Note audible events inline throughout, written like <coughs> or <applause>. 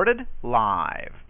Recorded live.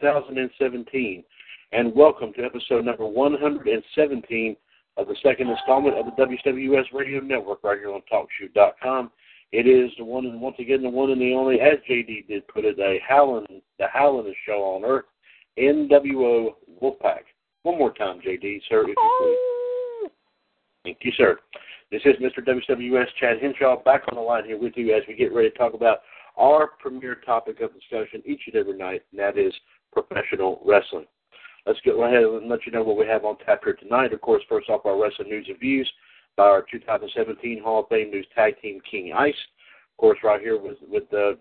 2017, and welcome to episode number 117 of the second installment of the WWS Radio Network right here on TalkShoe.com. It is the one and once again the one and the only, as JD did put it, a howling, the howlingest show on earth, NWO Wolfpac. One more time, JD, sir, if you please. Thank you, sir. This is Mr. WWS Chad Henshaw back on the line here with you as we get ready to talk about our premier topic of discussion each and every night, and that is professional wrestling. Let's go ahead and let you know what we have on tap here tonight. Of course, first off, our wrestling news and views by our 2017 Hall of Fame News Tag Team King Ice. Of course, right here with with the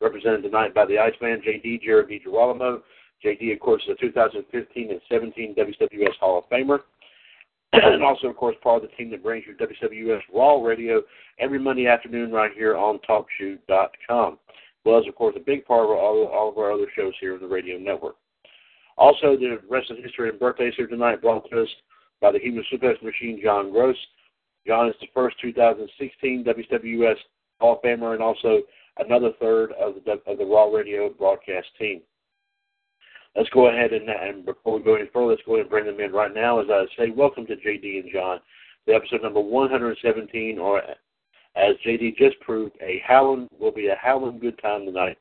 represented tonight by the Iceman, JD Jared DiGirolamo. JD, of course, is a 2015 and 17 WWS Hall of Famer. <clears throat> and also, of course, part of the team that brings you WWS Raw Radio every Monday afternoon right here on TalkShoe.com. Well, as, of course, a big part of all, all of our other shows here on the radio network. Also, the rest of history and birthdays here tonight brought to us by the Human Suplex Machine, John Gross. John is the first 2016 WWS Hall of Famer and also another third of the, of the Raw Radio broadcast team. Let's go ahead and, and before we go any further, let's go ahead and bring them in right now. As I say, welcome to JD and John, the episode number 117, or as JD just proved, a howling will be a howling good time tonight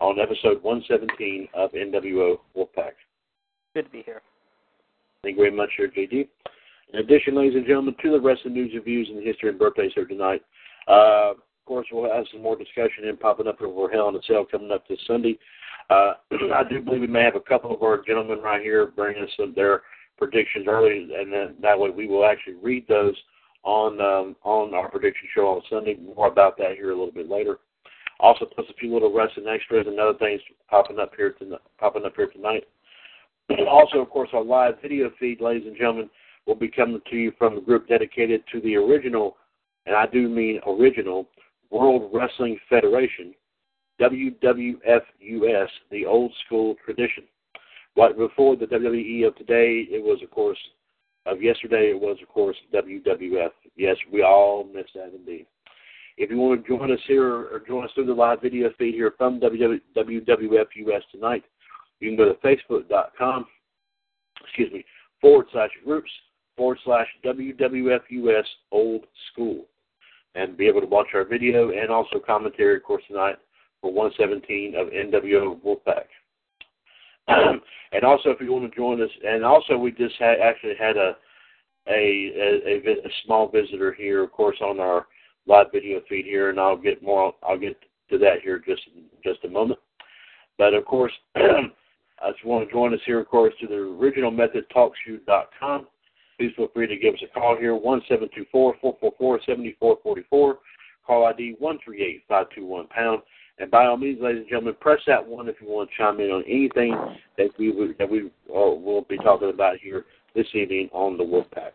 on episode 117 of NWO Wolfpac. Good to be here. Thank you very much, sir, JD. In addition, ladies and gentlemen, to the rest of the news and views and the history and birthdays here tonight. Uh, of course, we'll have some more discussion in popping up over Hell in a Cell coming up this Sunday. Uh, <clears throat> I do believe we may have a couple of our gentlemen right here bringing us some, their predictions early, and then that way we will actually read those on um, on our prediction show on Sunday. More about that here a little bit later. Also, plus a few little wrestling extras and other things popping up here tonight. Popping up here tonight. <clears throat> Also, of course, our live video feed, ladies and gentlemen, will be coming to you from the group dedicated to the original, and I do mean original, World Wrestling Federation, WWFUS, the old school tradition. What before the WWE of today, it was of course of yesterday, it was of course WWF. Yes, we all miss that indeed. If you want to join us here or join us through the live video feed here from WWFUS tonight, you can go to facebook.com, excuse me, forward slash groups forward slash WWFUS old school. and be able to watch our video and also commentary, of course, tonight for 117 of NWO Wolfpac. <clears throat> and also, if you want to join us, and also we just had actually had a a, a, a small visitor here, of course, on our live video feed here, and I'll get more. I'll get to that here just just a moment. But of course, <clears throat> I just want to join us here, of course, to the original method talkshoe.com. Please feel free to give us a call here, one seven two four four four four seventy four forty four. Call ID one three eight five two one pound. And by all means, ladies and gentlemen, press that one if you want to chime in on anything that we that we uh, will be talking about here this evening on the Wolfpac.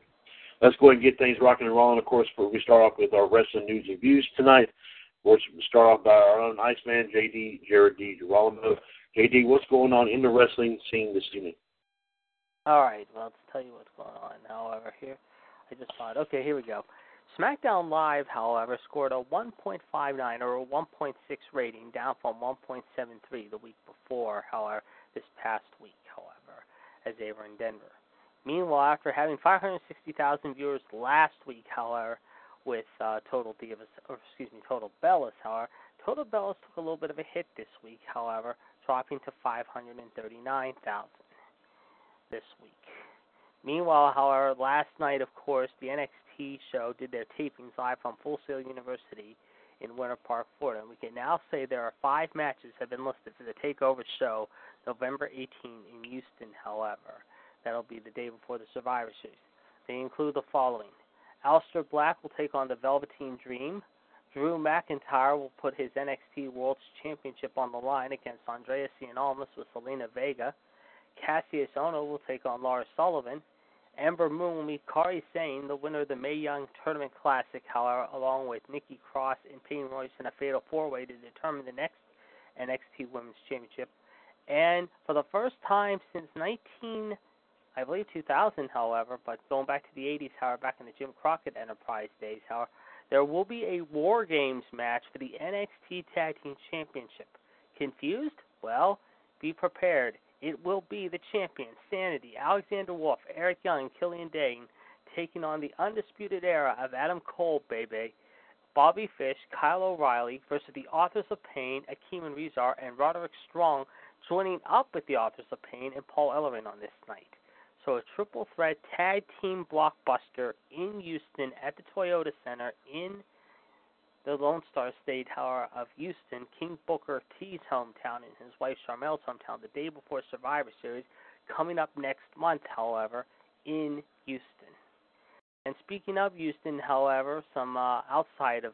Let's go ahead and get things rocking and rolling. Of course, we start off with our wrestling news and views tonight. We'll start off by our own Iceman, JD, Jared DiGirolamo. JD, what's going on in the wrestling scene this evening? All right, well, let's tell you what's going on. However, here, I just it. Okay, here we go. SmackDown Live, however, scored a 1.59 or a 1.6 rating, down from 1.73 the week before, however, this past week, however, as they were in Denver. Meanwhile, after having 560,000 viewers last week, however, with uh, Total Divas, or excuse me, Total Bellas, however, Total Bellas took a little bit of a hit this week, however, dropping to 539,000 this week. Meanwhile, however, last night, of course, the NXT show did their tapings live from Full Sail University in Winter Park, Florida. And we can now say there are five matches have been listed for the Takeover show November 18 in Houston. However, that'll be the day before the Survivor Series. They include the following: Aleister Black will take on the Velveteen Dream. Drew McIntyre will put his NXT World Championship on the line against Andreas Gianalmas with Zelina Vega. Kassius Ohno will take on Lars Sullivan. Ember Moon will meet Kairi Sane, the winner of the Mae Young Tournament Classic, however, along with Nikki Cross and Peyton Royce in a fatal four-way to determine the next NXT Women's Championship. And for the first time since 19, I believe 2000, however, but going back to the 80s, however, back in the Jim Crockett Enterprise days, however, there will be a War Games match for the NXT Tag Team Championship. Confused? Well, be prepared. It will be the champion, Sanity, Alexander Wolf, Eric Young, and Killian Dane taking on the undisputed era of Adam Cole, baby, Bobby Fish, Kyle O'Reilly versus the Authors of Pain, Akam and Rezar, and Roderick Strong, joining up with the Authors of Pain and Paul Ellering on this night. So a triple threat tag team blockbuster in Houston at the Toyota Center in the Lone Star State Tower of Houston, King Booker T's hometown and his wife Sharmel's hometown, the day before Survivor Series, coming up next month, however, in Houston. And speaking of Houston, however, some uh, outside of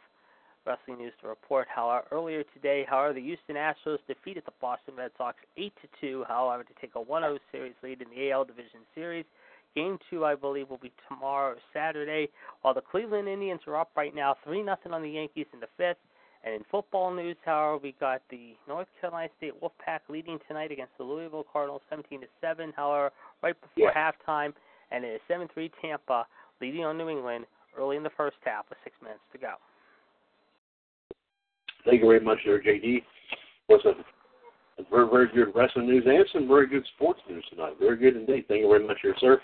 wrestling news to report. However, earlier today, however, the Houston Astros defeated the Boston Red Sox 8 to 2. However, to take a 1-0 series lead in the AL Division Series. Game two, I believe, will be tomorrow, Saturday. While the Cleveland Indians are up right now, three nothing on the Yankees in the fifth. And in football news, however, we got the North Carolina State Wolfpack leading tonight against the Louisville Cardinals, 17 to seven. However, right before yeah. halftime, and it is 7-3 Tampa leading on New England early in the first half with six minutes to go. Thank you very much, there, JD. Was a very, very good wrestling news and some very good sports news tonight. Very good indeed. Thank you very much, here, sir.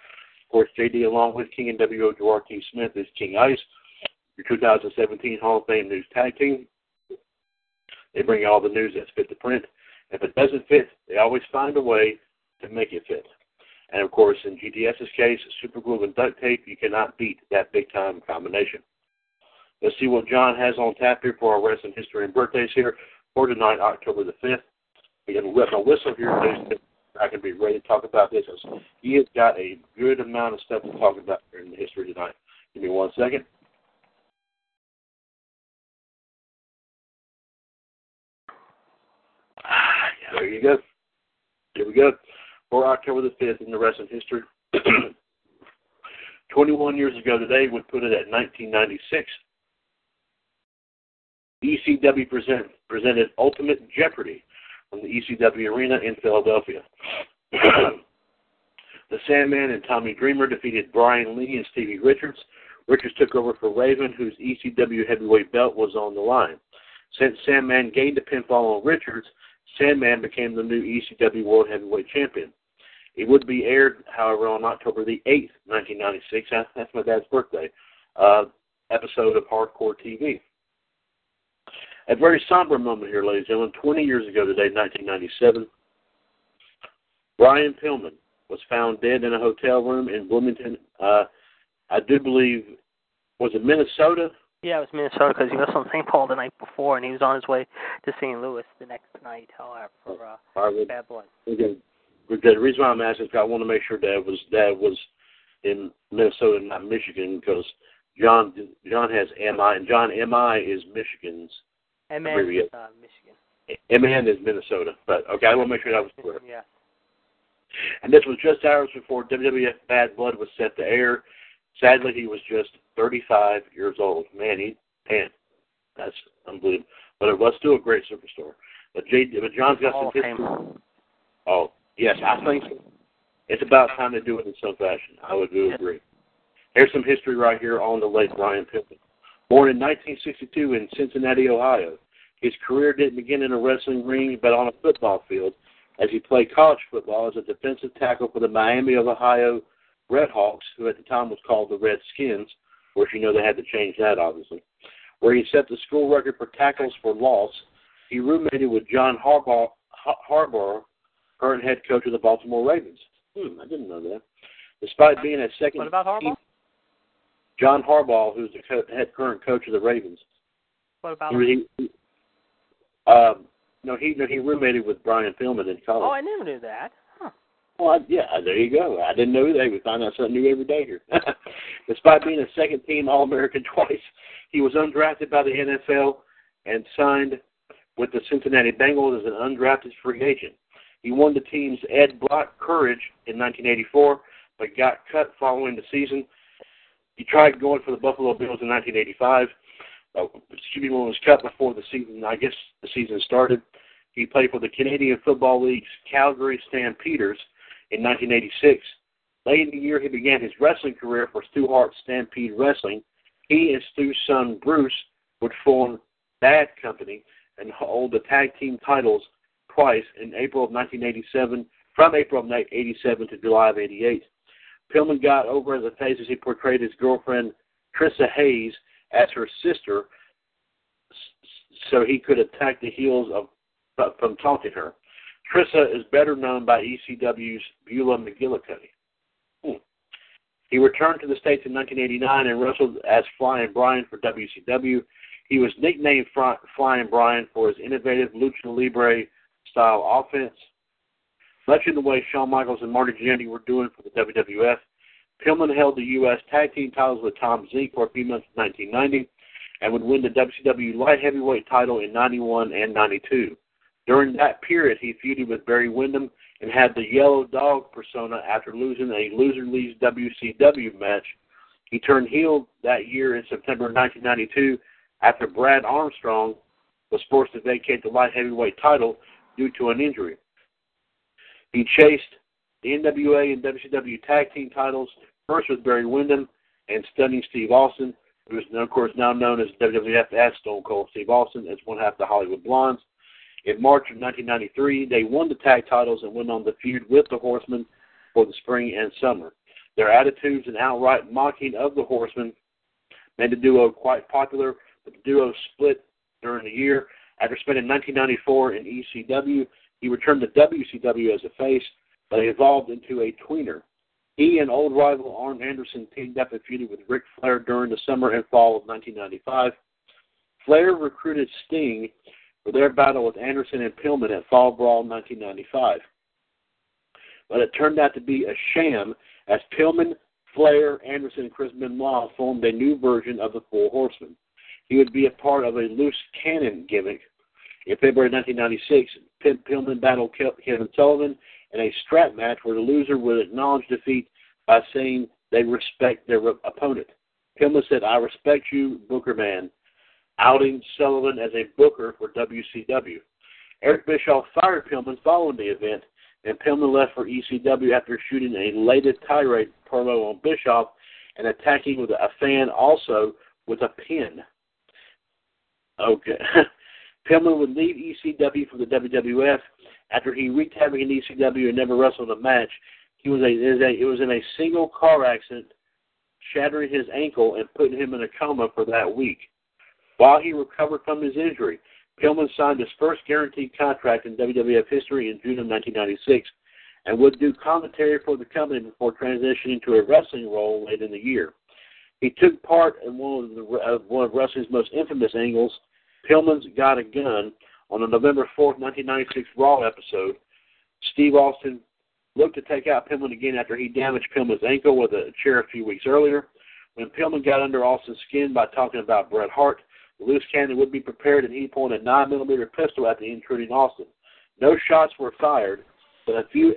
Of course, JD, along with King and WO T. Smith, is King Ice, your 2017 Hall of Fame News Tag Team. They bring you all the news that's fit to print. If it doesn't fit, they always find a way to make it fit. And of course, in GTS's case, super glue and duct tape, you cannot beat that big time combination. Let's see what John has on tap here for our wrestling history and birthdays here for tonight, October the 5th. We got to wet my whistle here. I can be ready to talk about this. He has got a good amount of stuff to talk about in the history tonight. Give me one second. There you go. Here we go. For October the 5th in the wrestling history. <clears throat> 21 years ago today would put it at 1996. ECW present, presented Ultimate Jeopardy from the ECW Arena in Philadelphia. <clears throat> the Sandman and Tommy Dreamer defeated Brian Lee and Stevie Richards. Richards took over for Raven, whose ECW heavyweight belt was on the line. Since Sandman gained a pinfall on Richards, Sandman became the new ECW World Heavyweight Champion. It would be aired, however, on October the 8th, 1996. That's my dad's birthday. Uh, episode of Hardcore TV. A very somber moment here, ladies and gentlemen. 20 years ago today, 1997, Brian Pillman was found dead in a hotel room in Bloomington. Uh, I do believe, was it Minnesota? Yeah, it was Minnesota because he was on St. Paul the night before, and he was on his way to St. Louis the next night, however, for uh, bad blood. Again, the reason why I'm asking is I want to make sure Dad was Dad was in Minnesota, and not Michigan, because John John has MI, and John MI is Michigan's. MN is uh, Michigan. MN is Minnesota, but okay, I want to make sure that was clear. Yeah. And this was just hours before WWF Bad Blood was set to air. Sadly, he was just 35 years old. Man, he man, that's unbelievable. But it was still a great superstar. But J, but John's got some history. Oh, yes, I think so. It's about time to do it in some fashion. I would do agree. Here's some history right here on the late Brian Pillman. Born in 1962 in Cincinnati, Ohio, his career didn't begin in a wrestling ring but on a football field as he played college football as a defensive tackle for the Miami of Ohio Redhawks, who at the time was called the Redskins. Course, you know they had to change that, obviously. Where he set the school record for tackles for loss. He roommated with John Harbaugh, Harbaugh current head coach of the Baltimore Ravens. Hmm, I didn't know that. Despite being a second What about Harbaugh? John Harbaugh, who's the co- head current coach of the Ravens, What about? he, he, um, no, he no, he roommated with Brian Pillman in college. Oh, I never knew that. Huh. Well, I, yeah, there you go. I didn't know that. We find out something new every day here. <laughs> Despite being a second team All American <laughs> twice, he was undrafted by the NFL and signed with the Cincinnati Bengals as an undrafted free agent. He won the team's Ed Block Courage in 1984, but got cut following the season. He tried going for the Buffalo Bills in 1985. Uh, me, when was cut before the season, I guess the season started. He played for the Canadian Football League's Calgary Stampeders in 1986. Late in the year, he began his wrestling career for Stu Hart Stampede Wrestling. He and Stu's son Bruce would form Bad Company and hold the tag team titles twice in April of 1987, from April of 1987 to July of 88. Pillman got over as a face as he portrayed his girlfriend Trissa Hayes as her sister, so he could attack the heels of from taunting her. Trissa is better known by ECW's Beulah McGillicutty. Hmm. He returned to the States in 1989 and wrestled as Flying Brian for WCW. He was nicknamed Flying Brian for his innovative lucha libre style offense, much in the way Shawn Michaels and Marty Jannetty were doing for the WWF. Pillman held the U.S. Tag Team titles with Tom Zenk for a few months in 1990 and would win the WCW Light Heavyweight title in 91 and 92. During that period, he feuded with Barry Windham and had the Yellow Dog persona after losing a Loser Leaves WCW match. He turned heel that year in September 1992 after Brad Armstrong was forced to vacate the light heavyweight title due to an injury. He chased the NWA and WCW tag team titles first with Barry Windham and stunning Steve Austin, who is of course now known as WWF as Stone Cold Steve Austin as one half of the Hollywood Blondes. In March of 1993, they won the tag titles and went on the feud with the Horsemen for the spring and summer. Their attitudes and outright mocking of the Horsemen made the duo quite popular, but the duo split during the year. After spending 1994 in ECW, he returned to WCW as a face, but evolved into a tweener. He and old rival Arn Anderson teamed up and feuded with Ric Flair during the summer and fall of 1995. Flair recruited Sting for their battle with Anderson and Pillman at Fall Brawl 1995. But it turned out to be a sham as Pillman, Flair, Anderson, and Chris Benoit formed a new version of the Four Horsemen. He would be a part of a loose cannon gimmick. In February 1996, Pillman battled Kevin Sullivan in a strap match where the loser would acknowledge defeat by saying they respect their opponent. Pillman said, I respect you, Booker Man, outing Sullivan as a booker for WCW. Eric Bischoff fired Pillman following the event, and Pillman left for ECW after shooting a lated tirade promo on Bischoff and attacking with a fan also with a pin. Okay. <laughs> Pillman would leave ECW for the WWF after he wreaked havoc in ECW and never wrestled a match. He was a, a it was in a single car accident shattering his ankle and putting him in a coma for that week. While he recovered from his injury, Pillman signed his first guaranteed contract in WWF history in June of 1996 and would do commentary for the company before transitioning to a wrestling role late in the year. He took part in one of, the, uh, one of wrestling's most infamous angles, Pillman's Got a Gun, on the November 4th, 1996 Raw episode. Steve Austin looked to take out Pillman again after he damaged Pillman's ankle with a chair a few weeks earlier. When Pillman got under Austin's skin by talking about Bret Hart, the loose cannon would be prepared and he pointed a 9 millimeter pistol at the intruding Austin. No shots were fired, but a few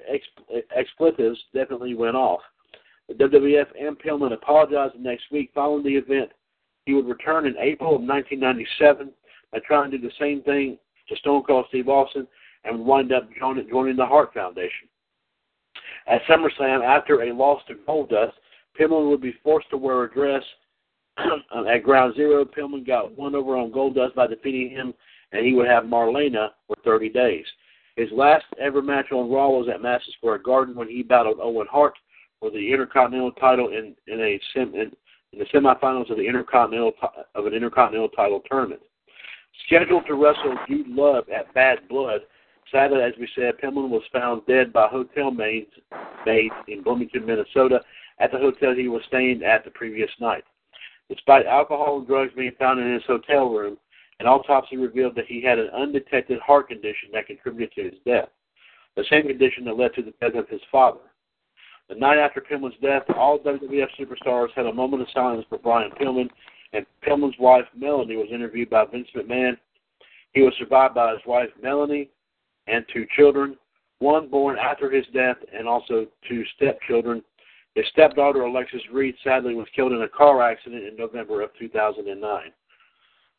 expletives definitely went off. The WWF and Pillman apologized the next week following the event. He would return in April of 1997 by try and do the same thing to Stone Cold Steve Austin and wind up joining, joining the Hart Foundation. At SummerSlam, after a loss to Goldust, Pillman would be forced to wear a dress <clears throat> um, at Ground Zero. Pillman got one over on Goldust by defeating him, and he would have Marlena for 30 days. His last ever match on Raw was at Madison Square Garden when he battled Owen Hart for the Intercontinental title in in a in, in the semifinals of the Intercontinental of an Intercontinental title tournament. Scheduled to wrestle Dude Love at Bad Blood, sadly, as we said, Pillman was found dead by hotel maids, maids in Bloomington, Minnesota, at the hotel he was staying at the previous night. Despite alcohol and drugs being found in his hotel room, an autopsy revealed that he had an undetected heart condition that contributed to his death, the same condition that led to the death of his father. The night after Pillman's death, all WWF superstars had a moment of silence for Brian Pillman, and Pillman's wife, Melanie, was interviewed by Vince McMahon. He was survived by his wife, Melanie, and two children, one born after his death, and also two stepchildren. His stepdaughter, Alexis Reed, sadly was killed in a car accident in November of 2009.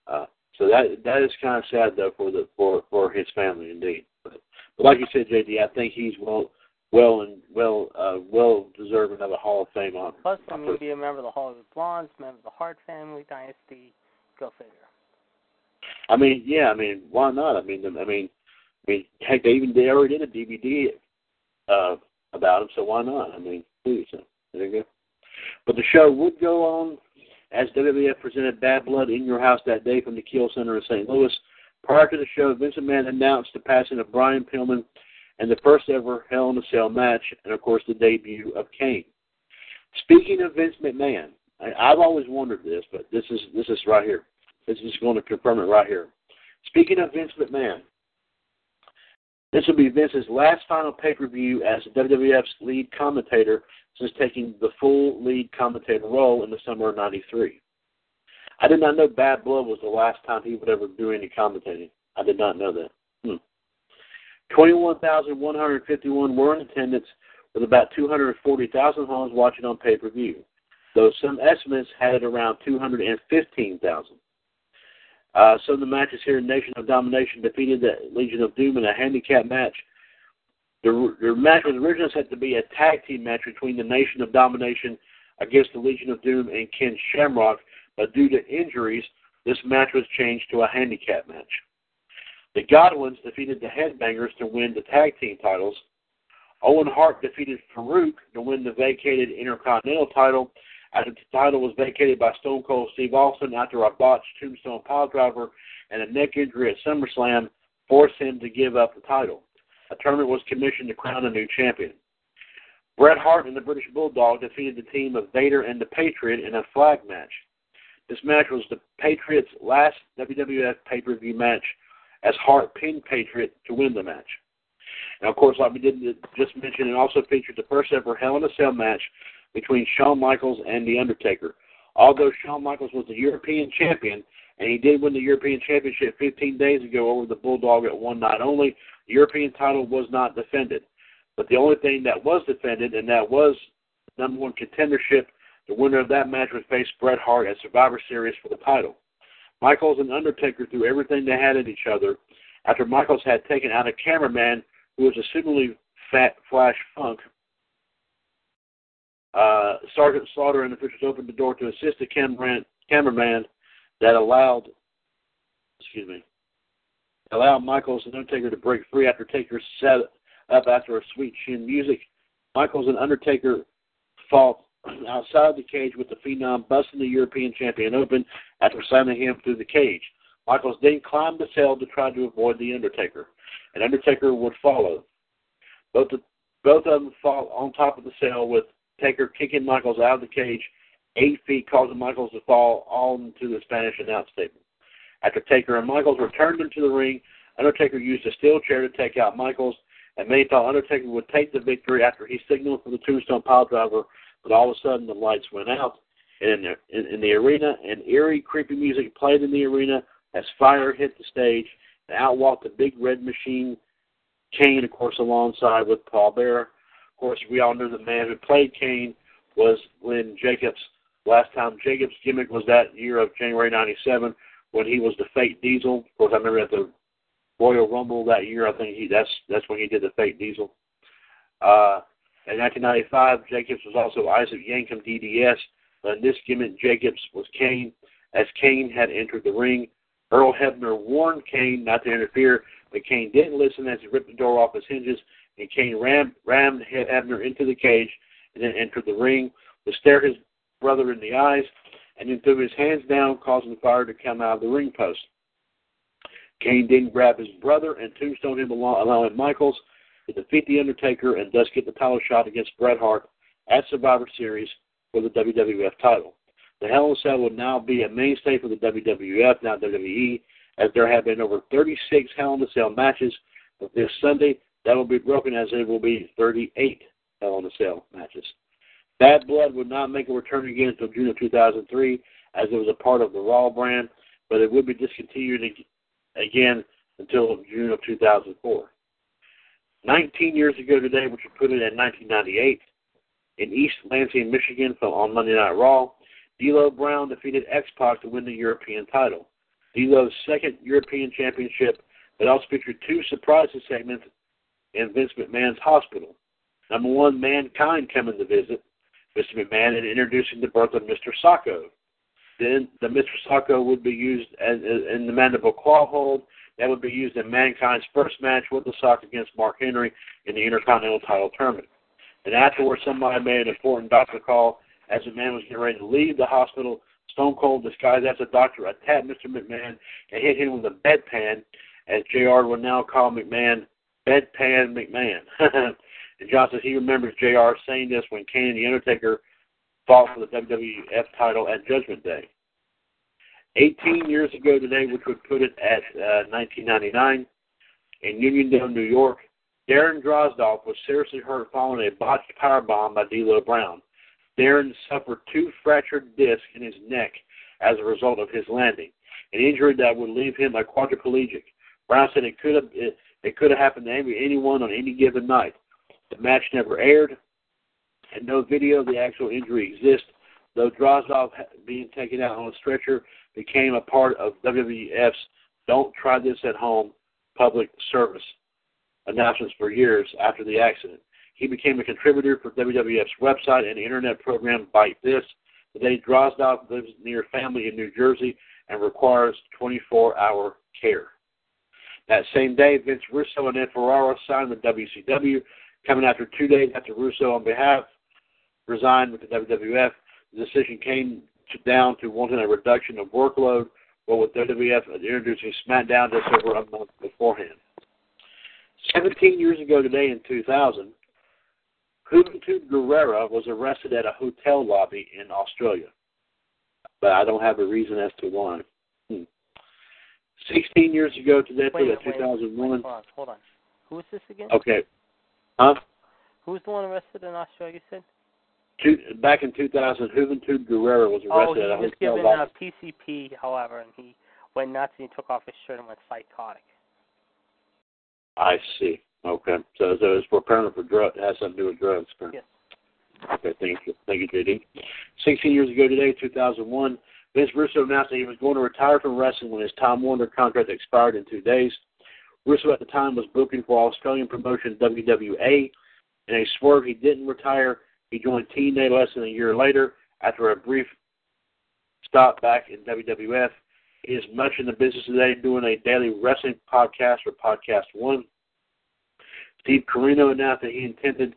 Uh, so that that is kind of sad though for the for for his family indeed. But, but like you said, JD, I think he's well well and well uh, well deserving of a Hall of Fame honor. Plus, I mean, be a member of the Hollywood Blondes, member of the Hart family dynasty. Go figure. I mean, yeah, I mean, why not? I mean, I mean, I mean, heck, they even they already did a DVD uh, about him, so why not? I mean, please, there you go. But the show would go on as WWF presented Bad Blood in Your House that day from the Kiel Center in St. Louis. Prior to the show, Vince McMahon announced the passing of Brian Pillman and the first ever Hell in a Cell match, and of course the debut of Kane. Speaking of Vince McMahon, I, I've always wondered this, but this is this is right here. This is going to confirm it right here. Speaking of Vince McMahon, this will be Vince's last final pay per view as WWF's lead commentator since taking the full lead commentator role in the summer of '93. I did not know Bad Blood was the last time he would ever do any commentating. I did not know that. Hmm. 21,151 were in attendance, with about 240,000 homes watching on pay per view, though some estimates had it around 215,000. Uh, some of the matches here Nation of Domination defeated the Legion of Doom in a handicap match. The, the match was originally set to be a tag team match between the Nation of Domination against the Legion of Doom and Ken Shamrock, but due to injuries, this match was changed to a handicap match. The Godwins defeated the Headbangers to win the tag team titles. Owen Hart defeated Faarooq to win the vacated Intercontinental title after the title was vacated by Stone Cold Steve Austin after a botched tombstone piledriver and a neck injury at SummerSlam forced him to give up the title. A tournament was commissioned to crown a new champion. Bret Hart and the British Bulldog defeated the team of Vader and the Patriot in a flag match. This match was the Patriot's last WWF pay-per-view match as Hart pinned Patriot to win the match. Now, of course, like we did just mention, it also featured the first ever Hell in a Cell match between Shawn Michaels and The Undertaker. Although Shawn Michaels was the European champion, and he did win the European Championship 15 days ago over the Bulldog at one night only, the European title was not defended. But the only thing that was defended, and that was number one contendership, the winner of that match would face Bret Hart at Survivor Series for the title. Michaels and Undertaker threw everything they had at each other after Michaels had taken out a cameraman who was assumedly Fat Flash Funk. Uh, Sergeant Slaughter and officials opened the door to assist the cameraman, cameraman that allowed, excuse me, allowed Michaels and Undertaker to break free after Taker set up after a sweet chin music. Michaels and Undertaker fought outside the cage with the Phenom busting the European Champion open after signing him through the cage. Michaels then climbed the cell to try to avoid the Undertaker, and Undertaker would follow. Both the, both of them fall on top of the cell with Taker kicking Michaels out of the cage eight feet, causing Michaels to fall onto the Spanish announce statement. After Taker and Michaels returned into the ring, Undertaker used a steel chair to take out Michaels, and many thought Undertaker would take the victory after he signaled for the Tombstone Piledriver, but all of a sudden the lights went out. And in the, in, in the arena, and eerie, creepy music played in the arena as fire hit the stage. And out walked the big red machine, Kane, of course, alongside with Paul Bearer. Of course, we all knew the man who played Kane was Glenn Jacobs. Last time Jacobs' gimmick was that year of January '97 when he was the fake Diesel. Of course, I remember at the Royal Rumble that year. I think he that's that's when he did the fake Diesel. Uh, in 1995, Jacobs was also Isaac Yankem DDS. But in this gimmick, Jacobs was Kane. As Kane had entered the ring, Earl Hebner warned Kane not to interfere, but Kane didn't listen as he ripped the door off his hinges, and Kane rammed, rammed Hebner into the cage and then entered the ring to stare his brother in the eyes and then threw his hands down, causing the fire to come out of the ring post. Kane then grabbed his brother and tombstone him, allowing Michaels to defeat The Undertaker and thus get the title shot against Bret Hart at Survivor Series for the WWF title. The Hell in a Cell will now be a mainstay for the WWF, now WWE, as there have been over 36 Hell in a Cell matches. But this Sunday, that will be broken as it will be 38 Hell in a Cell matches. Bad Blood would not make a return again until June of 2003, as it was a part of the Raw brand, but it would be discontinued again until June of 2004. 19 years ago today, which would put it in 1998, in East Lansing, Michigan, on Monday Night Raw, D'Lo Brown defeated X-Pac to win the European title. D'Lo's second European championship, but also featured two surprises segments in Vince McMahon's hospital. Number one, Mankind coming to visit Mr. McMahon and introducing the birth of Mr. Socko. Then the Mr. Socko would be used as, in the mandible claw hold. That would be used in Mankind's first match with the Sock against Mark Henry in the Intercontinental title tournament. And afterwards, somebody made an important doctor call as the man was getting ready to leave the hospital. Stone Cold, disguised as a doctor, attacked Mr. McMahon and hit him with a bedpan, as JR would now call McMahon Bedpan McMahon. <laughs> and John says he remembers JR saying this when Kane and The Undertaker fought for the WWF title at Judgment Day. 18 years ago today, which would put it at uh, 1999, in Uniondale, New York, Darren Drozdov was seriously hurt following a botched power bomb by D'Lo Brown. Darren suffered two fractured discs in his neck as a result of his landing, an injury that would leave him a quadriplegic. Brown said it could have it, it could have happened to anyone on any given night. The match never aired, and no video of the actual injury exists. Though Drozdov being taken out on a stretcher became a part of WWF's "Don't Try This at Home" public service announcements for years after the accident. He became a contributor for WWF's website and internet program Bite This. Today, Drozdov lives near family in New Jersey and requires 24-hour care. That same day, Vince Russo and Ed Ferrara signed with WCW, coming after two days after Russo, on behalf, resigned with the WWF. The decision came down to wanting a reduction of workload, but with WWF introducing SmackDown just over a month beforehand. 17 years ago today in 2000, Juventud Guerrera was arrested at a hotel lobby in Australia. But I don't have a reason as to why. Hmm. 16 years ago today, wait, wait, 2001. Wait, hold on, hold on. Who is this again? Okay. Huh? Who's the one arrested in Australia, you said? Two, back in 2000, Juventud Guerrera was arrested. Oh, arrested he was given lobby. uh, PCP, however, and he went nuts and he took off his shirt and went psychotic. I see. Okay. So, so it's for for drug. It has something to do with drugs. Yes. Okay. Thank you. Thank you, JD. 16 years ago today, 2001, Vince Russo announced that he was going to retire from wrestling when his Time Warner contract expired in two days. Russo at the time was booking for Australian promotion WWA. In a swerve, he didn't retire. He joined TNA less than a year later after a brief stop back in WWF. He is much in the business today, doing a daily wrestling podcast for Podcast One. Steve Corino announced that he intended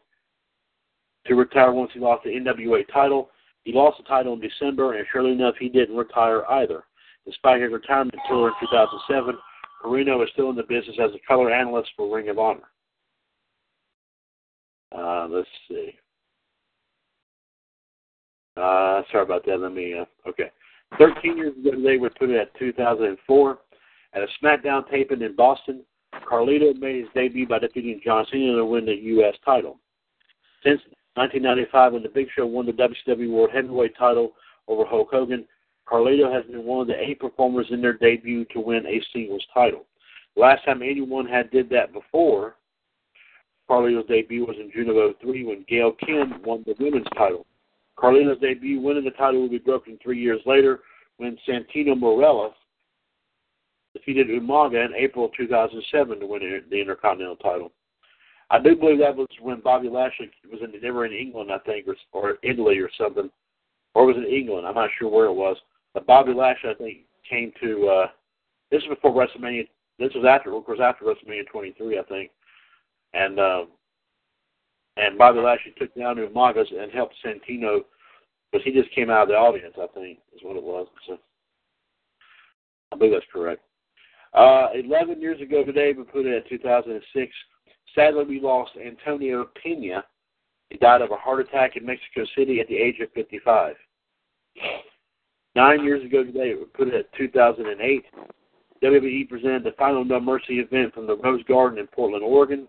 to retire once he lost the NWA title. He lost the title in December, and surely enough, he didn't retire either. Despite his retirement tour in 2007, Corino is still in the business as a color analyst for Ring of Honor. Uh, let's see. Uh, sorry about that. Let me. Uh, okay. 13 years ago today, we put it at 2004. At a SmackDown taping in Boston, Carlito made his debut by defeating John Cena to win the U.S. title. Since 1995, when the Big Show won the WCW World Heavyweight title over Hulk Hogan, Carlito has been one of the eight performers in their debut to win a singles title. Last time anyone had did that before Carlito's debut was in June of 03 when Gail Kim won the women's title. Carlito's debut winning the title will be broken three years later when Santino Marella defeated Umaga in April 2007 to win the Intercontinental title. I do believe that was when Bobby Lashley was in they were in England, I think, or, or Italy or something, or was it England? I'm not sure where it was. But Bobby Lashley, I think, came to. uh This was before WrestleMania. This was after, of course, after WrestleMania 23, I think, and uh, and Bobby Lashley took down Umaga and helped Santino because he just came out of the audience. I think is what it was. So I believe that's correct. Uh, 11 years ago today, we put it at 2006. Sadly, we lost Antonio Pena. He died of a heart attack in Mexico City at the age of 55. Nine years ago today, we put it at 2008. WWE presented the final No Mercy event from the Rose Garden in Portland, Oregon.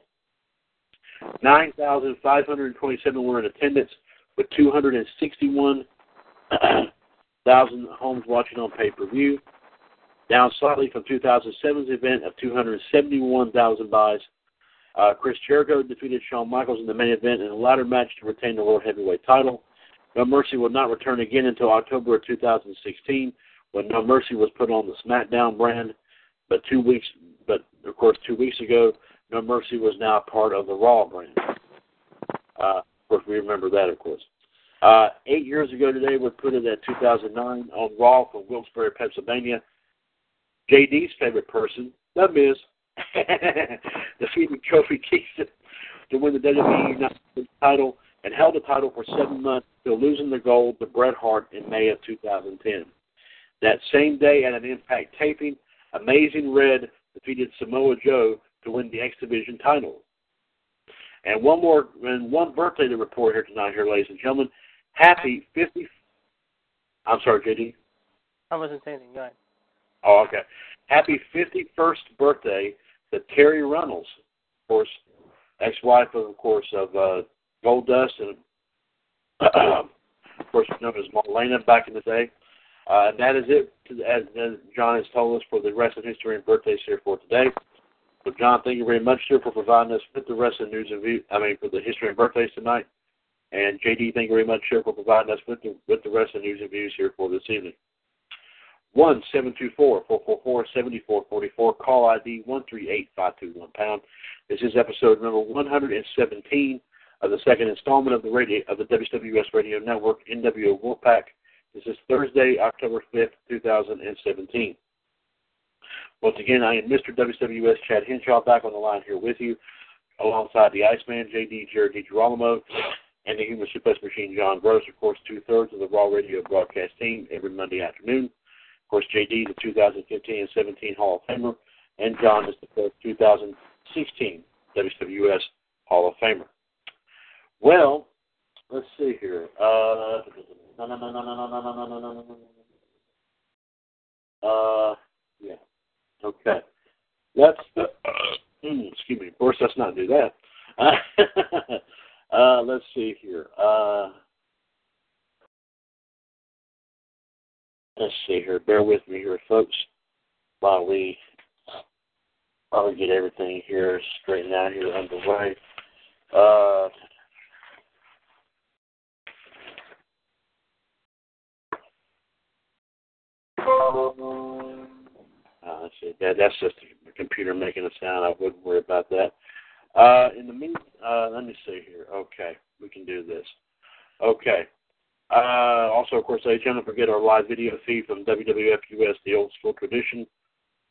9,527 were in attendance, with 261,000 homes watching on pay per view down slightly from 2007's event of 271,000 buys. Uh, Chris Jericho defeated Shawn Michaels in the main event in a ladder match to retain the World Heavyweight title. No Mercy will not return again until October of 2016, when No Mercy was put on the SmackDown brand. But two weeks, but of course, two weeks ago, No Mercy was now part of the Raw brand. Uh, of course, we remember that, of course. Uh, eight years ago today, we put it at 2009 on Raw from Wilkes-Barre, Pennsylvania. JD's favorite person, The Miz, <laughs> defeated Kofi Kingston to win the WWE title and held the title for seven months until losing the gold to Bret Hart in May of 2010. That same day at an Impact taping, Amazing Red defeated Samoa Joe to win the X Division title. And one more, and one birthday to report here tonight, here, ladies and gentlemen. Happy 50. I'm sorry, JD. I wasn't saying anything. Go ahead. Oh, okay. Happy 51st birthday to Terri Runnels, of course, ex-wife of, of course, of uh, Goldust, and <clears throat> of course known as Marlena back in the day. Uh, that is it, as, as John has told us, for the rest of history and birthdays here for today. So, John, thank you very much, sir, for providing us with the rest of the news and view. I mean, for the history and birthdays tonight. And JD, thank you very much, sir, for providing us with the with the rest of the news and views here for this evening. One seven two four four four four seventy four forty four. Call ID one three eight five two one pound. This is episode number one hundred and seventeen of the second installment of the radio of the WWS Radio Network NWO Wolfpac. This is Thursday, October fifth, two thousand and seventeen. Once again, I am Mr. WWS Chad Henshaw back on the line here with you, alongside the Iceman JD Jared DiGirolamo and the Human Suplex Machine John Gross, of course, two thirds of the Raw Radio broadcast team every Monday afternoon. Of course, JD, the 2015 and 17 Hall of Famer, and John is the 2016 WWS Hall of Famer. Well, let's see here. Uh, <laughs> uh, yeah. Okay. Let's. Uh, <clears throat> excuse me. Of course, let's not do that. <laughs> uh, let's see here. Uh, let's see here. Bear with me here, folks, while we while we get everything here straightened out here underway. Uh, uh, That, that's just the computer making a sound. I wouldn't worry about that. Uh, in the mean, uh, let me see here. Okay, we can do this. Okay. Uh, also, of course, ladies and forget our live video feed from WWF US, the old school tradition.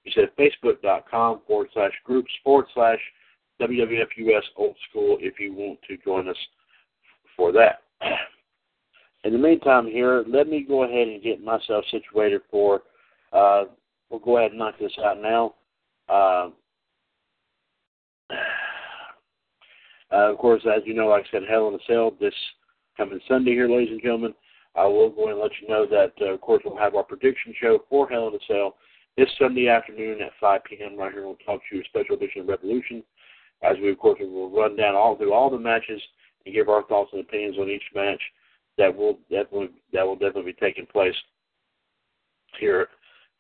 You said facebook.com forward slash groups forward slash WWFUS old school if you want to join us for that. <clears throat> In the meantime, here, let me go ahead and get myself situated for. Uh, we'll go ahead and knock this out now. Uh, <sighs> uh, of course, as you know, like I said, Hell in a Cell this coming Sunday here, ladies and gentlemen. I will go and let you know that, uh, of course, we'll have our prediction show for Hell in a Cell this Sunday afternoon at 5 p.m. right here on Talk to You, Special Edition of Revolution. As we, of course, will run down all through all the matches and give our thoughts and opinions on each match that will definitely that will definitely be taking place here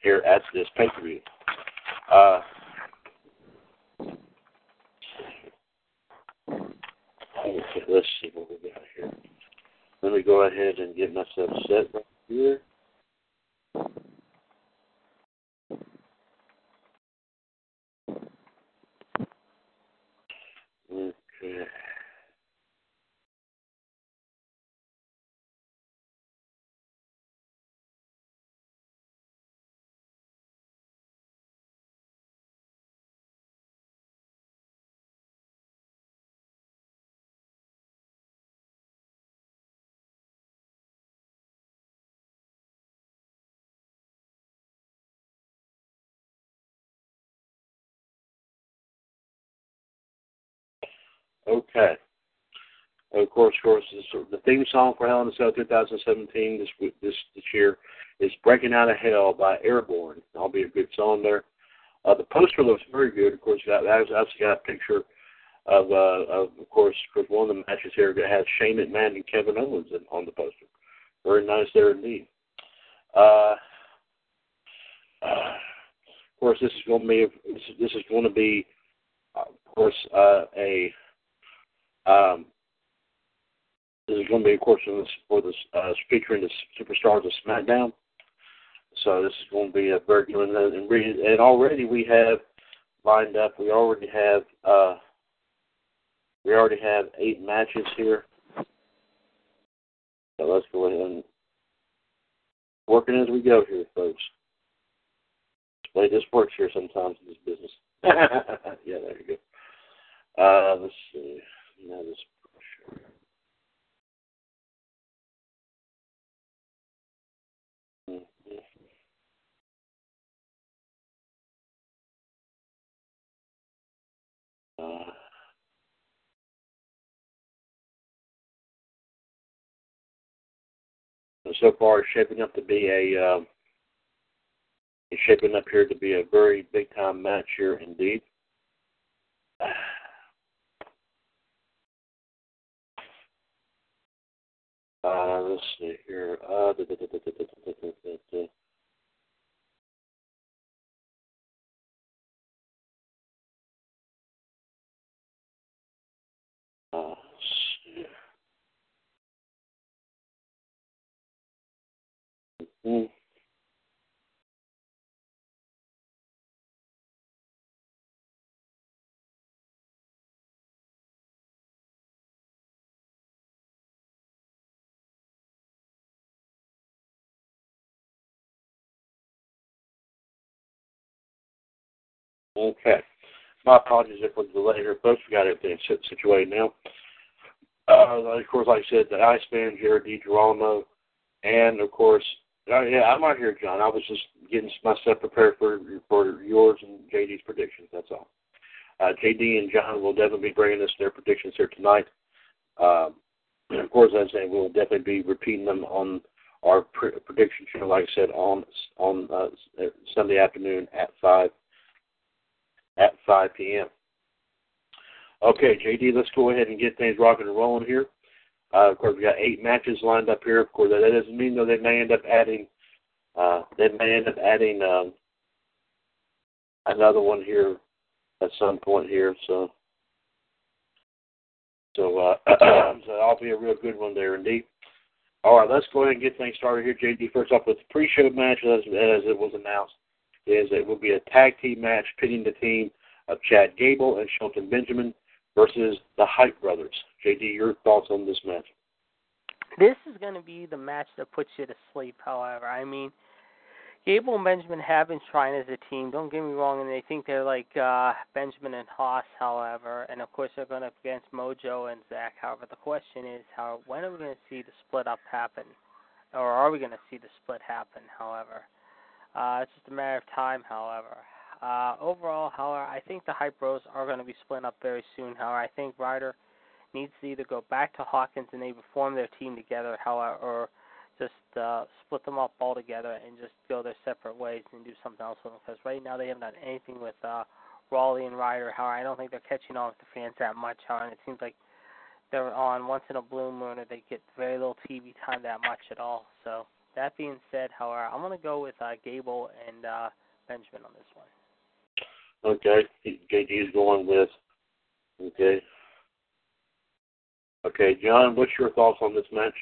here at this pay per view. Uh, let's see what we got here. Let me go ahead and get myself set right here. Okay. Okay. Of course, of course, this, the theme song for Hell in a Cell 2017 this this this year is "Breaking Out of Hell" by Airbourne. That'll be a good song there. Uh, the poster looks very good. Of course, got actually got a picture of uh, of, of course, of one of the matches here that has Shane McMahon and Kevin Owens in, on the poster. Very nice there indeed. Uh, uh, of course, this is going to be this is, this is going to be, uh, of course, uh, a um, this is going to be, of course, for this uh, featuring the superstars of SmackDown. So this is going to be a very good one. And, and already we have lined up. We already have uh, we already have eight matches here. So let's go ahead and working as we go here, folks. The way this works here sometimes in this business. <laughs> yeah, there you go. Uh, let's see. Mm-hmm. Uh, so far, it's shaping up to be a. Um, it's shaping up here to be a very big time match here indeed. <sighs> Uh, let's see here. Uh, da, da, da, Okay. My apologies if we're delayed here, folks. We got everything situated now. Uh, of course, like I said, the Iceman, Jared DiGirolamo, and of course, uh, yeah, I'm right here, John. I was just getting myself prepared for for yours and JD's predictions. That's all. Uh, JD and John will definitely be bringing us their predictions here tonight. Um, of course, as I say, we'll definitely be repeating them on our pre- prediction show, like I said, on on uh, Sunday afternoon at five at 5 p.m. Okay, JD, let's go ahead and get things rocking and rolling here. Uh, of course, we got eight matches lined up here. Of course, that doesn't mean though they may end up adding. Uh, they may end up adding um, another one here at some point here. So, so, uh, <clears throat> so that'll be a real good one there indeed. All right, let's go ahead and get things started here, JD. First off, with the pre-show match as, as it was announced is it will be a tag team match pitting the team of Chad Gable and Shelton Benjamin versus the Hype Brothers. JD, your thoughts on this match? This is going to be the match that puts you to sleep. However, I mean, Gable and Benjamin have been trying as a team. Don't get me wrong, and they think they're like uh, Benjamin and Haas, however, and of course they're going up against Mojo and Zack. However, the question is, how when are we going to see the split up happen, or are we going to see the split happen? However, uh, it's just a matter of time. However, uh, overall, however, I think the Hype Bros are going to be split up very soon. However, I think Ryder needs to either go back to Hawkins and they reform their team together, however, or just uh, split them up altogether and just go their separate ways and do something else with them. Because right now they haven't done anything with uh, Rawley and Ryder. However, I don't think they're catching on with the fans that much. However, and it seems like they're on once in a blue moon, or they get very little TV time that much at all. So that being said, however, I'm going to go with uh, Gable and uh, Benjamin on this one. Okay, JD is going with. Okay. Okay, John, what's your thoughts on this match?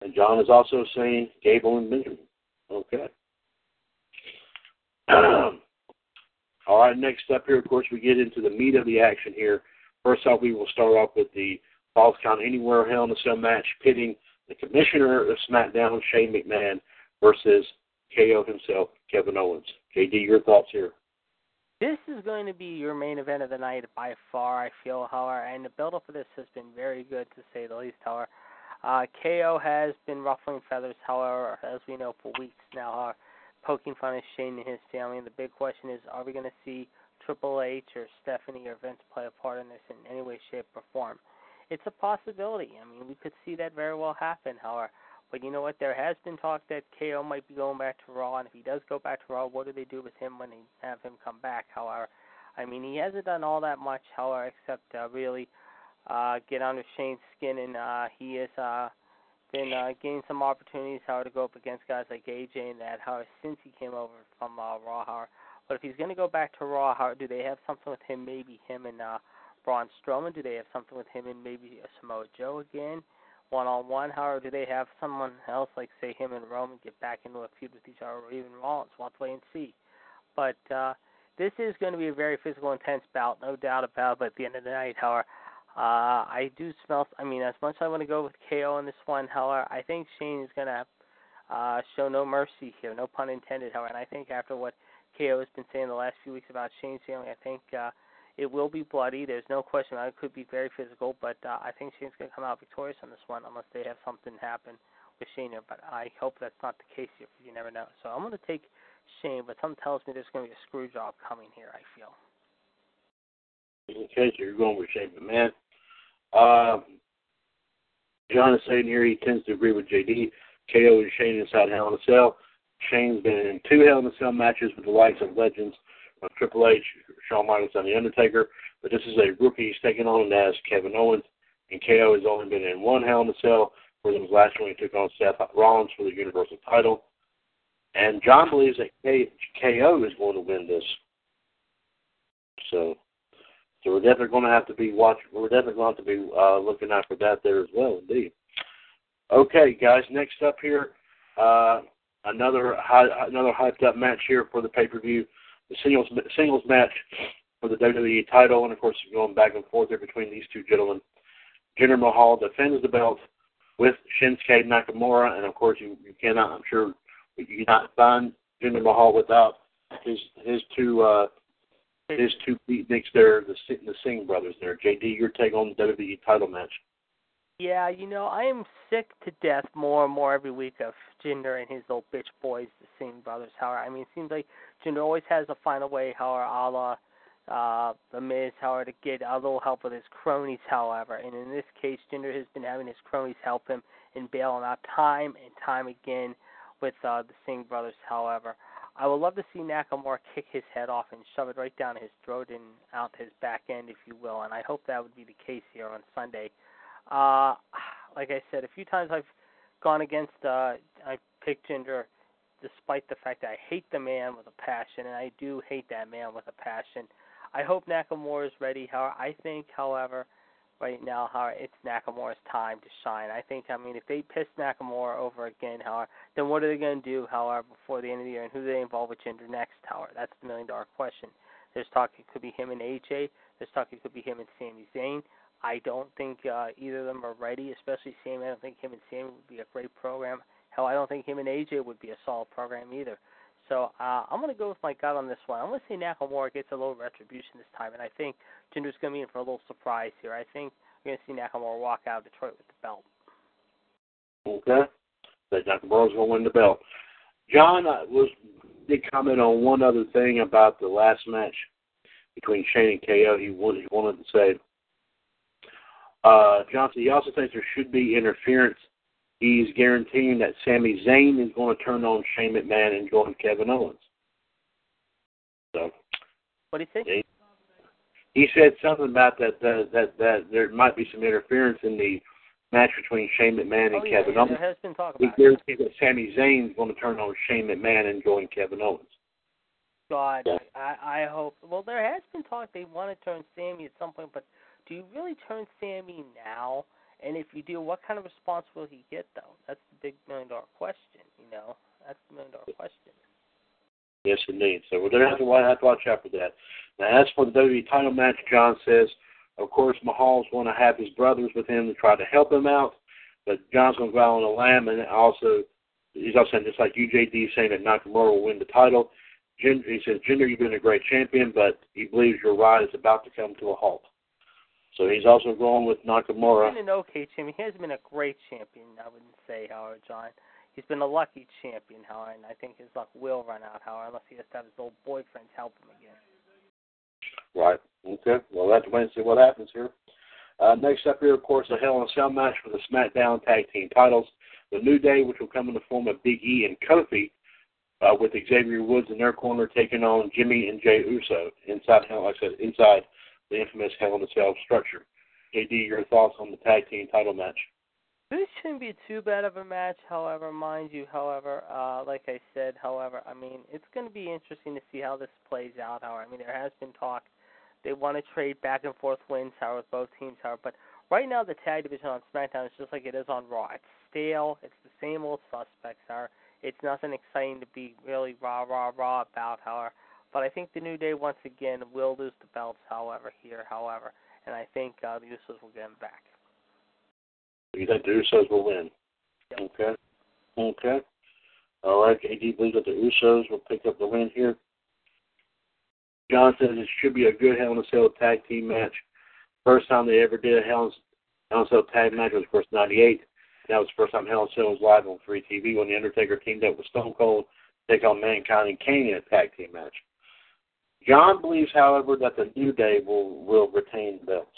And John is also saying Gable and Benjamin. Okay. <clears throat> All right, next up here, of course, we get into the meat of the action here. First off, we will start off with the Falls Count Anywhere Hell in a Cell match pitting the commissioner of SmackDown, Shane McMahon, versus KO himself, Kevin Owens. JD, your thoughts here? This is going to be your main event of the night by far, I feel, however, and the build up of this has been very good to say the least, however. Uh, KO has been ruffling feathers, however, as we know for weeks now, uh, poking fun at Shane and his family. And the big question is, are we going to see Triple H or Stephanie or Vince play a part in this in any way, shape, or form? It's a possibility. I mean, we could see that very well happen, however. But you know what? There has been talk that KO might be going back to Raw, and if he does go back to Raw, what do they do with him when they have him come back? However, I mean, he hasn't done all that much, however, except uh, really uh, get under Shane's skin, and uh, he has uh, been uh, getting some opportunities how to go up against guys like AJ and that. How since he came over from uh, Raw, how but if he's going to go back to Raw, how do they have something with him? Maybe him and uh, Braun Strowman. Do they have something with him and maybe a Samoa Joe again? One on one, however, do they have someone else like say him and Roman get back into a feud with each other, or even Rollins? We'll wait and see. But uh, this is going to be a very physical, intense bout, no doubt about it. But at the end of the night, however, uh, I do smell. I mean, as much as I want to go with KO in this one, however, I think Shane is going to uh, show no mercy here, no pun intended. However, and I think after what KO has been saying the last few weeks about Shane's family, I think uh, it will be bloody. There's no question. It could be very physical, but uh, I think Shane's going to come out victorious on this one, unless they have something happen with Shane. But I hope that's not the case here. You never know. So I'm going to take Shane, but something tells me there's going to be a screw job coming here. I feel. Okay, so you're going with Shane McMahon. Uh, John is saying here he tends to agree with JD. KO and Shane inside Hell in a Cell. Shane's been in two Hell in a Cell matches with the likes of legends of Triple H, Shawn Michaels, and The Undertaker. But this is a rookie he's taking on as Kevin Owens. And KO has only been in one Hell in a Cell, where his last one he took on Seth Rollins for the Universal title. And John believes that KO is going to win this. So so we're definitely going to have to be watching. We're definitely going to have to be uh, looking out for that there as well, indeed. Okay, guys. Next up here, uh, another high, another hyped up match here for the pay per view, the singles singles match for the WWE title, and of course going back and forth there between these two gentlemen. Jinder Mahal defends the belt with Shinsuke Nakamura, and of course you, you cannot, I'm sure, you cannot find Jinder Mahal without his his two uh, his two beatniks there, the the Singh brothers there. JD, your take on the WWE title match? Yeah, you know, I am sick to death more and more every week of Jinder and his little bitch boys, the Singh brothers. However, I mean, it seems like Jinder always has to find a way, however, a la uh, The Miz, however, to get a little help with his cronies, however. And in this case, Jinder has been having his cronies help him and bail him out time and time again with uh, the Singh brothers, however. I would love to see Nakamura kick his head off and shove it right down his throat and out his back end, if you will. And I hope that would be the case here on Sunday. Uh, like I said, a few times I've gone against. Uh, I picked Jinder, despite the fact that I hate the man with a passion, and I do hate that man with a passion. I hope Nakamura is ready. However, I think, however, right now how it's Nakamura's time to shine. I think I mean if they piss Nakamura over again, however, then what are they going to do, however, before the end of the year, and who do they involve with Jinder next, however? That's the million dollar question. There's talk it could be him and AJ. There's talk it could be him and Sami Zayn. I don't think uh, either of them are ready, especially Sami. I don't think him and Sami would be a great program. Hell, I don't think him and AJ would be a solid program either. So uh, I'm going to go with my gut on this one. I'm going to say Nakamura gets a little retribution this time, and I think Jinder's going to be in for a little surprise here. I think you're going to see Nakamura walk out of Detroit with the belt. Okay. That Nakamura's going to win the belt. John uh, was did comment on one other thing about the last match between Shane and KO. He wanted, he wanted to say, uh, Johnson, he also thinks there should be interference He's guaranteeing that Sami Zayn is going to turn on Shane McMahon and join Kevin Owens. So, what do you think? He, he said something about that, that that that there might be some interference in the match between Shane McMahon and oh, yeah, Kevin yeah, Owens. There has been talk about he guarantees that Sami Zayn is going to turn on Shane McMahon and join Kevin Owens. God, yeah. I I hope. Well, there has been talk they want to turn Sami at some point, but do you really turn Sami now? And if you do, what kind of response will he get, though? That's the big million dollar question. You know, that's the million dollar question. Yes, indeed. So we're to have to, have to watch out for that. Now, as for the WWE title match, John says, of course, Mahal's going to have his brothers with him to try to help him out, but John's going to go out on a lamb, and also he's also saying just like UJD saying that Nakamura will win the title. he says, Jinder, you've been a great champion, but he believes your ride is about to come to a halt. So he's also going with Nakamura. He's been an okay champion. He hasn't been a great champion, I wouldn't say, Howard John. He's been a lucky champion, Howard, and I think his luck will run out, Howard, unless he has to have his old boyfriends help him again. Right. Okay. Well, let's wait and see what happens here. Uh, next up here, of course, a Hell in a Cell match for the SmackDown Tag Team titles. The New Day, which will come in the form of Big E and Kofi, uh, with Xavier Woods in their corner taking on Jimmy and Jey Uso inside, like I said, inside the infamous Hell in a Cell structure. JD, your thoughts on the tag team title match? This shouldn't be too bad of a match, however, mind you, however, uh, like I said, however, I mean, it's going to be interesting to see how this plays out, however. I mean, there has been talk. They want to trade back and forth wins, however, with both teams, however. But right now, the tag division on SmackDown is just like it is on Raw. It's stale. It's the same old suspects, however. It's nothing exciting to be really rah, rah, rah about, however. But I think the New Day once again will lose the belts, however, here, however, and I think uh, the Usos will get them back. You think the Usos will win? Yep. Okay. Okay. All right. JD believes that the Usos will pick up the win here. John says it should be a good Hell in a Cell tag team match. First time they ever did a Hell in a Cell tag match was first '98. That was the first time Hell in a Cell was live on free TV when the Undertaker teamed up with Stone Cold to take on Mankind and Kane in a tag team match. John believes, however, that the New Day will, will retain belts.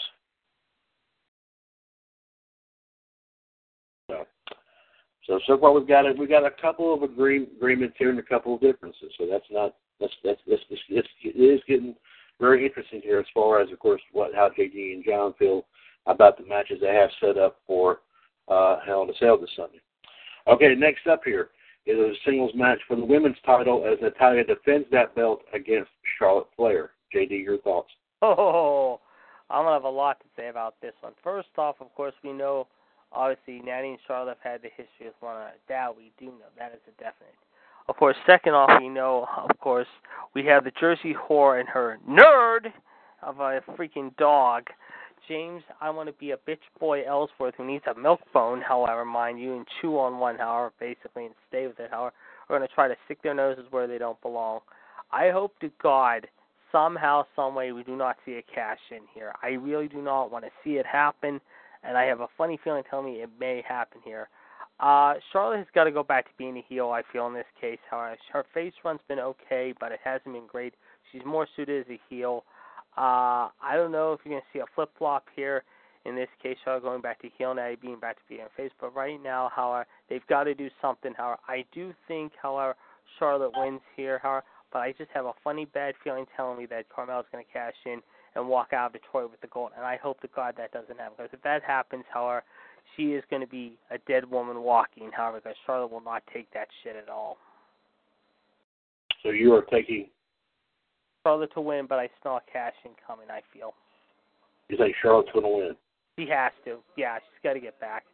So, so far we've got a, we've got a couple of agree, agreements here and a couple of differences. So that's not that's that's, that's, that's it's, it is getting very interesting here as far as of course what how JD and John feel about the matches they have set up for uh, Hell in a Cell this Sunday. Okay, next up here is a singles match for the women's title as Natalya defends that belt against Charlotte Flair. JD, your thoughts? Oh, I'm gonna have a lot to say about this one. First off, of course, we know obviously Natty and Charlotte have had the history of one another. That we do know. That is a definite. Of course, second off, we know, of course, we have the Jersey whore and her nerd of a freaking dog James, I want to be a bitch boy Ellsworth who needs a milk bone, however, mind you, and chew on one, however, basically, and stay with it, however, are going to try to stick their noses where they don't belong. I hope to God somehow, some way, we do not see a cash in here. I really do not want to see it happen, and I have a funny feeling telling me it may happen here. Uh, Charlotte has got to go back to being a heel, I feel, in this case. However, her face run's been okay, but it hasn't been great. She's more suited as a heel. Uh, I don't know if you're going to see a flip flop here. In this case, Charlotte going back to heel now, being back to being face. But right now, however, they've got to do something. However, I do think, however, Charlotte wins here. However, but I just have a funny bad feeling telling me that Carmella's going to cash in and walk out of Detroit with the gold. And I hope to God that doesn't happen. Because if that happens, however, she is going to be a dead woman walking. However, because Charlotte will not take that shit at all. So you are taking Charlotte to win, but I smell cash in coming. I feel. You think Charlotte's going to win? She has to. Yeah, she's got to get back,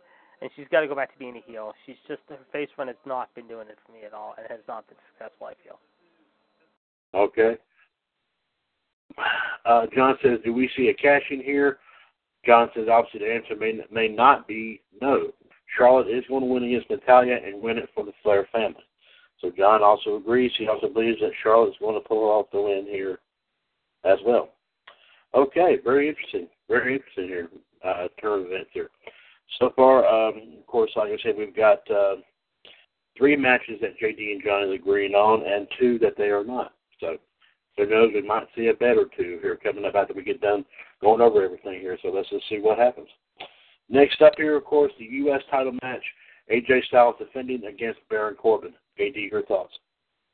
and she's got to go back to being a heel. She's just her face run has not been doing it for me at all, and has not been successful. I feel. Okay. Uh, John says, "Do we see a cash in here?" John says, "Obviously, the answer may may not be no. Charlotte is going to win against Natalya and win it for the Flair family. So John also agrees. He also believes that Charlotte is going to pull off the win here as well. Okay, very interesting. Very interesting here. Uh, turn of events here. So far, um, of course, like I said, we've got uh, three matches that JD and John is agreeing on, and two that they are not. So who knows? We might see a bet or two here coming up after we get done going over everything here. So let's just see what happens. Next up here, of course, the U.S. title match. AJ Styles defending against Baron Corbin. JD, your thoughts?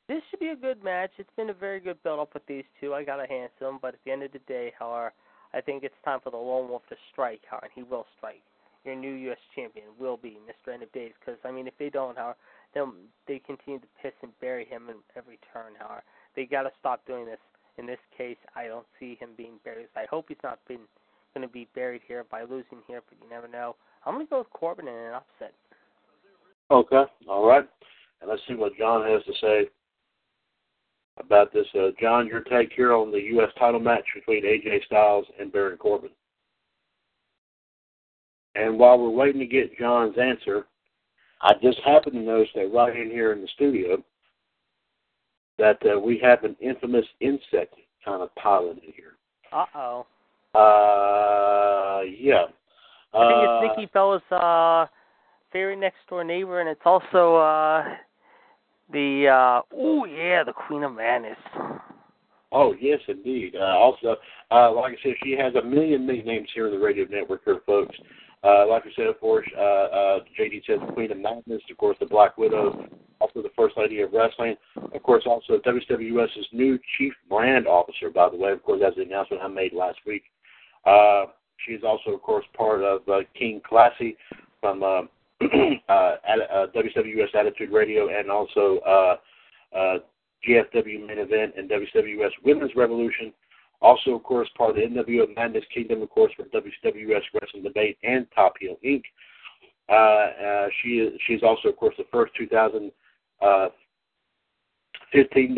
This should be a good match. It's been a very good build up with these two. I gotta hand them, but at the end of the day, however, I think it's time for the lone wolf to strike, however, and he will strike. Your new U.S. champion will be Mr. End of Days, because I mean, if they don't, however, then they continue to piss and bury him in every turn. However, they gotta stop doing this. In this case, I don't see him being buried. I hope he's not been going to be buried here by losing here, but you never know. I'm going to go with Corbin in an upset. Okay, all right. And let's see what John has to say about this. Uh, John, your take here on the U.S. title match between AJ Styles and Baron Corbin. And while we're waiting to get John's answer, I just happened to notice that right in here in the studio that uh, we have an infamous insect kind of piloted here. Uh oh. Uh, yeah. I think it's uh, Nikki Bella's uh, very next door neighbor, and it's also uh, the uh, oh yeah, the Queen of Madness. Oh yes, indeed. Uh, also, uh, like I said, she has a million nicknames here in the radio network, here, folks. Uh, like I said, of course, uh, uh, JD says Queen of Madness, of course, the Black Widow, also the First Lady of Wrestling, of course, also WWS's new Chief Brand Officer, by the way, of course, that's the announcement I made last week. Uh, she's also, of course, part of uh, King Classy from uh, <clears throat> uh, at, uh, WWS Attitude Radio and also uh, uh, GFW Main Event and WWS Women's Revolution. Also, of course, part of the NWO Madness Kingdom, of course, for WWS Wrestling Debate and Top Heel Inc. Uh, uh, she is she's also, of course, the first 2015 uh,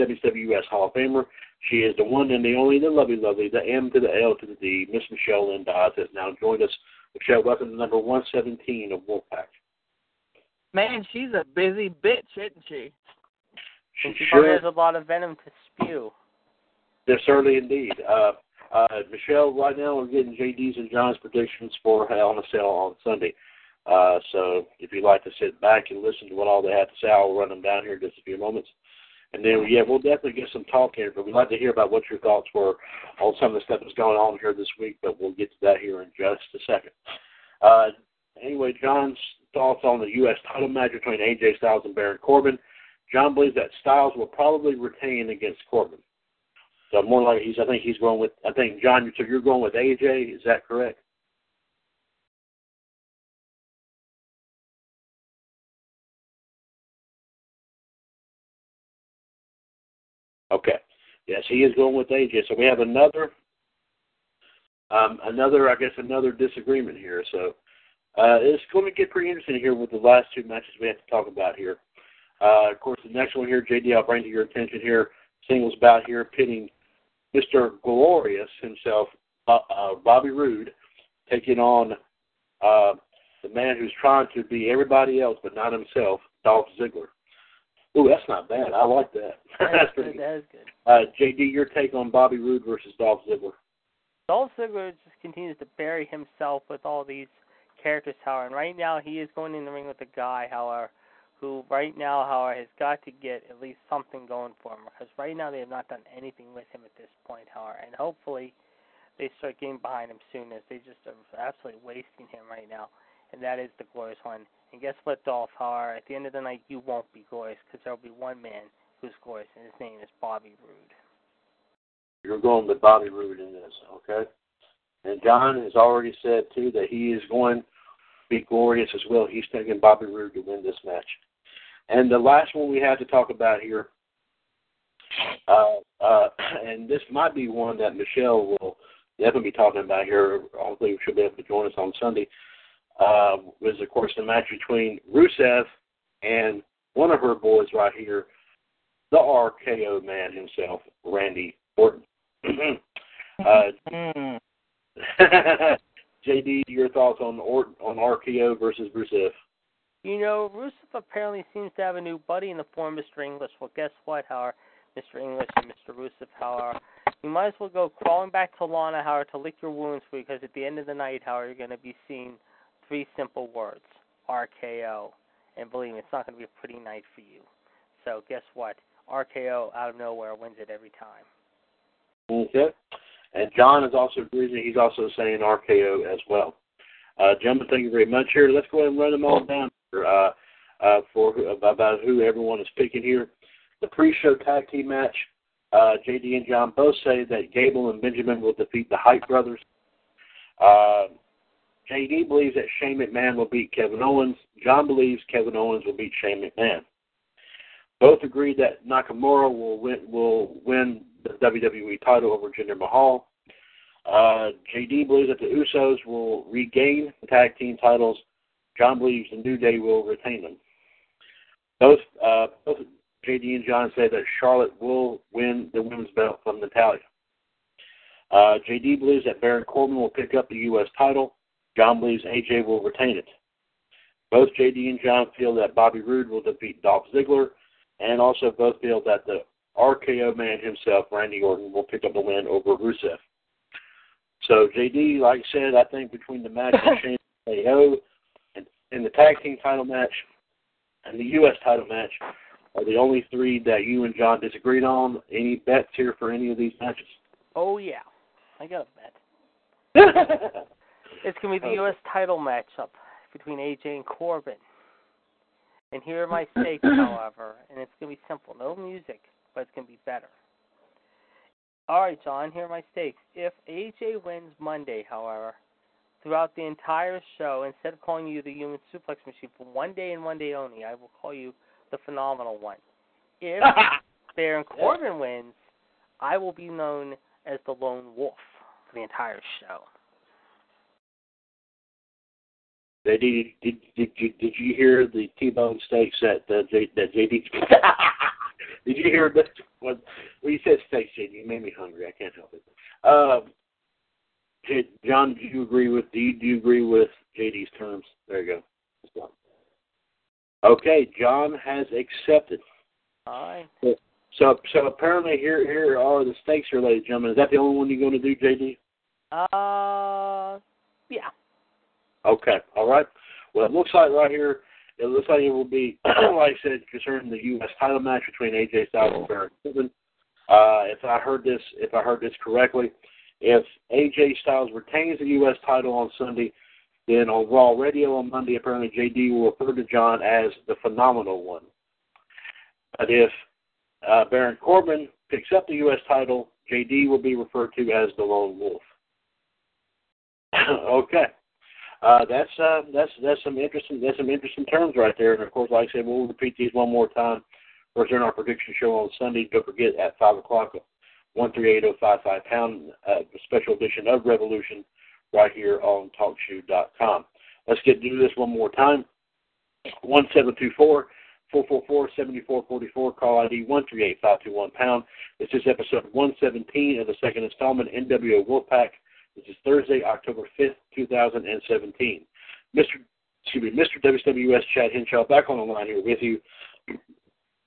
WWS Hall of Famer. She is the one and the only, the lovely, lovely, the M to the L to the D. Miss Michelle Lynn Dodds has now joined us. Michelle, welcome to number 117 of Wolfpac. Man, she's a busy bitch, isn't she? She she sure has a lot of venom to spew. Yes, certainly indeed. Uh, uh, Michelle, right now we're getting JD's and John's predictions for Hell in a Cell on Sunday. Uh, so if you'd like to sit back and listen to what all they have to say, I'll run them down here in just a few moments. And then, yeah, we'll definitely get some talk here, but we'd like to hear about what your thoughts were on some of the stuff that's going on here this week, but we'll get to that here in just a second. Uh, anyway, John's thoughts on the U.S. title match between AJ Styles and Baron Corbin. John believes that Styles will probably retain against Corbin. So more like he's, I think he's going with, I think John, so you're going with AJ, is that correct? Okay. Yes, he is going with AJ. So we have another, um, another, I guess, another disagreement here. So uh, it's going to get pretty interesting here with the last two matches we have to talk about here. Uh, of course, the next one here, JD, I'll bring to your attention here, singles bout here, pitting Mr. Glorious himself, uh, uh, Bobby Roode, taking on uh, the man who's trying to be everybody else but not himself, Dolph Ziggler. Ooh, that's not bad. I like that. <laughs> That that's pretty good. That is good. Uh, JD, your take on Bobby Roode versus Dolph Ziggler? Dolph Ziggler just continues to bury himself with all these characters, however. And right now, he is going in the ring with a guy, however, who right now, however, has got to get at least something going for him. Because right now, they have not done anything with him at this point, however. And hopefully, they start getting behind him soon, as they just are absolutely wasting him right now. And that is the glorious one. And guess what, Dolph? However, at the end of the night, you won't be glorious because there will be one man who's glorious, and his name is Bobby Roode. You're going with Bobby Roode in this, okay? And John has already said too that he is going to be glorious as well. He's taking Bobby Roode to win this match. And the last one we have to talk about here, uh, uh, and this might be one that Michelle will definitely be talking about here. Hopefully, she'll be able to join us on Sunday. Uh, was of course the match between Rusev and one of her boys right here, the RKO man himself, Randy Orton. <clears throat> uh, <laughs> JD, your thoughts on Orton, on RKO versus Rusev? You know, Rusev apparently seems to have a new buddy in the form of Mr. English. Well, guess what, Howard? Mr. English and Mr. Rusev, Howard. You might as well go crawling back to Lana, Howard, to lick your wounds because at the end of the night, Howard, you're going to be seeing three simple words RKO. And believe me, it's not going to be a pretty night for you. So, guess what? RKO out of nowhere wins it every time. Okay. And John is also agreeing. He's also saying RKO as well. Uh, gentlemen, thank you very much. Here, let's go ahead and run them all down for, uh, uh, for about who everyone is picking here. The pre-show tag team match. Uh, JD and John both say that Gable and Benjamin will defeat the Hype Brothers. Uh, JD believes that Shane McMahon will beat Kevin Owens. John believes Kevin Owens will beat Shane McMahon. Both agree that Nakamura will win, will win the WWE title over Jinder Mahal. Uh, JD believes that the Usos will regain the tag team titles. John believes the New Day will retain them. Both, uh, both JD and John say that Charlotte will win the women's belt from Natalya. Uh, JD believes that Baron Corbin will pick up the U.S. title. John believes AJ will retain it. Both JD and John feel that Bobby Roode will defeat Dolph Ziggler, and also both feel that the RKO man himself, Randy Orton, will pick up the win over Rusev. So JD, like I said, I think between the match of <laughs> Shane and KO and, and the tag team title match and the U.S. title match are the only three that you and John disagreed on. Any bets here for any of these matches? Oh yeah, I got a bet. <laughs> it's gonna be the U.S. title matchup between AJ and Corbin. And here are my <clears throat> stakes, however, and it's gonna be simple. No music, but it's gonna be better. All right, John, here are my stakes. If AJ wins Monday, however, throughout the entire show, instead of calling you the human suplex machine for one day and one day only, I will call you the phenomenal one. If <laughs> Baron Corbin wins, I will be known as the lone wolf for the entire show. Did, did, did, did, did you hear the T-bone steaks that uh, J, that JD <laughs> <laughs> Did you hear that? When you said Jade, you made me hungry. I can't help it. Um, John, do you agree with? Do you, do you agree with JD's terms? There you go. Okay, John has accepted. All right. So, so apparently here here are the stakes here, ladies and gentlemen. Is that the only one you're going to do, JD? Uh, yeah. Okay, all right. Well, it looks like right here it looks like it will be, <clears throat> like I said, concerning the U.S. title match between AJ Styles and Baron Corbin. Uh, if I heard this, if I heard this correctly, if AJ Styles retains the U.S. title on Sunday, then on Raw Radio on Monday, apparently JD will refer to John as the phenomenal one. But if uh, Baron Corbin picks up the U.S. title, JD will be referred to as the Lone Wolf. <clears throat> okay uh, that's uh, that's that's some interesting that's some interesting terms right there. And of course, like I said, we'll repeat these one more time. We're during our prediction show on Sunday. Don't forget at five o'clock, one three eight zero five five pound uh, special edition of Revolution right here on TalkShoe.com. Let's get to do this one more time. One seven two four. 444-7444, call ID 138521 pound. This is episode 117 of the second installment, NWO Wolfpac this is Thursday, October 5th, 2017. Mr. Excuse me, Mr. WWS Chad Henshaw back on the line here with you,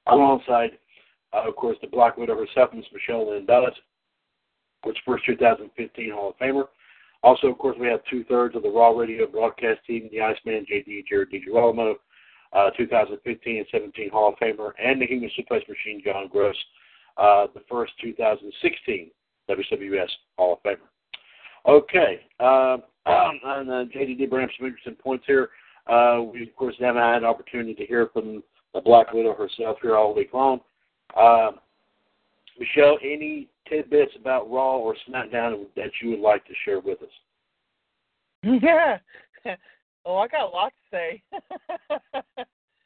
alongside, uh, of course, the Black Widow herself, Michelle Lynn Bellis, which first 2015 Hall of Famer. Also, of course, we have two thirds of the Raw Radio broadcast team, the Iceman, JD Jared DiGirolamo, uh, 2015 and 17 Hall of Famer, and the Human Suplex Machine, John Gross, uh, the first 2016 WWS Hall of Famer. Okay. Uh, <clears throat> and uh, JD brought some interesting points here. Uh, we, of course, haven't had an opportunity to hear from the Black Widow herself here all week long. Uh, Michelle, any tidbits about Raw or SmackDown that you would like to share with us? <laughs> Yeah. <laughs> Oh, I got a lot to say. <laughs>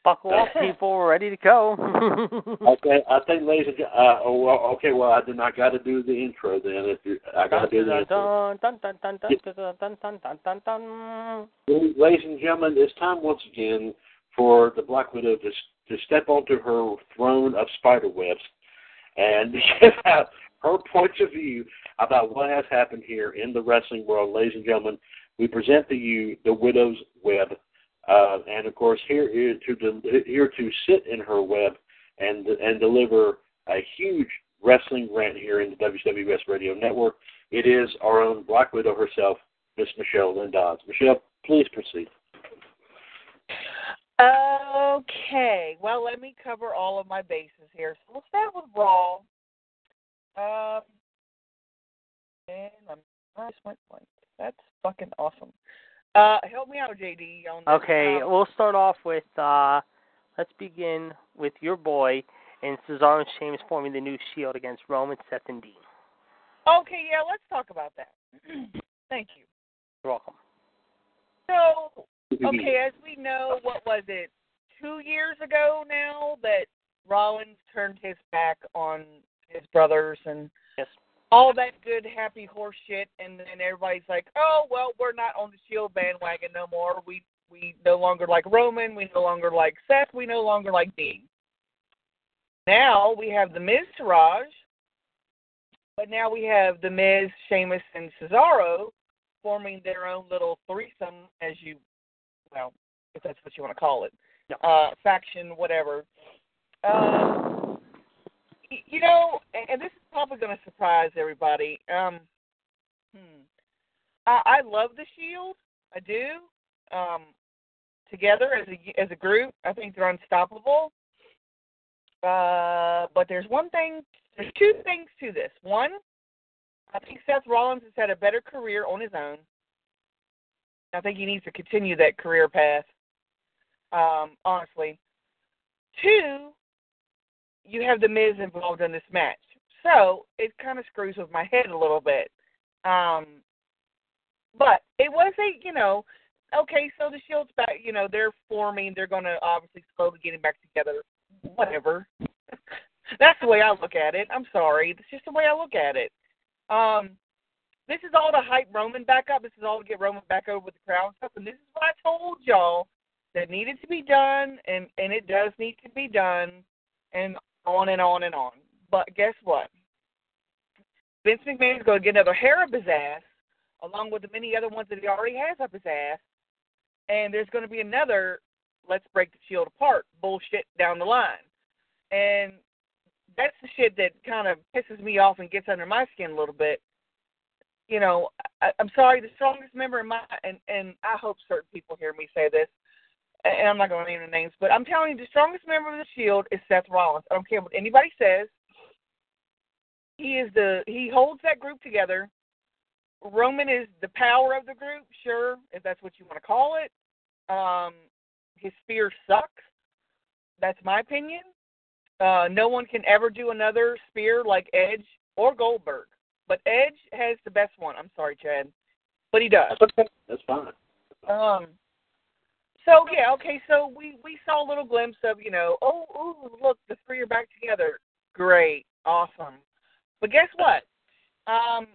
Buckle up, people. We're ready to go. <laughs> okay, I think, ladies and gentlemen, uh, oh, well, okay, well, I then I got to do the intro then. If you, I got to do the intro. Ladies and gentlemen, it's time once again for the Black Widow to to step onto her throne of spider webs and give out her points of view about what has happened here in the wrestling world. Ladies and gentlemen, we present to you the Widow's Web Uh, and of course, here is to here to sit in her web and and deliver a huge wrestling rant here in the WWS Radio Network. It is our own Black Widow herself, Miss Michelle Lynn Dodds. Michelle, please proceed. Okay, well, let me cover all of my bases here. So we'll start with Raw. Um, and I'm I just went blank. That's fucking awesome. Uh, help me out, JD. Okay, Um, we'll start off with uh let's begin with your boy and Cesaro and Sheamus forming the new Shield against Roman, Seth, and Dean. okay, yeah, let's talk about that. <clears throat> Thank you. You're welcome. So, okay, as we know, what was it, two years ago now that Rollins turned his back on his brothers and Yes. All that good, happy horse shit, and then everybody's like, "Oh, well, we're not on the Shield bandwagon no more. We we no longer like Roman. We no longer like Seth. We no longer like Dean." Now we have the Miz Taraj, but now we have the Miz, Sheamus, and Cesaro forming their own little threesome, as you, well, if that's what you want to call it, uh, faction, whatever. Um, y- you know, and this is probably going to surprise everybody. Um, hmm. I, I love the Shield. I do. Um, together as a as a group, I think they're unstoppable. Uh, but there's one thing. There's two things to this. One, I think Seth Rollins has had a better career on his own. I think he needs to continue that career path. Um, honestly. Two, you have the Miz involved in this match, so it kind of screws with my head a little bit. Um, but it was a, you know, okay. So the Shield's back. You know, they're forming. They're going to obviously slowly getting back together. Whatever. <laughs> That's the way I look at it. I'm sorry. It's just the way I look at it. Um, this is all to hype Roman back up. This is all to get Roman back over with the crowd and stuff. And this is what I told y'all that needed to be done, and and it does need to be done, and on and on and on. But guess what? Vince McMahon is going to get another hair up his ass, along with the many other ones that he already has up his ass, and there's going to be another let's break the shield apart bullshit down the line. And that's the shit that kind of pisses me off and gets under my skin a little bit. You know, I, I'm sorry, the strongest member in my and and I hope certain people hear me say this, and I'm not going to name the names, but I'm telling you, the strongest member of the Shield is Seth Rollins. I don't care what anybody says. He is the he holds that group together. Roman is the power of the group, sure, if that's what you want to call it. Um, his spear sucks. That's my opinion. Uh, no one can ever do another spear like Edge or Goldberg, but Edge has the best one. I'm sorry, Chad, but he does. That's okay. That's fine. Um. So yeah, okay. So we we saw a little glimpse of you know, oh, ooh, look, the three are back together. Great, awesome. But guess what? Um,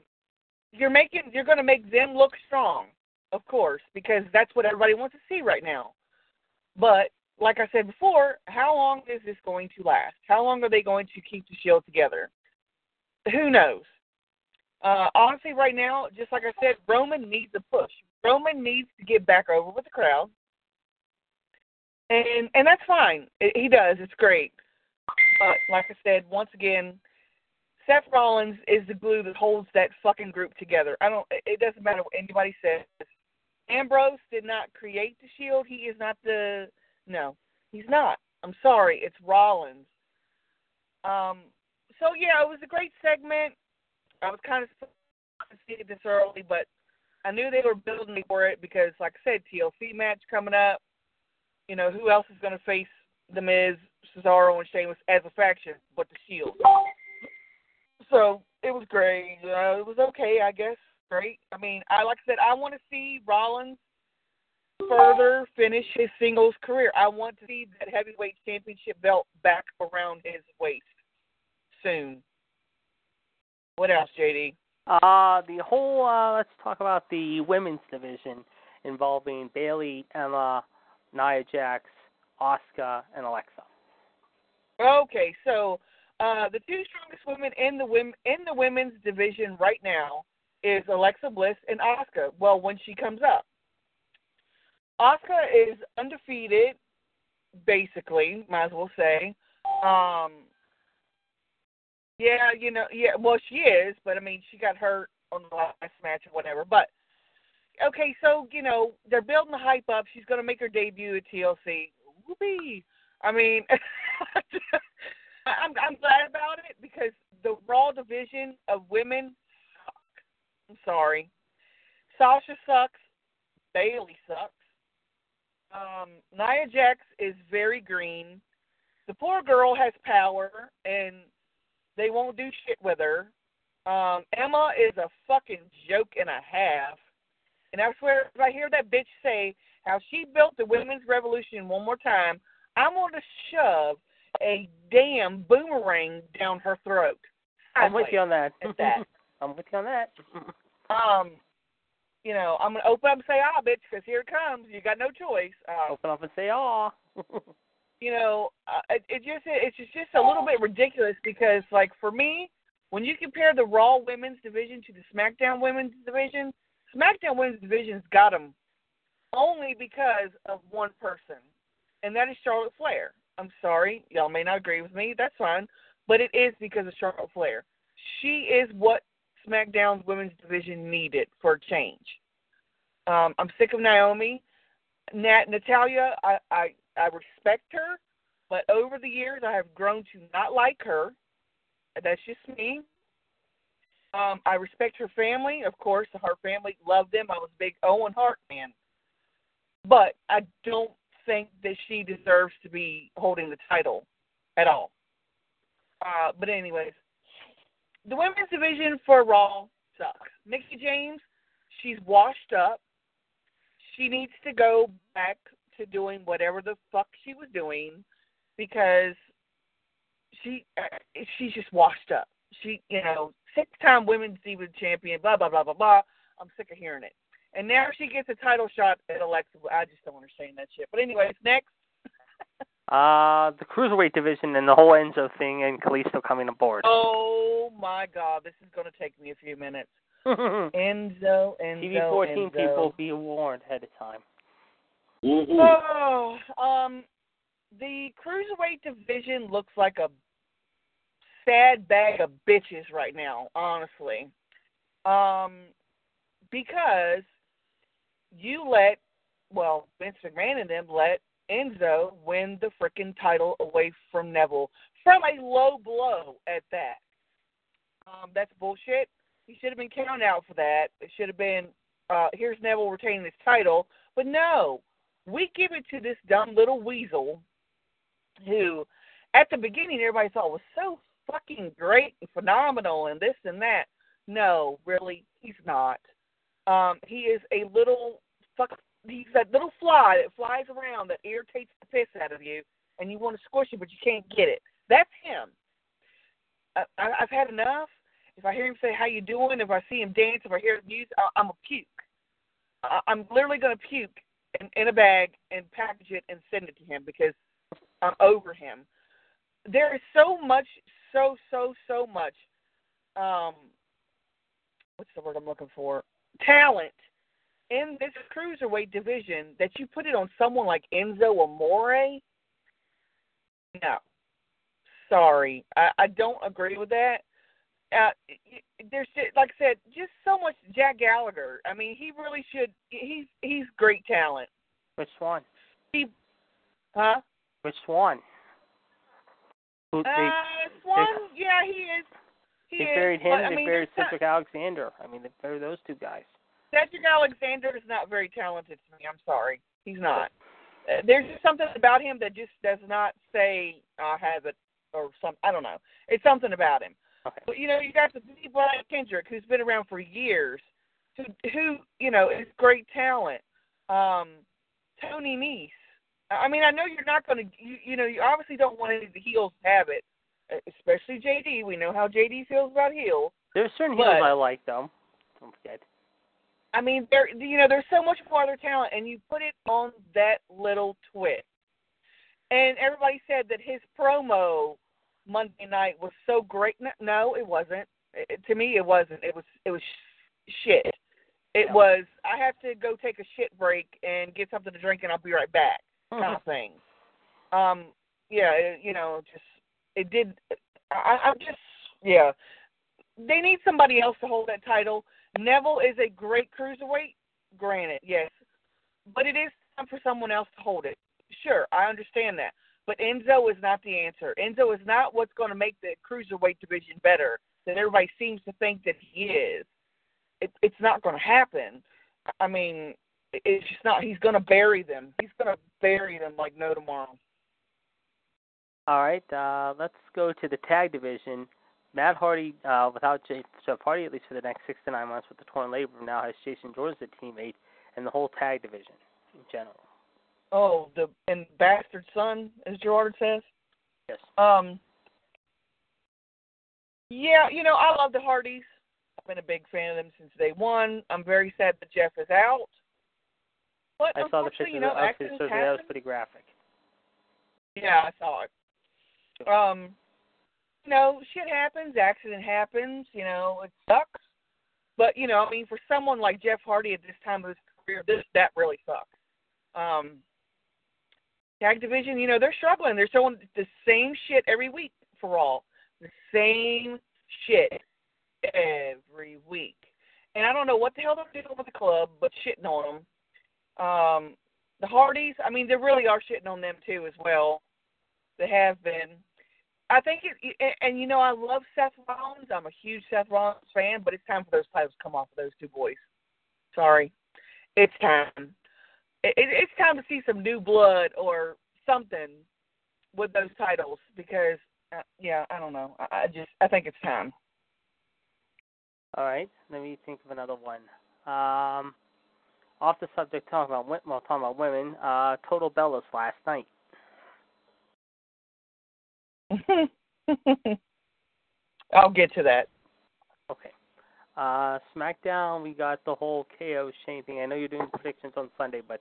you're making you're going to make them look strong, of course, because that's what everybody wants to see right now. But like I said before, how long is this going to last? How long are they going to keep the Shield together? Who knows? Uh, honestly, right now, just like I said, Roman needs a push. Roman needs to get back over with the crowd, and and that's fine. It, he does. It's great. But like I said, once again, Seth Rollins is the glue that holds that fucking group together. I don't. It doesn't matter what anybody says. Ambrose did not create the Shield. He is not the. No, he's not. I'm sorry. It's Rollins. Um. So yeah, it was a great segment. I was kind of to see it this early, but I knew they were building for it because, like I said, TLC match coming up. You know, who else is going to face The Miz, Cesaro, and Sheamus as a faction but the Shield? So it was great. Uh, it was okay, I guess. Great. I mean, I like I said, I want to see Rollins further finish his singles career. I want to see that heavyweight championship belt back around his waist soon. What else, JD? Uh, the whole, uh, let's talk about the women's division involving Bayley, Emma, Nia Jax, Asuka, and Alexa. Okay, so uh, the two strongest women in the women in the women's division right now is Alexa Bliss and Asuka. Well, when she comes up, Asuka is undefeated, basically, might as well say. Um, yeah, you know, yeah, well, she is, but I mean, she got hurt on the last match or whatever. But okay, so you know, they're building the hype up. She's going to make her debut at TLC. Whoopee! I mean, <laughs> I'm I'm glad about it because the Raw division of women suck. I'm sorry. Sasha sucks. Bayley sucks. Um, Nia Jax is very green. The poor girl has power, and they won't do shit with her. Um, Emma is a fucking joke and a half. And I swear, if I hear that bitch say how she built the women's revolution one more time, I'm going to shove a damn boomerang down her throat. I'm with you on that. At that. <laughs> I'm with you on that. um, you know, I'm gonna open up and say, "Ah, bitch," because here it comes. You got no choice. Uh, Open up and say, "Aw." <laughs> you know, uh, it, it just it's just just a little bit ridiculous because, like, for me, when you compare the Raw Women's Division to the SmackDown Women's Division, SmackDown Women's Division's got them only because of one person, and that is Charlotte Flair. I'm sorry, y'all may not agree with me. That's fine, but it is because of Charlotte Flair. She is what SmackDown's Women's Division needed for a change. Um, I'm sick of Naomi. Nat Natalya, I, I I respect her, but over the years I have grown to not like her. That's just me. Um, I respect her family, of course. Her family loved them. I was a big Owen Hart fan, but I don't think that she deserves to be holding the title at all. Uh, but anyways, the women's division for Raw sucks. Mickie James, she's washed up. She needs to go back to doing whatever the fuck she was doing because she uh, she's just washed up. She, you know, six-time women's diva champion, blah blah blah blah blah. I'm sick of hearing it. And now she gets a title shot at Alexa. I just don't understand that shit. But anyways, next. <laughs> uh, the cruiserweight division and the whole Enzo thing and Kalisto coming aboard. Oh my God, this is going to take me a few minutes. <laughs> Enzo, Enzo, TV 14 Enzo. people be warned ahead of time. Mm-hmm. Oh, um, the cruiserweight division looks like a sad bag of bitches right now, honestly. Um, because you let, well, Vince McMahon and them let Enzo win the freaking title away from Neville from a low blow at that. Um, that's bullshit. He should have been counted out for that. It should have been, uh, here's Neville retaining his title. But no, we give it to this dumb little weasel who, at the beginning, everybody thought was so fucking great and phenomenal and this and that. No, really, he's not. Um, he is a little fuck. He's that little fly that flies around that irritates the piss out of you, and you want to squish it, but you can't get it. That's him. I, I, I've had enough. If I hear him say "How you doing," if I see him dance, if I hear the music, I, I'm a puke. I, I'm literally going to puke in, in a bag and package it and send it to him because I'm over him. There is so much, so so so much. Um, what's the word I'm looking for? Talent in this cruiserweight division that you put it on someone like Enzo Amore. No, sorry, I, I don't agree with that. Uh, there's just, like I said, just so much Jack Gallagher. I mean, he really should. He's he's great talent. Which one? He, huh? Which one? Who, Uh, Swann, yeah, he is. He they is, buried him. but, I they mean, buried Cedric Alexander. I mean, they buried those two guys. Cedric Alexander is not very talented to me. I'm sorry, he's not. Uh, there's just something about him that just does not say I have it or some. I don't know. It's something about him. Okay. But you know, you got the B. Brian Kendrick, who's been around for years, who who you know is great talent. Um, Tony Nese. I mean, I know you're not going to. You, you know, you obviously don't want any of the heels to have it, especially JD. We know how JD feels about heels. There's certain But- heroes I like, though. Don't forget. I mean, there you know, there's so much more other talent, and you put it on that little twist. And everybody said that his promo Monday night was so great. No, no it wasn't. It, to me, it wasn't. It was it was sh- shit. It Yeah. was I have to go take a shit break and get something to drink and I'll be right back kind of thing. Um, yeah, it, you know, just it did. I, I'm just yeah. They need somebody else to hold that title. Neville is a great cruiserweight, granted, yes, but it is time for someone else to hold it. Sure, I understand that, but Enzo is not the answer. Enzo is not what's going to make the cruiserweight division better. That everybody seems to think that he is. It, it's not going to happen. I mean, it's just not. He's going to bury them. He's going to bury them like no tomorrow. All right, uh, let's go to the tag division. Matt Hardy, uh, without Jeff Hardy, at least for the next six to nine months with the torn labrum, now has Jason Jordan as a teammate, and the whole tag division in general. Oh, the and bastard son, as Gerard says. Yes. Um. Yeah, you know I love the Hardys. I've been a big fan of them since day one. I'm very sad that Jeff is out. But I saw the pictures you know, of the accidents that was pretty graphic. Yeah, I saw it. Um, you know, shit happens, accident happens. You know, it sucks. But you know, I mean, for someone like Jeff Hardy at this time of his career, this that really sucks. Um, tag division, you know, they're struggling. They're showing the same shit every week for all. The same shit every week. And I don't know what the hell they're doing with the club, but shitting on them. Um, the Hardys, I mean, they really are shitting on them too as well. They have been. I think it, and- you know, I love Seth Rollins. I'm a huge Seth Rollins fan, but it's time for those titles to come off of those two boys. Sorry, it's time. It, it, it's time to see some new blood or something with those titles because, uh, yeah, I don't know. I, I just, I think it's time. All right, let me think of another one. Um, off the subject, talking about well, talking about women. Uh, Total Bellas last night. <laughs> I'll get to that. Okay. Uh, SmackDown, we got the whole KO Shane thing. I know you're doing predictions on Sunday, but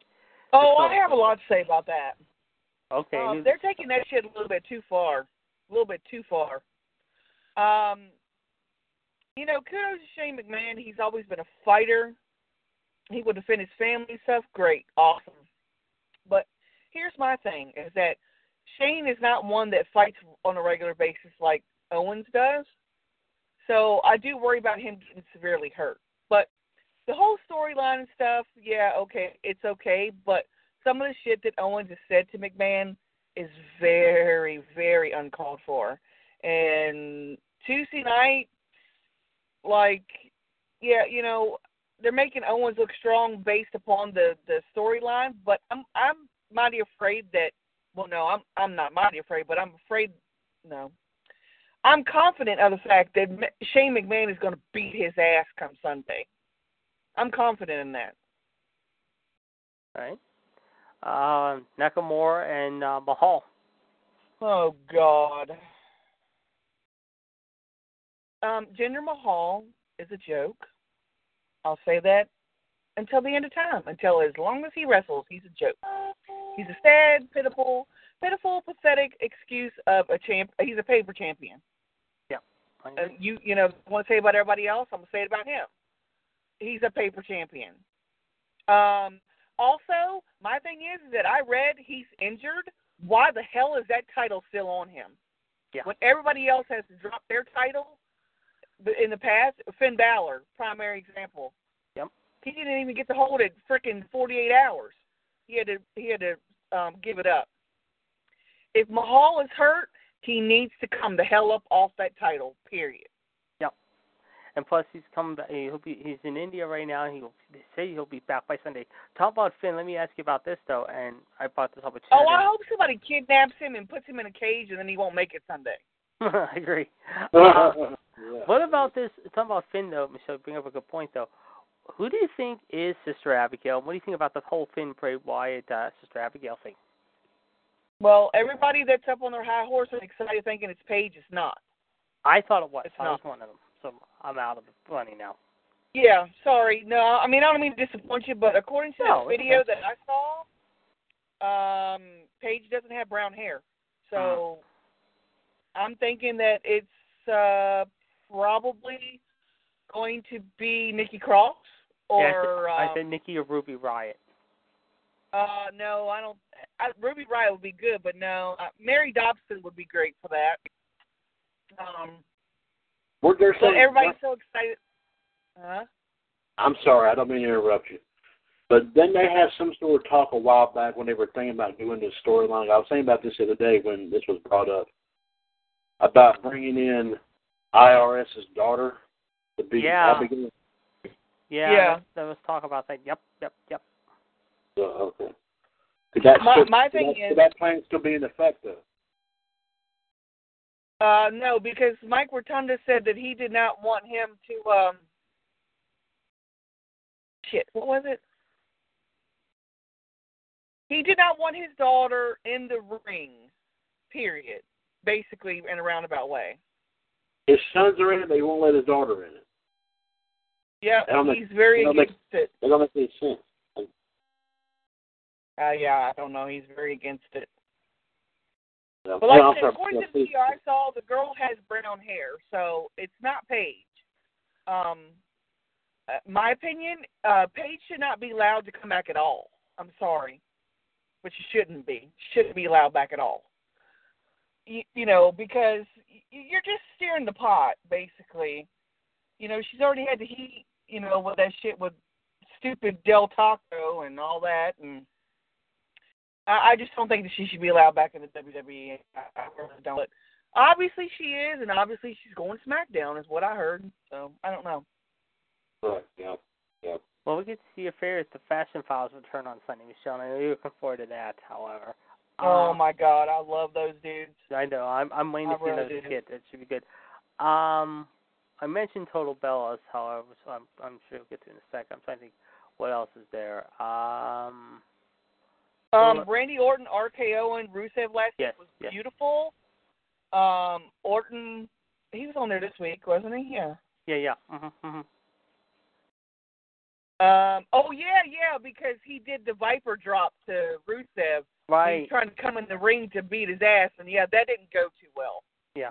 Oh, I have a lot to say about that. okay. Um, they're taking that shit a little bit too far. A little bit too far. Um, you know, kudos to Shane McMahon. He's always been a fighter. He would defend his family stuff. Great, awesome. But here's my thing: is that Shane is not one that fights on a regular basis like Owens does. So I do worry about him getting severely hurt. But the whole storyline and stuff, yeah, okay, it's okay. But some of the shit that Owens has said to McMahon is very, very uncalled for. And Tuesday night, like, yeah, you know, they're making Owens look strong based upon the the storyline, but I'm I'm mighty afraid that. Well, no, I'm I'm not mighty afraid, but I'm afraid. No, I'm confident of the fact that Shane McMahon is going to beat his ass come Sunday. I'm confident in that. All right. Uh, Nakamura and uh, Mahal. Oh God. Um, Jinder Mahal is a joke. I'll say that until the end of time. Until as long as he wrestles, he's a joke. He's a sad, pitiful, pitiful, pathetic excuse of a champ. He's a paper champion. Yeah. Uh, you you know want to say about everybody else? I'm gonna say it about him. He's a paper champion. Um, also, my thing is that I read he's injured. Why the hell is that title still on him? Yeah. When everybody else has to drop their title in the past, Finn Balor, primary example. Yep. He didn't even get to hold it frickin' 48 hours. He had to he had to um, give it up. If Mahal is hurt, he needs to come the hell up off that title. Period. Yep. And plus, he's coming back. He'll be. He's in India right now. He they say he'll be back by Sunday. Talk about Finn. Let me ask you about this though. And I brought this up with Oh, I hope somebody kidnaps him and puts him in a cage, and then he won't make it Sunday. <laughs> I agree. <laughs> Uh, Yeah. what about this? Talking about Finn though, Michelle, bring up a good point though. Who do you think is Sister Abigail? What do you think about the whole Finn Bray Wyatt uh, Sister Abigail thing? Well, everybody that's up on their high horse and excited thinking it's Paige is not. I thought it was. It's I not. was one of them. So I'm out of the running now. Yeah, sorry. No, I mean I don't mean to disappoint you, but according to No, the video okay. that I saw, um, Paige doesn't have brown hair. So I'm thinking that it's uh probably going to be Nikki Cross or yeah, I, said, I said Nikki or Ruby Riott. uh, no, I don't. I, Ruby Riott would be good, but no, uh, Mary Dobson would be great for that. Um, We're they're so saying, everybody's so excited. Huh? I'm sorry, I don't mean to interrupt you. But then they had some sort of talk a while back when they were thinking about doing this storyline. I was thinking about this the other day when this was brought up about bringing in IRS's daughter to be Yeah. Abigail. Yeah, Yeah. There was talk about that. Yep, yep, yep. So, okay. Could that, My- still, my could thing that, is- could that plan still be in effect though? Uh, no, because Mike Rotunda said that he did not want him to. um Shit, what was it? He did not want his daughter in the ring. Period. Basically, in a roundabout way. His sons are in it, but he won't let his daughter in it. Yeah, he's very I don't make- against it. That don't make any sense. Uh, yeah, I don't know. He's very against it. No, But like no, I said, according Yeah, to the I saw, the girl has brown hair, so it's not Paige. Um, uh, my opinion, uh, Paige should not be allowed to come back at all. I'm sorry, but she shouldn't be. Shouldn't be allowed back at all. You, you know, because you're just steering the pot, basically. You know, she's already had to heat. You know, with that shit with stupid Del Taco and all that, and I, I just don't think that she should be allowed back in the WWE. I, I really don't. But obviously she is, and obviously she's going SmackDown, is what I heard. So I don't know. Right, yeah, yeah. Well, we get to see your favorite, the Fashion Files, return on Sunday, Michelle. and I know you're looking forward to that. However, Oh Um, my God, I love those dudes. I know. I'm I'm waiting to see really those do. kids. It should be good. Um, I mentioned Total Bellas, however, so I'm I'm sure we'll get to it in a second. I'm trying to think what else is there. Um, Um, Randy Orton, RKO, and Rusev last Yes, week was yes. beautiful. Um, Orton, he was on there this week, wasn't he? Yeah. yeah, yeah. Mhm, mhm. Um, oh yeah, yeah, because he did the Viper drop to Rusev. He was trying to come in the ring to beat his ass, and yeah, that didn't go too well. Yeah.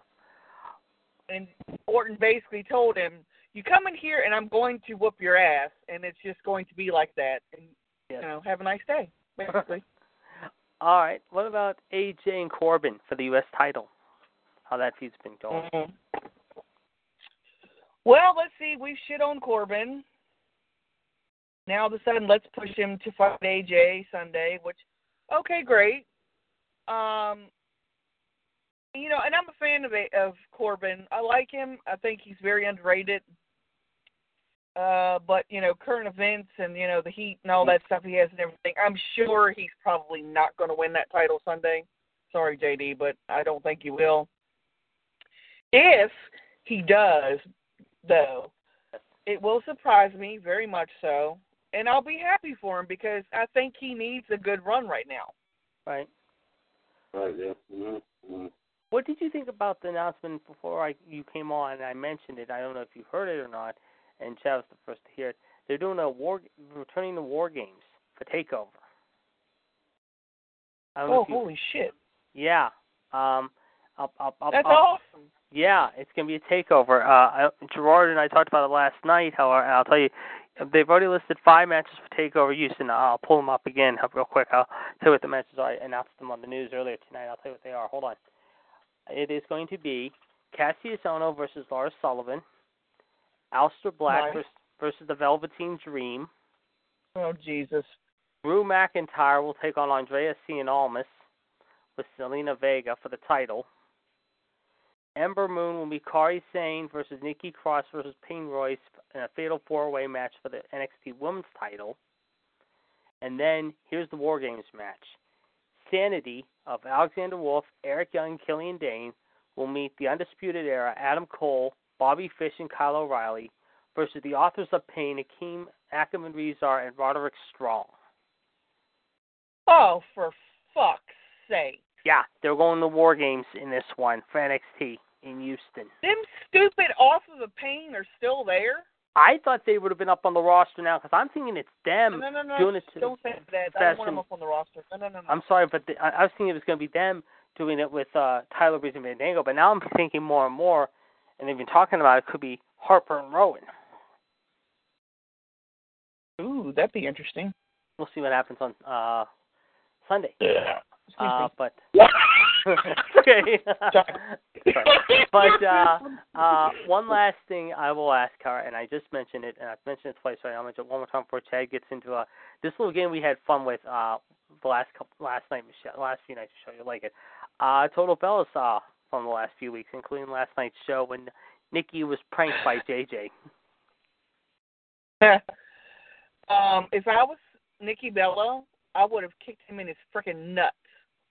And Orton basically told him, "You come in here, and I'm going to whoop your ass, and it's just going to be like that. And Yes. you know, have a nice day." <laughs> Basically. All right. What about AJ and Corbin for the U.S. title? How that feud's been going? Mhm. Well, let's see. We've shit on Corbin. Now all of a sudden, let's push him to fight AJ Sunday. Which, okay, great. Um, you know, and I'm a fan of of Corbin. I like him. I think he's very underrated. Uh, but you know, current events and you know the heat and all that stuff he has and everything. I'm sure he's probably not going to win that title Sunday. Sorry, JD, but I don't think he will. If he does, though, it will surprise me very much so, and I'll be happy for him because I think he needs a good run right now. Right. Right, yeah. Mm-hmm. Mm-hmm. What did you think about the announcement before I you came on and I mentioned it? I don't know if you heard it or not, and Chad was the first to hear it. They're doing a war, returning the war games for Takeover. I don't know Oh, if you, holy shit! yeah. Um, I'll, I'll, I'll, That's I'll, awesome. Yeah, it's gonna be a takeover. Uh, I, Gerard and I talked about it last night. How and I'll tell you, they've already listed five matches for takeover use, and I'll pull them up again real quick. I'll tell you what the matches are. I announced them on the news earlier tonight. I'll tell you what they are. Hold on. It is going to be Kassius Ohno versus Lars Sullivan, Aleister Black Nice. versus, versus the Velveteen Dream. Oh Jesus! Drew McIntyre will take on Andrade Cien Almas with Zelina Vega for the title. Ember Moon will be Kairi Sane versus Nikki Cross versus Peyton Royce in a fatal four-way match for the NXT Women's title. And then here's the War Games match. Sanity of Alexander Wolfe, Eric Young, Killian Dain will meet the Undisputed Era, Adam Cole, Bobby Fish, and Kyle O'Reilly versus the Authors of Pain, Akam Ackerman Rezar, and Roderick Strong. Oh, for fuck's sake! Yeah, they're going to War Games in this one for NXT in Houston. Them stupid off of the pain are still there. I thought they would have been up on the roster now because I'm thinking it's them no, no, no, doing it to don't say that. I don't want them up on the roster. No, no, no, no. I'm sorry, but the, I, I was thinking it was going to be them doing it with uh, Tyler Breeze and Fandango, but now I'm thinking more and more, and they've been talking about it could be Harper and Rowan. Ooh, that'd be interesting. We'll see what happens on uh Sunday. Yeah. Uh, but <laughs> okay. Sorry. Sorry. But uh, uh, one last thing I will ask her, and I just mentioned it, and I've mentioned it twice. So I'll mention it one more time before Chad gets into uh, this little game we had fun with uh, the last couple, last night, Michelle, last few nights. Michelle, you like it? Uh, Total Bellas saw from the last few weeks, including last night's show when Nikki was pranked by JJ. <laughs> um, if I was Nikki Bella, I would have kicked him in his freaking nuts.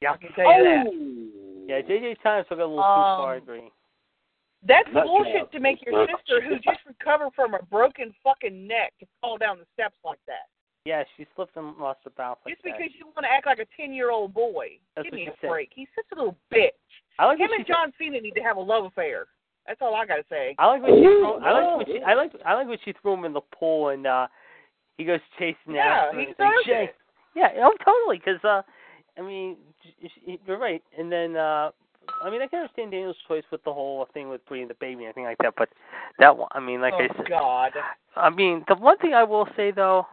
Yeah. I can tell you that. Oh. Yeah, JJ's time took a little too Um, far. I agree. That's Nut bullshit to make your sister, who just recovered from a broken fucking neck, to fall down the steps like that. Yeah, she slipped and lost her balance like Just that. because you want to act like a ten year old boy. That's Give me she a said. break. He's such a little bitch. I like Him and she John Cena need to have a love affair. That's all I gotta say. I like when she Ooh, threw, I like when she I like I like when she threw him in the pool and uh he goes chasing Yeah, after her he and like, it. Yeah, oh totally because uh I mean you're right and then uh I mean I can understand Daniel's choice with the whole thing with bringing the baby and everything like that but that one I mean like oh I said God. I mean the one thing I will say though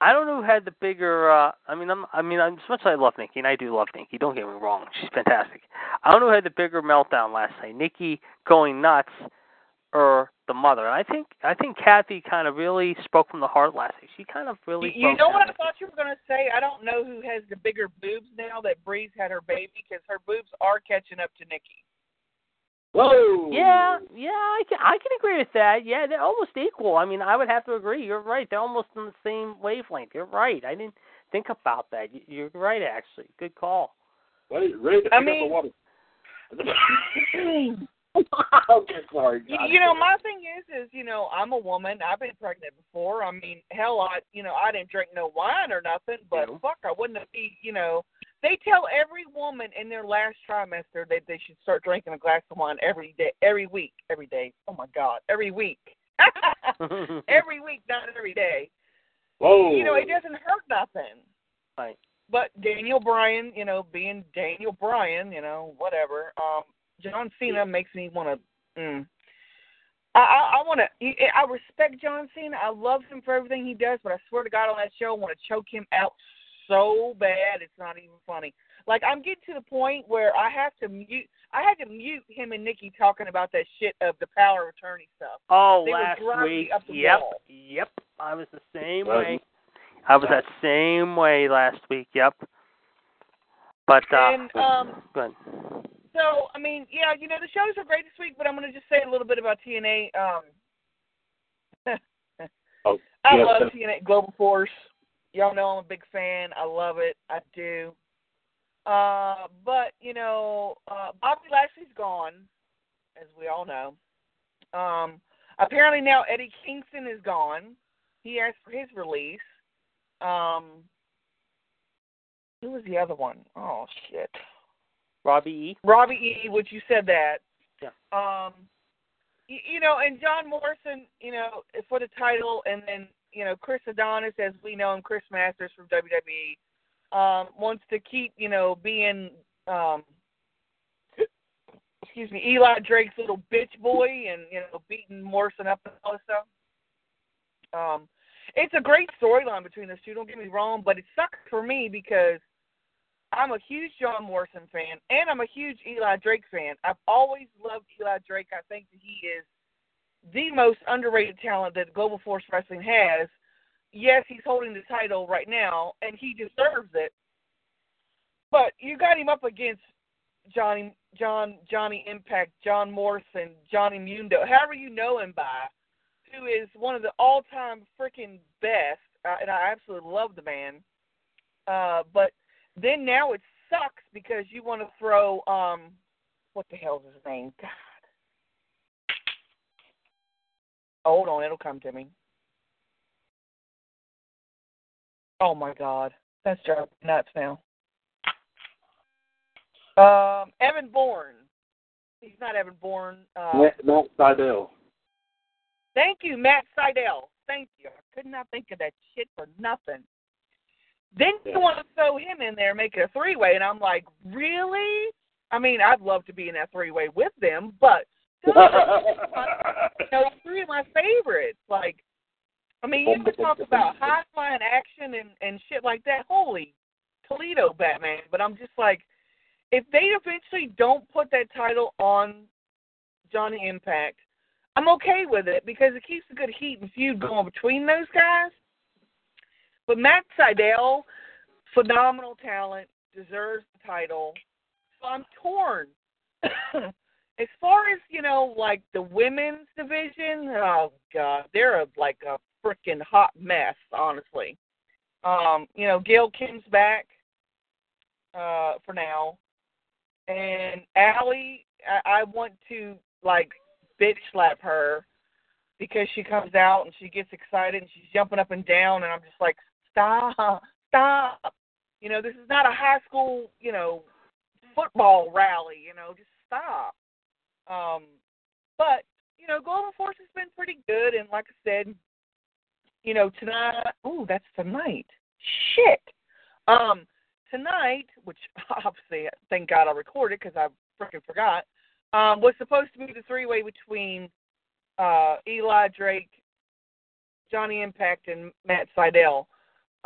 I don't know who had the bigger. uh I mean, I'm. I mean, I'm, as much as I love Nikki, and I do love Nikki. Don't get me wrong; she's fantastic. I don't know who had the bigger meltdown last night: Nikki going nuts, or the mother. And I think I think Kathy kind of really spoke from the heart last night. She kind of really. You, you know what. I thought you were gonna say? I don't know who has the bigger boobs now that Brie's had her baby because her boobs are catching up to Nikki. Whoa. Yeah, yeah, I can I can agree with that. Yeah, they're almost equal. I mean, I would have to agree. You're right. They're almost on the same wavelength. You're right. I didn't think about that. You- You're right, actually. Good call. Ready, ready to I pick mean- up the water. <laughs> <laughs> <laughs> okay, sorry. You, God you know, my thing is, is you know, I'm a woman. I've been pregnant before. I mean, hell, I, you know, I didn't drink no wine or nothing, but No. fuck, I wouldn't be, you know. They tell every woman in their last trimester that they should start drinking a glass of wine every day, every week, every day. Oh my God, every week. <laughs> <laughs> every week, not every day. Whoa. You know, it doesn't hurt nothing. right. But Daniel Bryan, you know, being Daniel Bryan, you know, whatever. Um, John Cena makes me want to. Mm. I I, I want to. I respect John Cena. I love him for everything he does, but I swear to God, on that show, I want to choke him out so bad it's not even funny. Like I'm getting to the point where I have to mute. I had to mute him and Nikki talking about that shit of the power of attorney stuff. Oh, They were last driving me week. Yep. wall. Yep. I was the same Right. way. I was that same way last week. Yep. But uh And um, good. So, I mean, yeah, you know, the shows are great this week, but I'm going to just say a little bit about TNA. Um, <laughs> Oh, I yes, love that's- TNA Global Force. Y'all know I'm a big fan. I love it. I do. Uh, but you know, uh, Bobby Lashley's gone, as we all know. Um, apparently now Eddie Kingston is gone. He asked for his release. Um, who was the other one? Oh shit. Robbie E. Robbie E, which you said that. Yeah. Um, you, you know, and John Morrison, you know, for the title, and then you know Chris Adonis, as we know him, Chris Masters from WWE, um, wants to keep, you know, being, um, excuse me, Eli Drake's little bitch boy, and you know, beating Morrison up and all this stuff. Um, it's a great storyline between those two. Don't get me wrong, but it sucks for me because I'm a huge John Morrison fan, and I'm a huge Eli Drake fan. I've always loved Eli Drake. I think that he is the most underrated talent that Global Force Wrestling has. Yes, he's holding the title right now, and he deserves it. But you got him up against Johnny, John, Johnny Impact, John Morrison, Johnny Mundo, however you know him by, who is one of the all-time freaking best, uh, and I absolutely love the man. Uh, but then now it sucks because you want to throw um what the hell's his name? God. Hold on, it'll come to me. Oh my God, that's driving nuts now. Um, Evan Bourne. He's not Evan Bourne. Uh, Matt, Matt Sydal. Thank you, Matt Sydal. Thank you. I could not think of that shit for nothing. Then you Yeah. want to throw him in there, make it a three way, and I'm like, really? I mean, I'd love to be in that three way with them, but <laughs> you know, three of my favorites. Like, I mean, you can talk about high flying action and and shit like that. Holy Toledo, Batman! But I'm just like, if they eventually don't put that title on Johnny Impact, I'm okay with it because it keeps a good heat and feud going between those guys. But Matt Sydal, phenomenal talent, deserves the title. So I'm torn. <coughs> as far as you know, like the women's division, oh god, they're a, like a freaking hot mess, honestly. Um, you know, Gail Kim's back uh, for now, and Allie, I, I want to like bitch slap her because she comes out and she gets excited and she's jumping up and down, and I'm just like, stop, stop. You know, this is not a high school, you know, football rally. You know, just stop. Um, but you know, Global Force has been pretty good, and like I said, you know, tonight. Oh, that's tonight. Shit. Um, tonight, which <laughs> obviously, thank God I recorded because I freaking forgot. Um, was supposed to be the three-way between uh, Eli Drake, Johnny Impact, and Matt Sydal,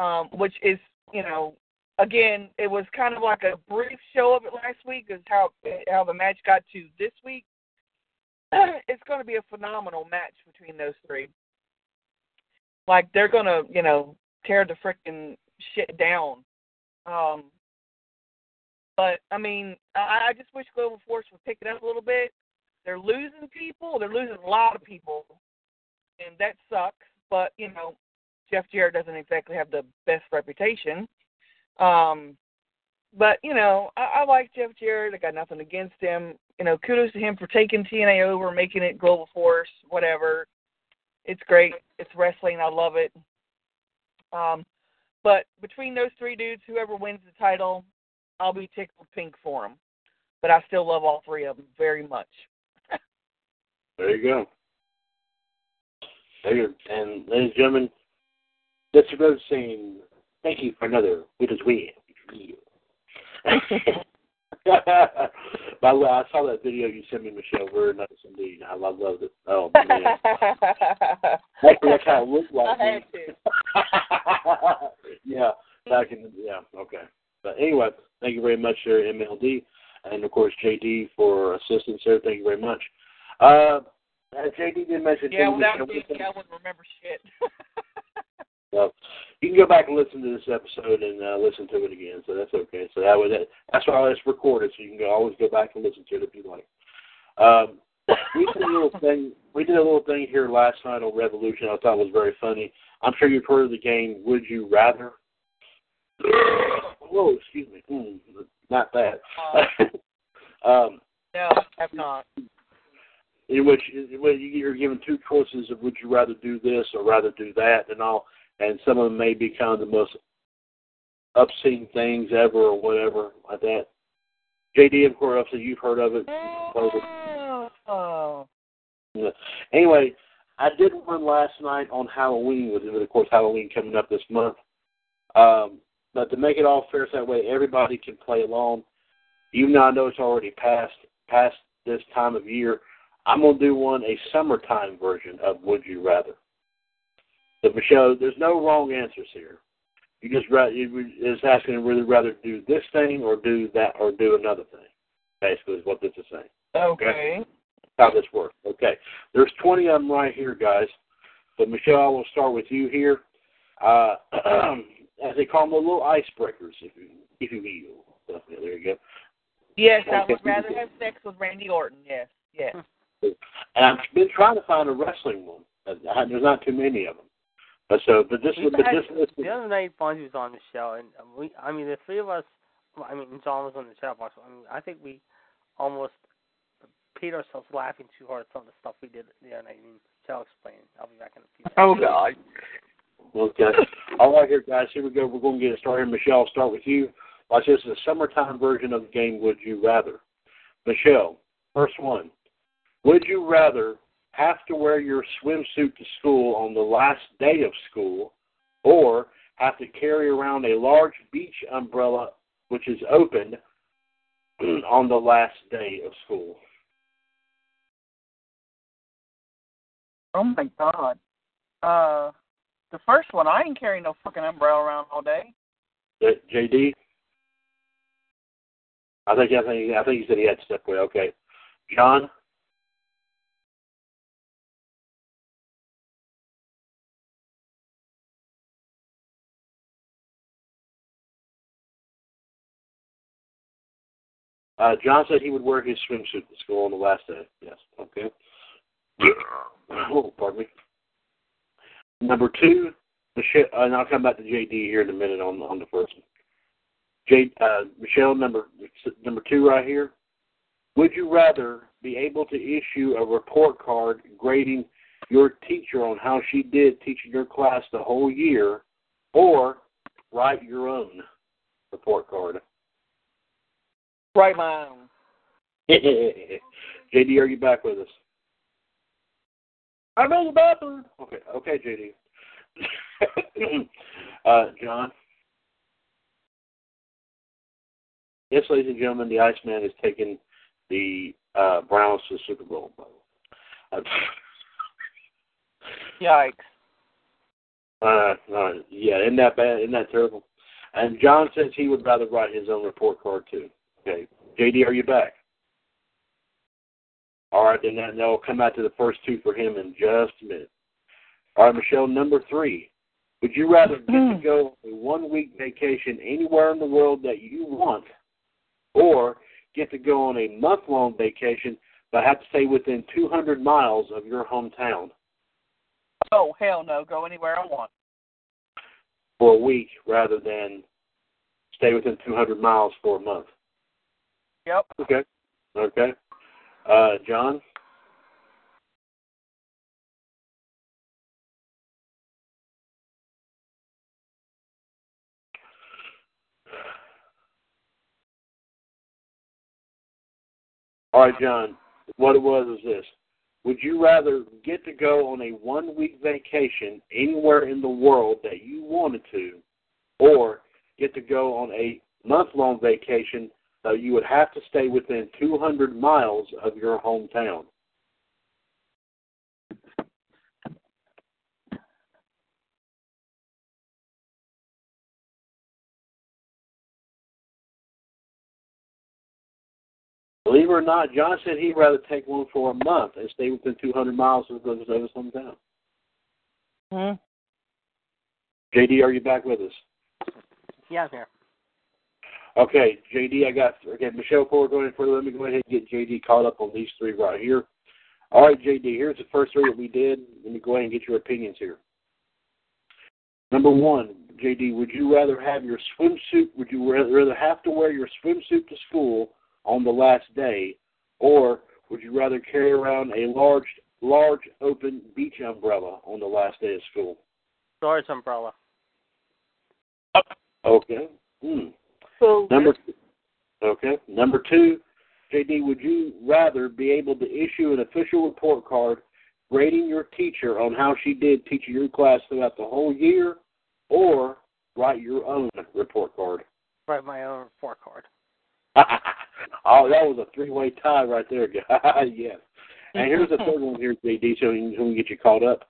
um, which is, you know, again, it was kind of like a brief show of it last week, is how how the match got to this week. <clears throat> it's going to be a phenomenal match between those three. Like they're going to, you know, tear the freaking shit down. Um, but I mean, I, I just wish Global Force would pick it up a little bit. They're losing people. They're losing a lot of people, and that sucks. But you know, Jeff Jarrett doesn't exactly have the best reputation. Um, but you know, I, I like Jeff Jarrett. I got nothing against him. You know, kudos to him for taking TNA over, making it Global Force, whatever. It's great. It's wrestling. I love it. Um, but between those three dudes, whoever wins the title, I'll be tickled pink for them. But I still love all three of them very much. <laughs> there you go. There you And ladies and gentlemen, that's about saying thank you for another Widows Win. <laughs> By the way, I saw that video you sent me, Michelle. Very nice indeed. I love, loved it. Oh <laughs> man, that's how it looked like. I had to. <laughs> yeah, back in the, yeah, okay. But anyway, thank you very much, sir, MLD, and of course JD for assistance, sir. Thank you very much. Uh, JD did mention. Yeah, without JD, I wouldn't remember shit. So you can go back and listen to this episode and uh, listen to it again. So that's okay. So that was that. That's why it's recorded. So you can go, always go back and listen to it if you like. Um, <coughs> we did a little thing. We did a little thing here last night on Revolution. I thought was very funny. I'm sure you've heard of the game Would You Rather. <coughs> Whoa, excuse me. Mm, not that. <laughs> um, no, I've not. In which, in which you're given two choices of would you rather do this or rather do that, and all and some of them may be kind of the most obscene things ever or whatever like that. JD, of course, obviously you've heard of it. Oh. Yeah. Anyway, I did one last night on Halloween with it, of course Halloween coming up this month. Um, but to make it all fair, so that way everybody can play along. Though I know it's already past past this time of year, I'm gonna do one a summertime version of Would You Rather. So Michelle, there's no wrong answers here. You just you just asking would you rather do this thing or do that or do another thing. Basically, is what this is saying. Okay. How this works. Okay. There's 20 of them right here, guys. So Michelle, I will start with you here. Uh, <clears throat> as they call them, the little icebreakers, if you if you will. So, yeah, there you go. Yes, okay. I would rather have sex with Randy Orton. Yes, yes. And I've been trying to find a wrestling one. There's not too many of them. But so, but this, but had, this, the other night, Fonzie was on the show, and we, I mean, the three of us, I mean, John was on the chat box. I mean, I think we almost peed ourselves laughing too hard at some of the stuff we did the other night. I mean, I'll explain. I'll be back in a few. Minutes. Oh God. Okay. All right, here, guys. Here we go. We're going to get it started. Michelle, I'll start with you. Watch this is a summertime version of the game. Would you rather? Michelle, first one. Would you rather have to wear your swimsuit to school on the last day of school, or have to carry around a large beach umbrella which is opened <clears throat> on the last day of school. Oh my God. Uh, The first one, I ain't carrying no fucking umbrella around all day. Uh, JD. I think I think I think he said he had step away. Okay, John. Uh, John said he would wear his swimsuit to school on the last day. Yes. Okay. oh, pardon me. Number two, Michelle, and I'll come back to JD here in a minute on on the first one. J, uh, Michelle, number number two right here. Would you rather be able to issue a report card grading your teacher on how she did teaching your class the whole year, or write your own report card? Write my. <laughs> JD, are you back with us? I'm in the bathroom. Okay, okay, JD. <laughs> uh, John. Yes, ladies and gentlemen, the Iceman has taken the uh, Browns to the Super Bowl. Uh, <laughs> Yikes. uh, uh, yeah, isn't that bad? Isn't that terrible? And John says he would rather write his own report card too. Okay, JD, are you back? All right, then that will come out to the first two for him in just a minute. All right, Michelle, number three. Would you rather get to mm. go on a one week vacation anywhere in the world that you want, or get to go on a month long vacation but have to stay within 200 miles of your hometown Oh hell no! Go anywhere I want. for a week rather than stay within 200 miles for a month? Yep. Okay. Okay. Uh, John? All right, John. What it was is this. Would you rather get to go on a one week vacation anywhere in the world that you wanted to, or get to go on a month long vacation that you would have to stay within 200 miles of your hometown? Believe it or not, John said he'd rather take one for a month and stay within 200 miles of his of his hometown. Hmm. JD, are you back with us? Yeah, I'm here. Okay, JD, I got okay. Michelle, before we're going further, let me go ahead and get JD caught up on these three right here. All right, JD, here's the first three that we did. Let me go ahead and get your opinions here. Number one, JD, would you rather have your swimsuit? Would you rather have to wear your swimsuit to school on the last day, or would you rather carry around a large, large open beach umbrella on the last day of school? Large umbrella. Okay. Hmm. So Number okay. Number two, JD, would you rather be able to issue an official report card grading your teacher on how she did teaching your class throughout the whole year, or write your own report card? Write my own report card. <laughs> oh, that was a three-way tie right there, <laughs> guys. yes. And here's the third one here, JD, so we can get you caught up.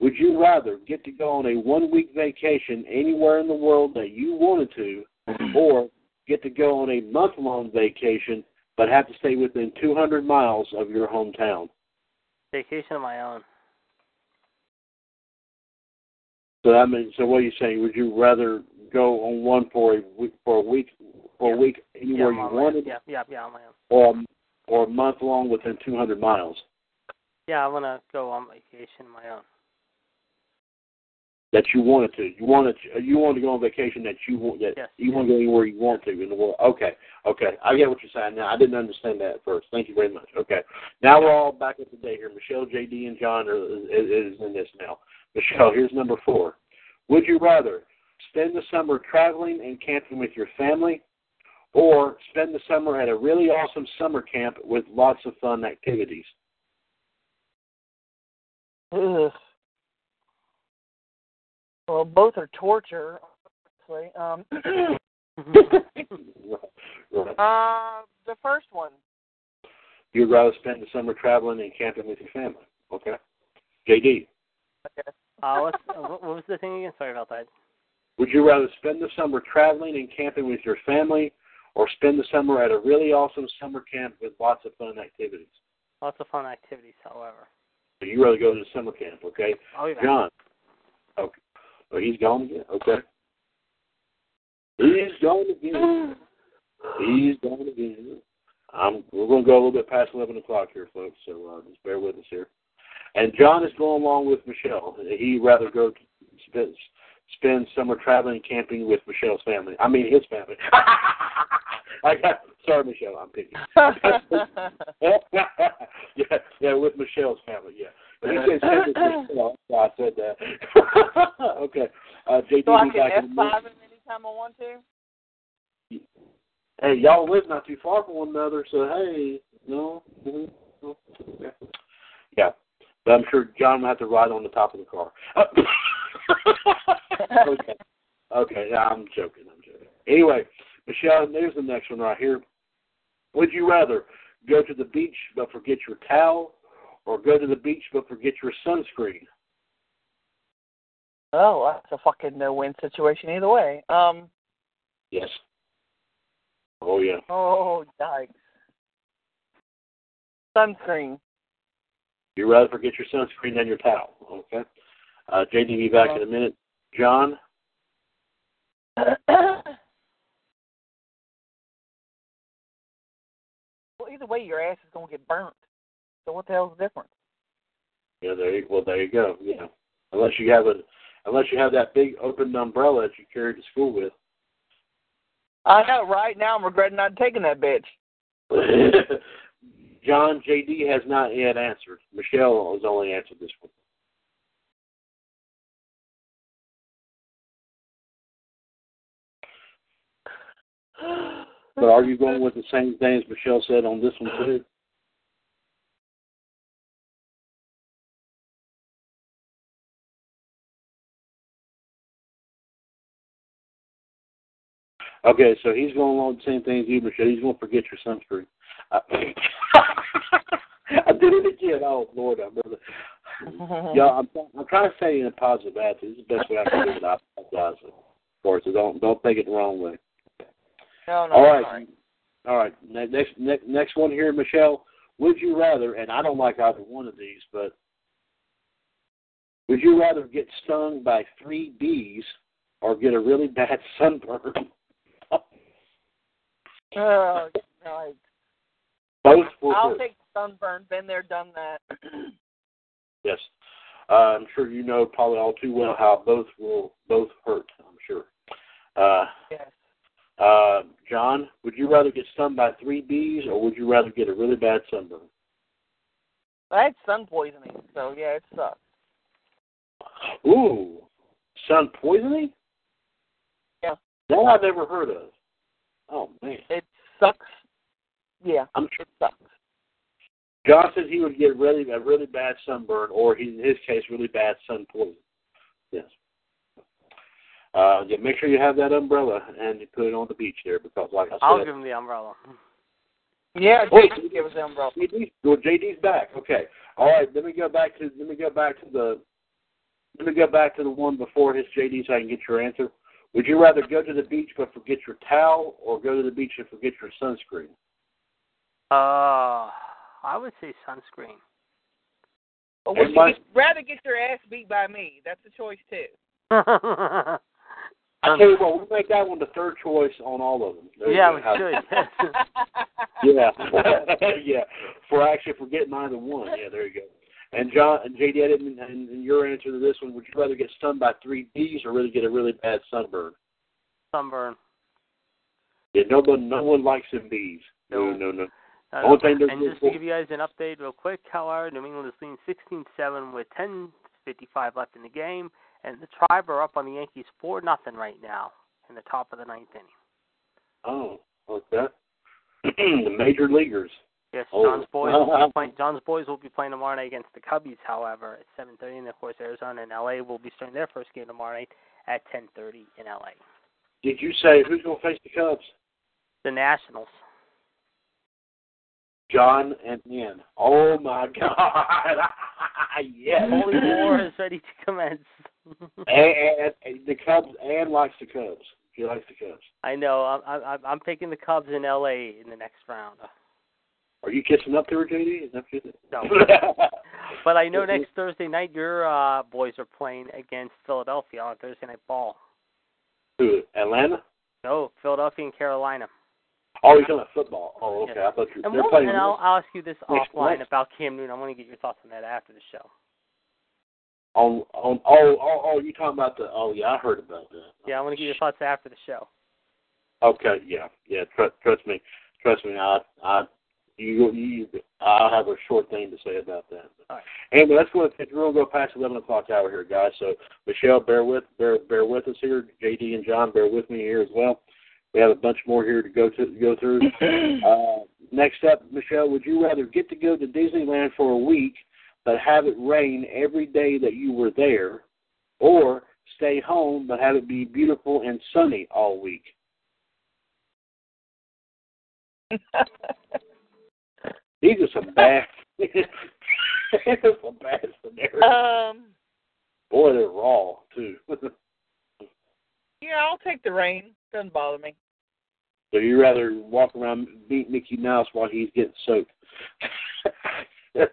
Would you rather get to go on a one-week vacation anywhere in the world that you wanted to, Mm-hmm. or get to go on a month-long vacation but have to stay within 200 miles of your hometown? Vacation of my own. So that means, so what are you saying? Would you rather go on one for a week, for a week, for a week anywhere I'm you wanted, Yeah, yeah, yeah, on my own. or or a month long within 200 miles? Yeah, I wanna go on vacation of my own. That you wanted to. You wanted to, uh, you wanted to go on vacation that you want that Yes. you want to go anywhere you want to in the world. Okay, okay, I get what you're saying now. I didn't understand that at first. Thank you very much. Okay, now we're all back up to date here. Michelle, JD, and John are is, is in this now. Michelle, here's number four. Would you rather spend the summer traveling and camping with your family, or spend the summer at a really awesome summer camp with lots of fun activities? Ugh. Well, both are torture. Honestly. Um, <laughs> <laughs> uh, the first one. You'd rather spend the summer traveling and camping with your family. Okay. JD. Okay. Uh, what's, uh, what what was the thing again? Sorry about that. Would you rather spend the summer traveling and camping with your family, or spend the summer at a really awesome summer camp with lots of fun activities? Lots of fun activities, however. So you rather go to the summer camp, okay? I'll be. John. Okay. Oh, he's gone again. Okay. He's gone again. He's gone again. I'm. We're going to go a little bit past eleven o'clock here, folks. So uh, just bear with us here. And John is going along with Michelle. He'd rather go spend, spend summer traveling camping with Michelle's family. I mean his family. <laughs> I got sorry, Michelle. I'm picking. <laughs> yeah, yeah, with Michelle's family. Yeah. But he said send it to Michelle, so <laughs> I said that. <laughs> okay. Uh, JD, so I can F in a minute. five him anytime I want to. Hey, y'all live not too far from one another, so hey, no, mhm, yeah. yeah. But I'm sure John will have to ride on the top of the car. <laughs> okay, okay, yeah, I'm joking, I'm joking. Anyway, Michelle, there's the next one right here. Would you rather go to the beach but forget your towel, or go to the beach but forget your sunscreen? Oh, that's a fucking no-win situation either way. Um. Yes. Oh yeah. Oh, yikes. Sunscreen. You'd rather forget your sunscreen than your towel. Okay. Uh, JD, be back in a minute. John, <coughs> well, either way, your ass is gonna get burnt. So what the hell's the difference? yeah, there. You, well, there you go. Yeah. Unless you have a, unless you have that big open umbrella that you carry to school with. I know. Right now, I'm regretting not taking that bitch. <laughs> John, JD has not yet answered. Michelle has only answered this one. <sighs> But are you going with the same thing as Michelle said on this one too? Okay, so he's going along the same thing as you, Michelle. He's going to forget your sunscreen. I, <laughs> I did it again. Oh Lord, I'm really. <laughs> Yeah, I'm, I'm trying to say it in a positive attitude. This is the best way I can do it. I apologize, of course. So don't don't take it the wrong way. No, no. All right, sorry. all right. Next next next one here, Michelle. Would you rather? And I don't like either one of these, but would you rather get stung by three bees or get a really bad <laughs> sunburn? Oh, yikes. Both will I'll hurt. take sunburn. Been there, done that. <clears throat> Yes. Uh, I'm sure you know probably all too well how both will both hurt. I'm sure. Uh, yes. uh, John, would you rather get stung by three bees or would you rather get a really bad sunburn? I had sun poisoning, so yeah, it sucks. Ooh, sun poisoning? Yeah. That I've never heard of. Oh man, It sucks. Yeah, I'm sure it sucks. John says he would get really a really bad sunburn, or he, in his case, really bad sun poison. Yes. Uh, yeah, make sure you have that umbrella and you put it on the beach there because, like I said, I'll give him the umbrella. Yeah, Oh, JD give us the umbrella. JD, well, JD's back. Okay. All right. Let me go back to let me go back to the let me go back to the one before his JD so I can get your answer. Would you rather go to the beach but forget your towel, or go to the beach and forget your sunscreen? Uh, I would say sunscreen. Or would you get, rather get your ass beat by me? That's a choice too. I tell you what, we'll make that one the third choice on all of them. There you we should. <laughs> Yeah, <laughs> yeah. For actually forgetting either one. Yeah, there you go. And John and JD, I didn't, and, and your answer to this one: Would you rather get stung by three bees or really get a really bad sunburn? Sunburn. Yeah, no one, no one likes them bees. No, No. no, no. Uh, Only thing and just to give you guys an update real quick, however, New England is leading 16-7 with 10:55 left in the game, and the Tribe are up on the Yankees four nothing right now in the top of the ninth inning. Oh, okay. <clears throat> the major leaguers. Yes, Oh. John's boys will be <laughs> playing. John's boys will be playing tomorrow night against the Cubbies. However, at 7:30, and of course Arizona and LA will be starting their first game tomorrow night at 10:30 in LA. Did you say who's going to face the Cubs? The Nationals. John and Ann. Oh my <laughs> God! <laughs> yes. Holy war is ready to commence. and, and, and the Cubs. Ann likes the Cubs. He likes the Cubs. I know. I'm I'm I'm picking the Cubs in L.A. in the next round. Are you kissing up to her, JD? Is that what you No. <laughs> But I know next Thursday night your uh, boys are playing against Philadelphia on Thursday night ball. Who? Atlanta? No, Philadelphia and Carolina. Oh, you're talking about football. Oh, okay. I thought you And, they're playing. and I'll, I'll ask you this next offline about Cam Newton. I want to get your thoughts on that after the show. on on oh oh oh you talking about the oh yeah I heard about that. Yeah, I want to get your thoughts after the show. Okay, yeah, yeah. Trust trust me, trust me. I I you you I have a short thing to say about that. All right. Anyway, let's go. We're gonna go past eleven o'clock hour here, guys. So Michelle, bear with bear bear with us here. JD and John, bear with me here as well. We have a bunch more here to go to go through. <laughs> Uh, next up, Michelle, would you rather get to go to Disneyland for a week but have it rain every day that you were there, or stay home but have it be beautiful and sunny all week? <laughs> These are some <laughs> bad, <laughs> some bad scenarios. um, Boy, they're raw too. <laughs> yeah, I'll take the rain. Doesn't bother me. So you'd rather walk around beat Mickey Mouse while he's getting soaked?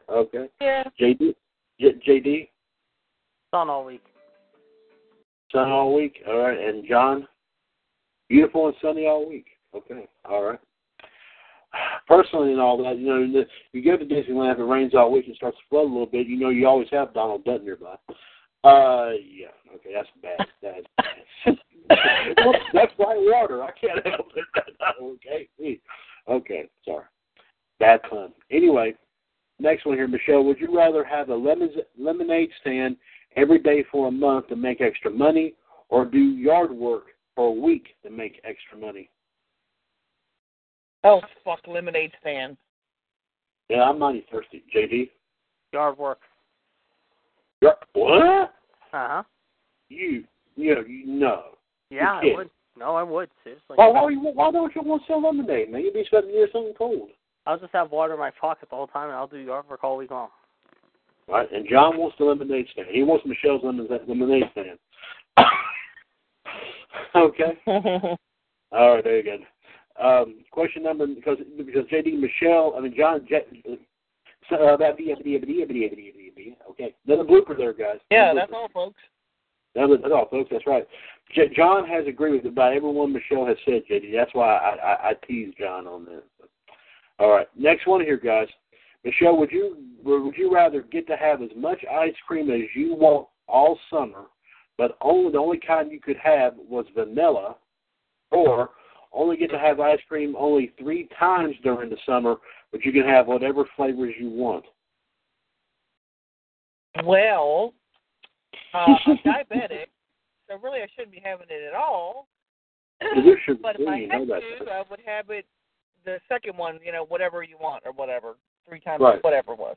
okay. Yeah. JD, J- JD, Sun all week. sun all week. All right, and John, beautiful and sunny all week. Okay, all right. Personally, and all that, you know, you go to Disneyland it rains all week and starts to flood a little bit. You know, you always have Donald Duck nearby. Uh, yeah, okay, that's bad. That's bad. <laughs> that's white water. I can't help it. <laughs> okay, okay, sorry, bad pun. Anyway, next one here, Michelle. Would you rather have a lemon lemonade stand every day for a month to make extra money, or do yard work for a week to make extra money? Oh fuck, lemonade stand. Yeah, I'm mighty thirsty. JD, Yard work. Yar- what? Uh huh. You, you know, you know. Yeah, I would. No, I would seriously. Why, why, why don't you want to sell lemonade, man? You'd be expecting to get something cold. I'll just have water in my pocket the whole time, and I'll do yard work all week long. Right? And John wants the lemonade stand. He wants Michelle's lemonade lemonade stand. <coughs> okay. <laughs> All right, there you go. Um, question number because because JD Michelle, I mean John. J, so, uh, that be, be, be, okay. Another blooper there, guys. yeah, that's all, folks. That was, that's all, folks. That's right. J- John has agreed with about everyone Michelle has said, JD. That's why I, I, I teased John on that. All right, next one here, guys. Michelle, would you would you rather get to have as much ice cream as you want all summer, but only the only kind you could have was vanilla, or only get to have ice cream only three times during the summer, but you can have whatever flavors you want? Well, <laughs> uh, I'm diabetic, so really I shouldn't be having it at all. But if I had to, I would have it the second one, you know, whatever you want or whatever, three times Right. whatever it was.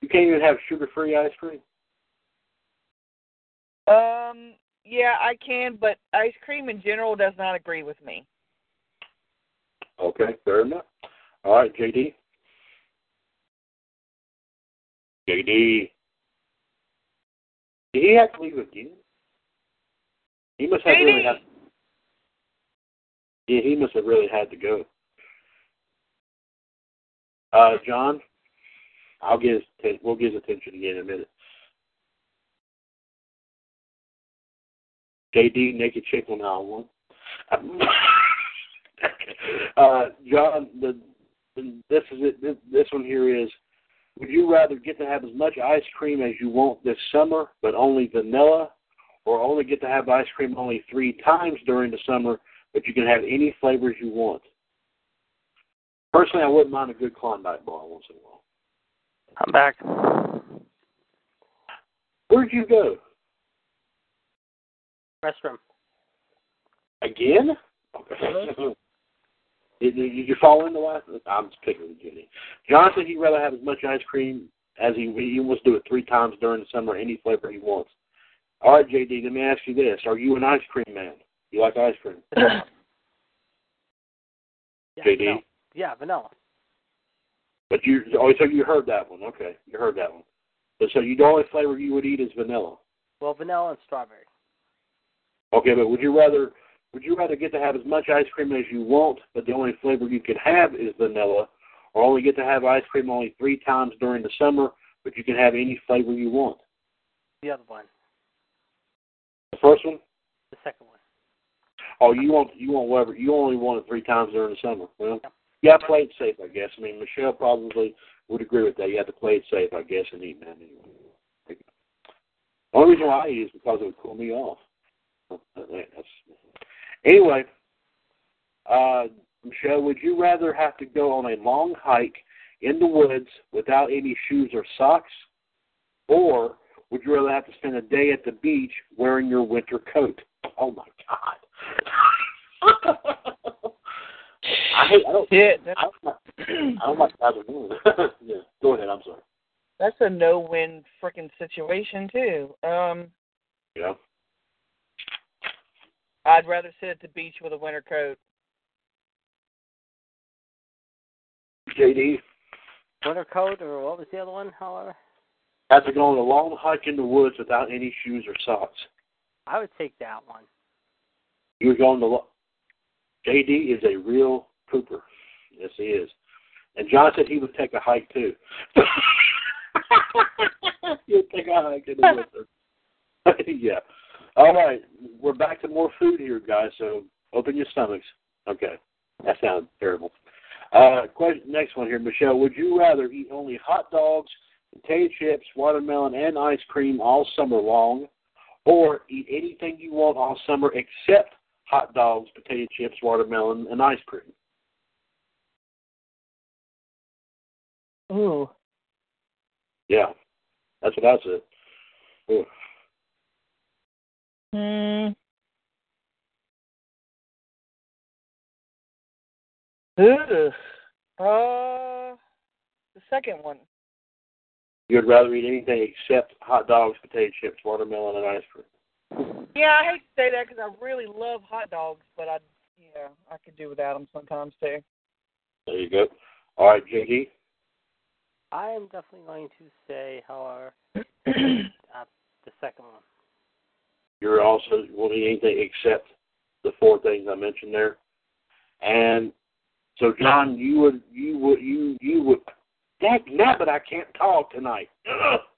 You can't even have sugar-free ice cream. Um, yeah, I can, but ice cream in general does not agree with me. Okay, fair enough. All right, JD. JD. Did he have to leave again? He must have really had. Yeah, he must have really had to go. Uh, John, I'll get his. We'll get his attention again in a minute. JD, naked chick on aisle one. Uh, John, the, the this is it. This, this one here is: Would you rather get to have as much ice cream as you want this summer, but only vanilla, or only get to have ice cream only three times during the summer, but you can have any flavors you want? Personally, I wouldn't mind a good Klondike bar once in a while. I'm back. Where'd you go Restroom. again? Okay. <laughs> You fall in the last? I'm just picking with Jenny. John said he'd rather have as much ice cream as he he wants to do it three times during the summer, any flavor he wants. All right, JD. Let me ask you this: Are you an ice cream man? You like ice cream? <clears throat> Yeah, <clears throat> JD? vanilla. Yeah, vanilla. But you oh so you heard that one. Okay. You heard that one. But so you the only flavor you would eat is vanilla. Well, vanilla and strawberry. Okay, but would you rather would you rather get to have as much ice cream as you want, but the only flavor you can have is vanilla, or only get to have ice cream only three times during the summer, but you can have any flavor you want? The other one. The first one? The second one. Oh, you want you want whatever you only want it three times during the summer. Well, you have to play it safe, I guess. I mean, Michelle probably would agree with that. You have to play it safe, I guess, and eat that anyway. The only reason why I eat is because it would cool me off. Uh, that's, anyway, uh, Michelle, would you rather have to go on a long hike in the woods without any shoes or socks, or would you rather have to spend a day at the beach wearing your winter coat? Oh my God! <laughs> I hate. I don't. Yeah, I don't, like- I don't like either one. <laughs> yeah. Go ahead. I'm sorry. that's a no-win freaking situation too. Um, Yeah. I'd rather sit at the beach with a winter coat. JD, Winter coat, or what was the other one? However, have to go on a long hike in the woods without any shoes or socks. I would take that one. You're going to. the. lo- JD is a real pooper. Yes, he is. And John said he would take a hike too. <laughs> He'd take a hike in the winter. <laughs> yeah. All right, we're back to more food here, guys. So open your stomachs. Okay, that sounds terrible. Uh, question, next one here, Michelle. Would you rather eat only hot dogs, potato chips, watermelon, and ice cream all summer long, or eat anything you want all summer except hot dogs, potato chips, watermelon, and ice cream? Ooh. Yeah, that's what I said. Ugh. Hmm. Ugh. Uh, the second one. You'd rather eat anything except hot dogs, potato chips, watermelon, and ice cream. Yeah, I hate to say that because I really love hot dogs, but I, yeah, I could do without them sometimes too. There you go. All right, JD. I am definitely going to say, however, <clears throat> uh, the second one. You're also will eat anything except the four things I mentioned there. And so, John, you would, you would, you, you would. Dang but I can't talk tonight. Ugh. <laughs>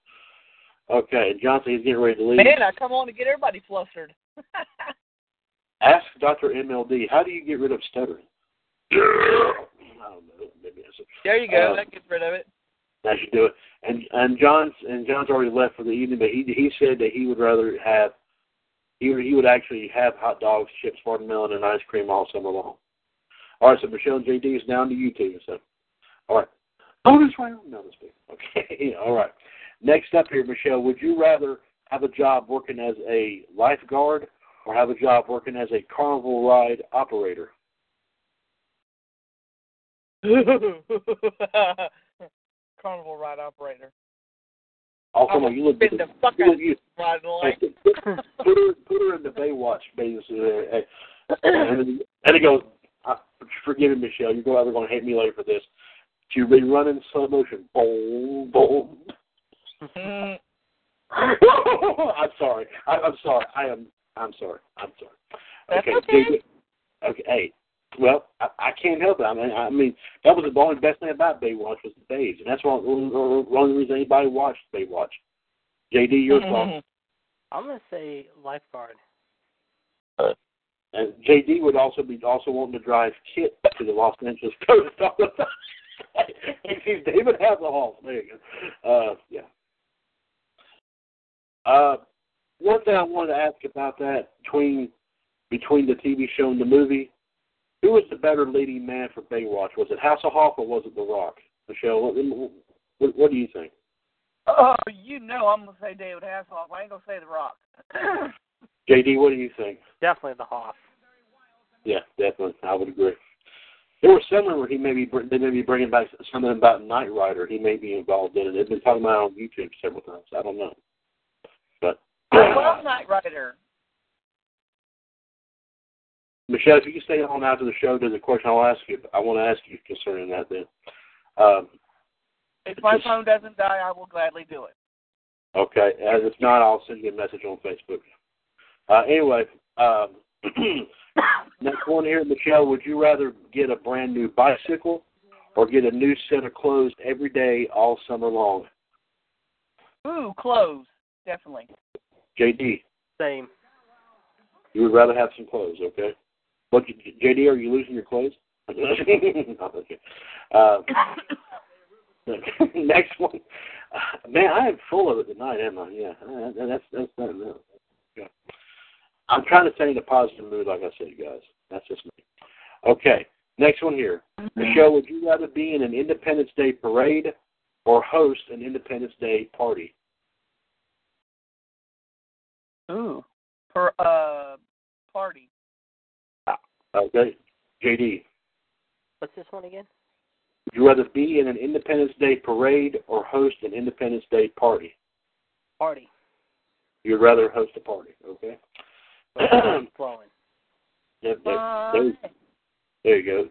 Okay, John said he's getting ready to leave. Man, I come on to get everybody flustered. <laughs> Ask Dr. MLD, how do you get rid of stuttering? <laughs> I don't know. Maybe that's a, there you go. Uh, that gets rid of it. that should do it. And and John's and John's already left for the evening, but he he said that he would rather have he he would actually have hot dogs, chips, watermelon, and ice cream all summer long. All right, so Michelle and JD is down to you two. So, all right. Oh, Bonus round. This big. <laughs> Okay. all right. Next up here, Michelle, would you rather have a job working as a lifeguard or have a job working as a carnival ride operator? <laughs> <laughs> Carnival ride operator. Oh, come on, you look Spin the fuck you out look, you, like. <laughs> put her put her in the Baywatch basis there. And, and it goes, uh, forgive me, Michelle, you're going going to hate me later for this. She be running slow motion. Boom, boom. <laughs> I'm sorry. I, I'm sorry. I am. I'm sorry. I'm sorry. That's okay. okay. Okay. Hey. Well, I, I can't help it. I mean, I mean, that was the only best thing about Baywatch was the babes, and that's one one one reason anybody watched Baywatch. JD, your thoughts? I'm going to say lifeguard. And JD would also be also wanting to drive KITT to the Los Angeles <laughs> coast all the time. He's David Hasselhoff. There you go. Uh, yeah. Uh, one thing I wanted to ask about that between between the TV show and the movie, who was the better leading man for Baywatch? Was it Hasselhoff or was it The Rock? Michelle, what, what, what do you think? Oh, you know I'm gonna say David Hasselhoff. I ain't gonna say The Rock. <clears throat> JD, what do you think? Definitely the Hoff. Yeah, definitely. I would agree. There was somewhere where he may be they may be bringing back something about Knight Rider. He may be involved in it. They've been talking about it on YouTube several times. I don't know, but I love Knight Rider. Michelle, if you can stay on after the show, there's a question I'll ask you. I want to ask you concerning that. Then, um, If my phone doesn't die, I will gladly do it. Okay, and if not, I'll send you a message on Facebook. Uh, anyway, um, <clears throat> next one here, Michelle. Would you rather get a brand new bicycle or get a new set of clothes every day all summer long? Ooh, clothes, definitely. JD, Same. you would rather have some clothes, okay? What, JD, are you losing your clothes? <laughs> Okay. Uh, <laughs> next one, uh, man, I am full of it tonight, am I? Yeah, uh, that's that's that. No. Yeah. I'm trying to stay in a positive mood, like I said, guys. That's just me. Okay, next one here. Michelle, would you rather be in an Independence Day parade or host an Independence Day party? Ooh, for uh party. Okay, JD, What's this one again? would you rather be in an Independence Day parade or host an Independence Day party? Party. You'd rather host a party, okay? <clears throat> Flowing. There, there, there, there you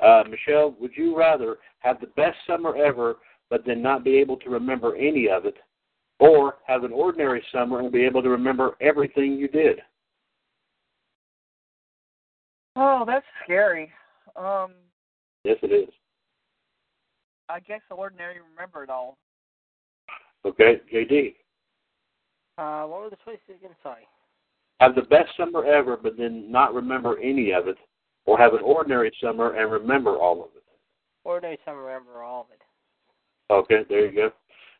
go. Uh, Michelle, would you rather have the best summer ever, but then not be able to remember any of it, or have an ordinary summer and be able to remember everything you did? Oh, that's scary. Um, Yes, it is. I guess the ordinary remember it all. Okay, JD, Uh, what were the choices again? Sorry. have the best summer ever, but then not remember any of it, or have an ordinary summer and remember all of it. Ordinary summer, remember all of it. Okay, there you go.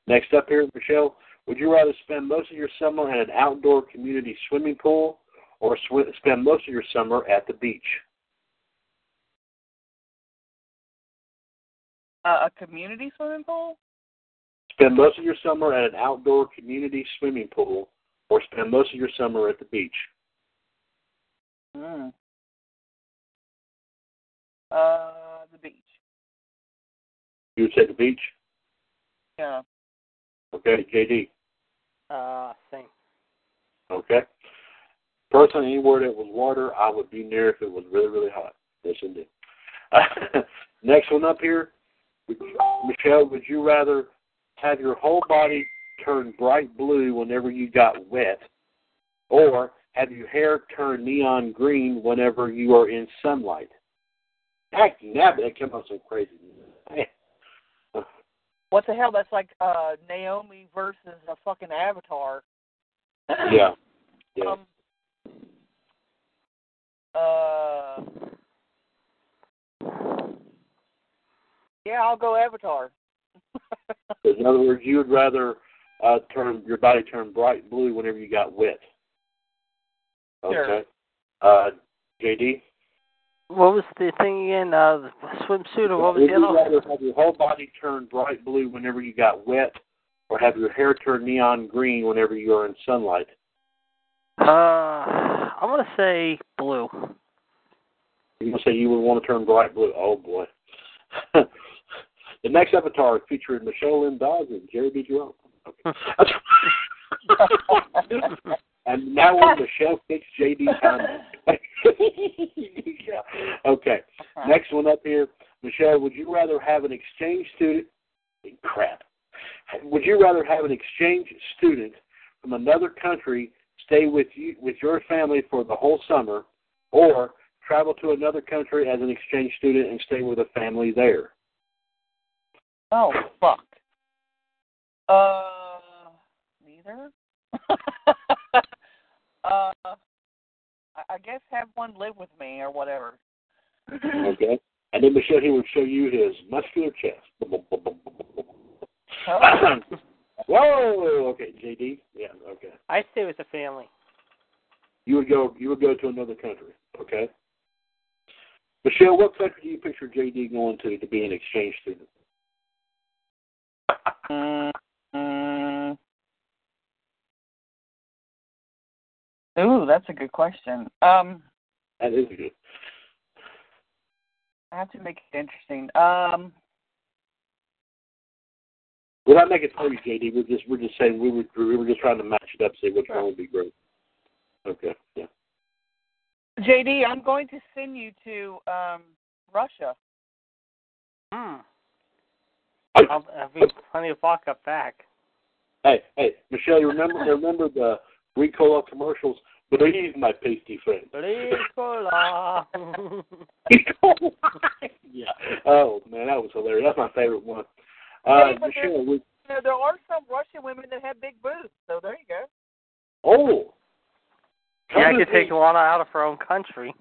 Next up here, Michelle, would you rather spend most of your summer at an outdoor community swimming pool or sw- spend most of your summer at the beach? Uh, a community swimming pool? Spend most of your summer at an outdoor community swimming pool or spend most of your summer at the beach? Mm. Uh, the beach. You would say the beach? Yeah. Okay, JD. Uh, same. Okay. Personally, anywhere that was water, I would be near if it was really, really hot. Yes, indeed. <laughs> Next one up here, Michelle. Would you rather have your whole body turn bright blue whenever you got wet, or have your hair turn neon green whenever you are in sunlight? Heck, now that came up so crazy. What the hell? That's like uh Naomi versus a fucking Avatar. Yeah. <laughs> Yeah. Um. Uh. Yeah, I'll go Avatar. <laughs> In other words, you would rather uh, turn your body turn bright blue whenever you got wet. Okay. Sure. Uh, JD. What was the thing again? Uh, the swimsuit, or what was would the you other? rather have your whole body turn bright blue whenever you got wet, or have your hair turn neon green whenever you are in sunlight? Uh, I'm gonna say blue. You say you would want to turn bright blue? Oh boy. <laughs> the next avatar featuring Michelle Lynn Dawes and Jerry B. Jerome. Okay. <laughs> and now Michelle Fix JD. <laughs> Okay. Next one up here, Michelle. Would you rather have an exchange student? Crap. Would you rather have an exchange student from another country stay with you with your family for the whole summer, or travel to another country as an exchange student and stay with a family there? Oh fuck. Uh, neither. <laughs> uh, I I guess have one live with me or whatever. <clears throat> Okay. And then Michelle, he would show you his muscular chest. <clears throat> Whoa. Okay, JD. Yeah. Okay. I stay with the family. You would go. You would go to another country. Okay. Michelle, what country do you picture JD going to to be an exchange student? Mm, mm. Ooh, that's a good question. Um, That is good. I have to make it interesting. Um, We're not making fun of you, JD. We're just we're just saying we were we were just trying to match it up, see which one would be great. Okay. Yeah. JD, I'm going to send you to um, Russia. Hmm. I'll, I'll be plenty of backup back. Hey, hey, Michelle, you remember remember the Ricola commercials? Believe my pasty friend. Ricola. <laughs> <laughs> yeah. Oh man, that was hilarious. That's my favorite one. Uh, Hey, but Michelle, we, You know, there are some Russian women that have big boobs, so there you go. oh. yeah, I could take me. Lana out of her own country.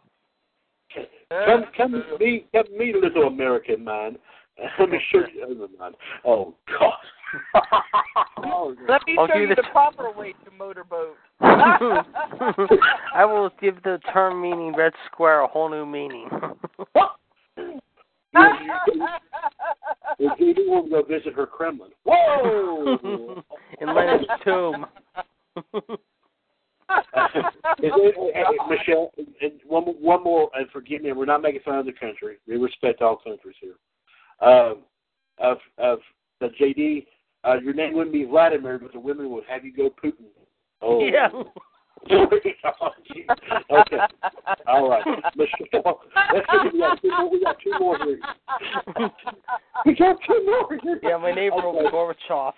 Come, come to me, come to me, little American man. <laughs> Let me show you. Oh, never mind. Oh God. oh, <laughs> Let me I'll show you the the t- proper way to motorboat. <laughs> I will give the term meaning red square a whole new meaning. If do want to go visit her Kremlin. Whoa! <laughs> In Lenin's tomb. <laughs> Is it, hey, hey, Michelle, and one more- one more, and forgive me, we're not making fun of the country. We respect all countries here. Um, of of the JD, uh, your name wouldn't be Vladimir, but the women would have you go Putin. Oh, <laughs> Yeah. okay, all right, Michelle. Let's see, we got two more. We got two more here. We got two more here. Yeah, my neighbor will be Okay. Gorbachev.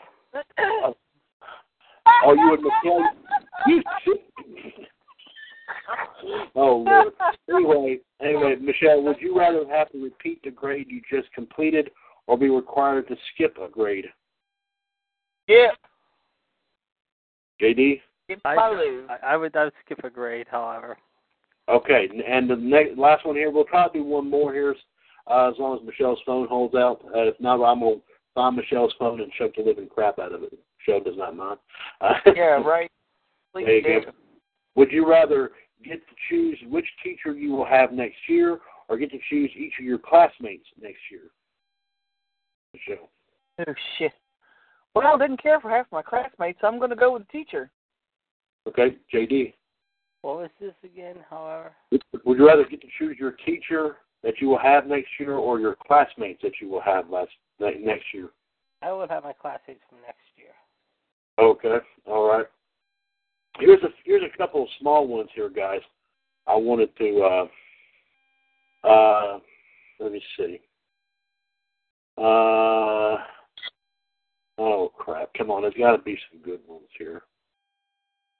Oh, you and Michelle. Oh Lord. Anyway, anyway, Michelle, would you rather have to repeat the grade you just completed, or be required to skip a grade? yeah. JD. I, I, I would I would skip a grade, however. Okay, and the next last one here. We'll try to do one more here, uh, as long as Michelle's phone holds out. Uh, if not, I'm gonna find Michelle's phone and choke the living crap out of it. Michelle does not mind. Uh, <laughs> Yeah, right. Please There you do. go. Would you rather get to choose which teacher you will have next year, or get to choose each of your classmates next year? Michelle. Oh shit. Well, I didn't care for half my classmates, so I'm going to go with the teacher. Okay, JD. What was this again, however? Would you rather get to choose your teacher that you will have next year, or your classmates that you will have last next year? I will have my classmates from next year. Okay, all right. Here's a here's a couple of small ones here, guys. I wanted to uh uh let me see. Uh oh crap, come on, there's gotta be some good ones here.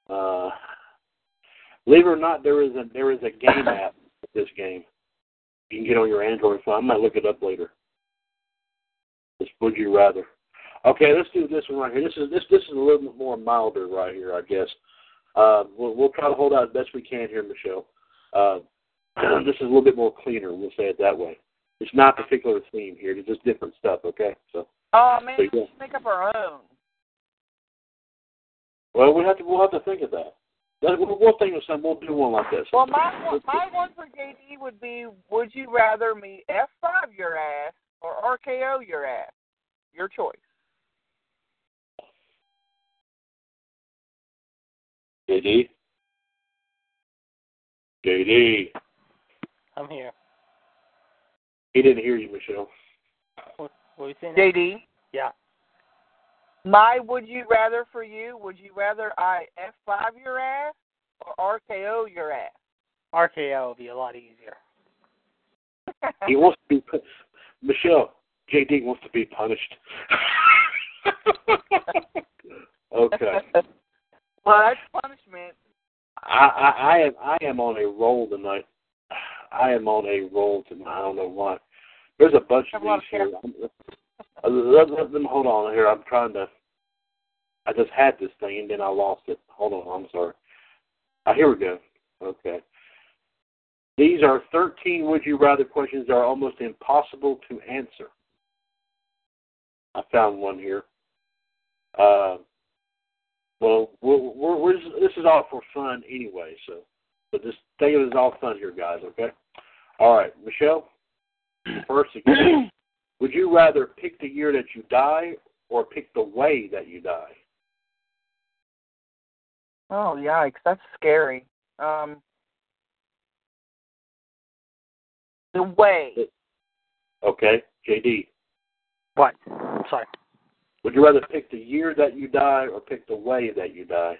Uh believe it or not there is a there is a game app for this game. You can get on your Android phone. I might look it up later. This would you rather. Okay, let's do this one right here. This is this this is a little bit more milder right here, I guess. Uh, we'll we'll try to hold out as best we can here, Michelle. Uh, <clears throat> this is a little bit more cleaner. We'll say it that way. It's not a particular theme here. It's just different stuff. Okay, so Oh man, we go. make up our own. well we have to we'll have to think of that. That- We'll, we'll think of some. We'll do one like this. Well, my one, my one for JD would be: Would you rather me F5 your ass or RKO your ass? Your choice. JD. JD. I'm here. He didn't hear you, Michelle. What, what were you saying? JD. Yeah. My would you rather for you? Would you rather I F5 your ass or RKO your ass? RKO would be a lot easier. <laughs> He wants to be pu- Michelle. JD wants to be punished. <laughs> okay. well, that's punishment. I, I, I am I am on a roll tonight. I am on a roll tonight. I don't know why. There's a bunch of Have these here. Let, let them hold on here. I'm trying to. I just had this thing and then I lost it. Hold on. I'm sorry. Uh, here we go. Okay. These are 13 would you rather questions that are almost impossible to answer. I found one here. Uh, well, we're, we're, we're just, this is all for fun anyway, so but just think of it as all fun here, guys. Okay. All right, Michelle. First again, <clears throat> would you rather pick the year that you die or pick the way that you die? Oh yikes, that's scary. Um, the way. Okay, JD. What? Sorry. Would you rather pick the year that you die or pick the way that you die?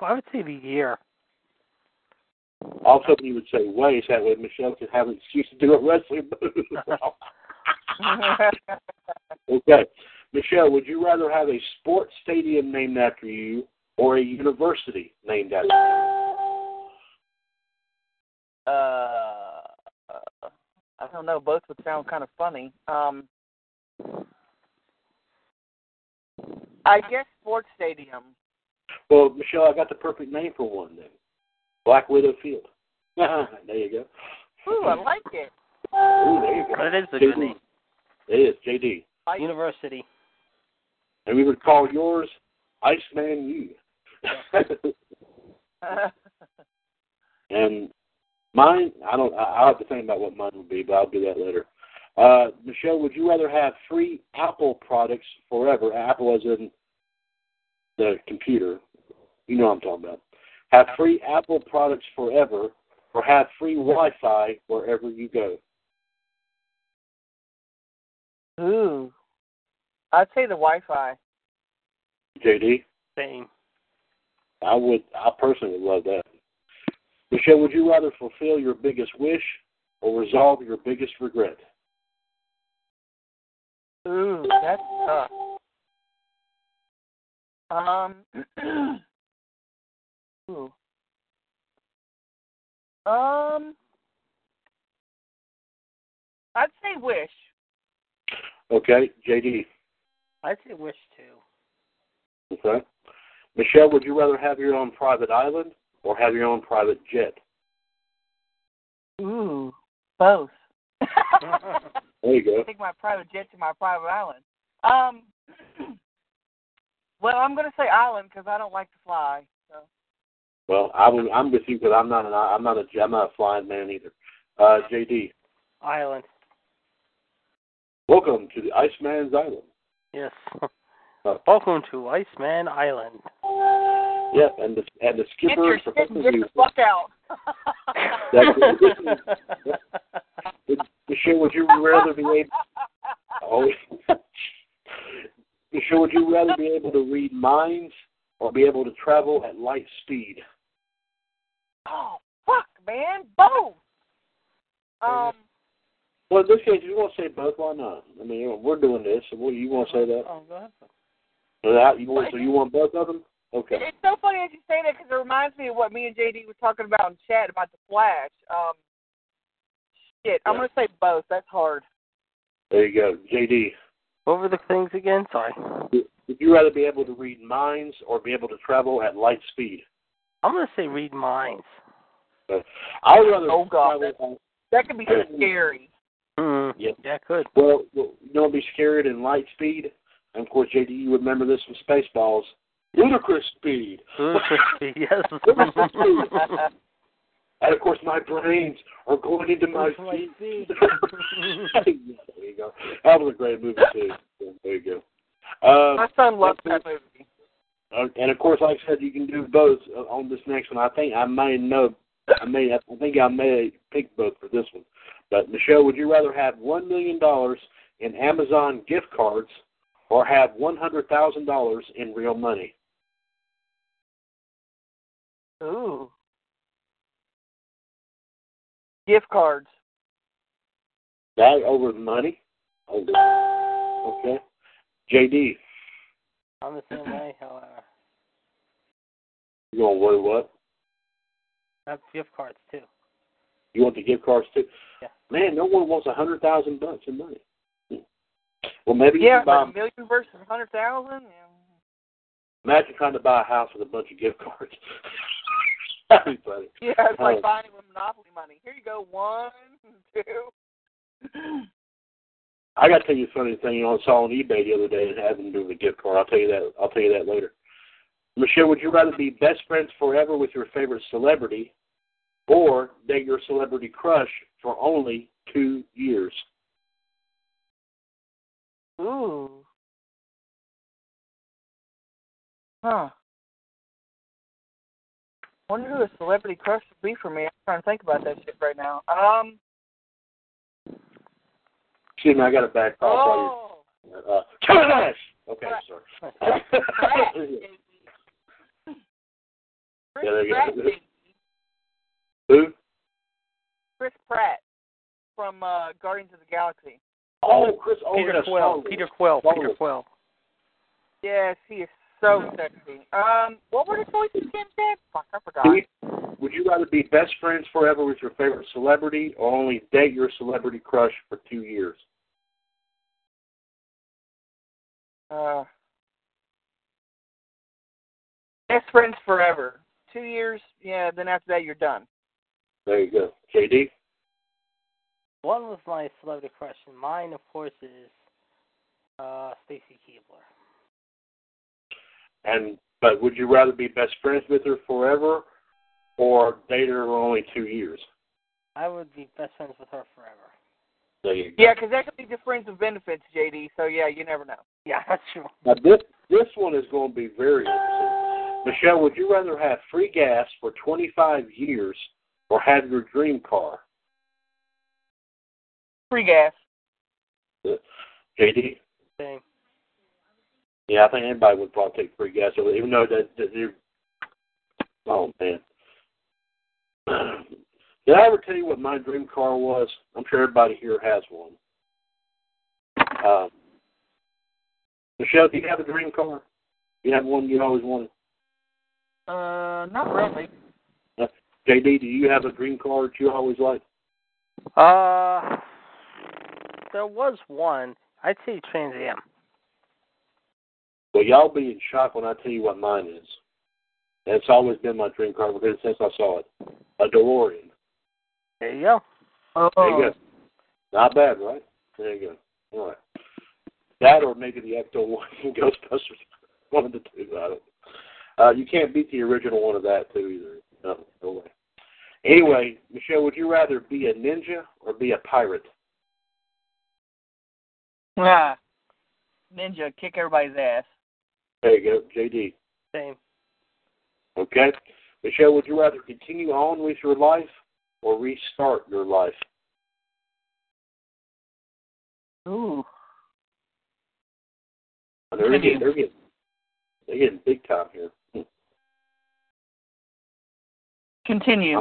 I would say the year. I was hoping you would say way, so that way Michelle could have an excuse to do a wrestling move. <laughs> <laughs> <laughs> Okay. Michelle, would you rather have a sports stadium named after you or a university named after you? uh, I don't know. Both would sound kind of funny. Um, I guess sports stadium. Well, Michelle, I got the perfect name for one then. Black Widow Field. <laughs> there you go. Ooh, I like it. Ooh, there you go. But it is a good name. It is, JD. University. And we would call yours Iceman U. <laughs> and mine, I don't. I- I'll have to think about what mine would be, but I'll do that later. Uh, Michelle, would you rather have free Apple products forever? Apple, as in the computer. You know what I'm talking about. Have free Apple products forever, or have free Wi-Fi wherever you go. Ooh. I'd say the Wi-Fi. JD, Same. I would. I personally would love that. Michelle, would you rather fulfill your biggest wish or resolve your biggest regret? Ooh, that's tough. Um. <clears throat> ooh. Um. I'd say wish. Okay, JD. I'd say wish too. Okay. Michelle, would you rather have your own private island or have your own private jet? Ooh, both. <laughs> There you go. Take my private jet to my private island. Um. <clears throat> Well, I'm gonna say island because I don't like to fly. So. Well, I'm I'm with you because I'm not an I'm not a I'm not a flying man either. Uh, JD, Island. Welcome to the Iceman's Island. Yes. Uh, Welcome to Iceman Island. Yep, and the and the skipper is shit Professor get the fuck out. Would- <laughs> Michelle, would you rather be able? Oh, <laughs> Michelle, would you rather be able to read minds or be able to travel at light speed? oh fuck, man, both. Um. Well, in this case, you want to say both? Why not? I mean, you know, we're doing this, so what, you want to say that? Oh, go ahead. So that you want? So you want both of them? Okay. It's so funny that you say that because it reminds me of what me and JD were talking about in chat about the Flash. Um, shit, I'm Yeah. gonna say both. That's hard. There you go, JD. What were the things again? Sorry. Would you rather be able to read minds or be able to travel at light speed? I'm gonna say read minds. I would rather. Oh, God. travel- That could be scary. Mm, Yeah. Yeah, good. Well, well, you know, be scared in light speed. And of course, JD, you remember this from Spaceballs. Ludicrous speed. <laughs> yes. And of course, my brains are going into my feet. feet. <laughs> there you go. That was a great movie too. There you go. Uh, My son loves that movie. Uh, and of course, like I said, you can do both uh, on this next one. I think I may know, I may, I think I may pick both for this one. But Michelle, would you rather have one million dollars in Amazon gift cards or have one hundred thousand dollars in real money? Ooh. Gift cards. That over the money? Oh, okay. JD, I'm the same way, however. you going to worry what? I have gift cards too. You want the gift cards too? Yeah. Man, no one wants a hundred thousand bucks in money. Well, maybe you Yeah, can buy. a million versus a hundred thousand. Imagine trying to buy a house with a bunch of gift cards. <laughs> That'd be funny. Yeah, it's like Oh. buying with monopoly money. Here you go, one, two. I got to tell you a funny thing. You know, I saw on eBay the other day that had them do with a gift card. I'll tell you that. I'll tell you that later. Michelle, would you rather be best friends forever with your favorite celebrity, or date your celebrity crush for only two years? Ooh. Huh. Wonder who a celebrity crush would be for me. I'm trying to think about that shit right now. Um. Excuse me, I got a bad call. Oh. Uh, Trash! Okay, sorry. Pratt, baby. Chris Yeah, there you go. Baby. Who? Chris Pratt from uh, Guardians of the Galaxy. Oh, Chris. Oh, Peter yes, Quill. Peter Quill. Peter Quill. Yes, he is so sexy. Um, what were the choices again, Dad? Fuck, I forgot. Would you rather be best friends forever with your favorite celebrity, or only date your celebrity crush for two years? Uh, best friends forever. Two years, yeah. Then after that, you're done. There you go. JD. One was my celebrity crush, and mine, of course, is uh, Stacy Keibler. And but would you rather be best friends with her forever, or date her for only two years? I would be best friends with her forever. There you go. Yeah, 'cause that could be the friends with benefits, JD. So yeah, you never know. Yeah, <laughs> that's true. Now this this one is going to be very interesting. Michelle, would you rather have free gas for 25 years or have your dream car? Free gas. JD. Same. Yeah, I think anybody would probably take free gas, even though that, that you. Oh man. <clears throat> Did I ever tell you what my dream car was? I'm sure everybody here has one. Um, Michelle, do you have a dream car? You have one you always wanted? Uh, not really. JD, do you have a dream car that you always liked? Uh, there was one. I'd say Trans Am. Well, y'all be in shock when I tell you what mine is. And it's always been my dream car because since I saw it, a DeLorean. There you go. Oh, There you go. Not bad, right? There you go. All right. That or maybe the Ecto one <laughs> from Ghostbusters. One of the two. I don't. Uh, you can't beat the original one of that too either. No, no way. Anyway, Michelle, would you rather be a ninja or be a pirate? Ah, ninja, kick everybody's ass. There you go, JD. Same. Okay. Michelle, would you rather continue on with your life or restart your life? Ooh. They're getting, they're getting, they're getting big time here. Hmm. Continue.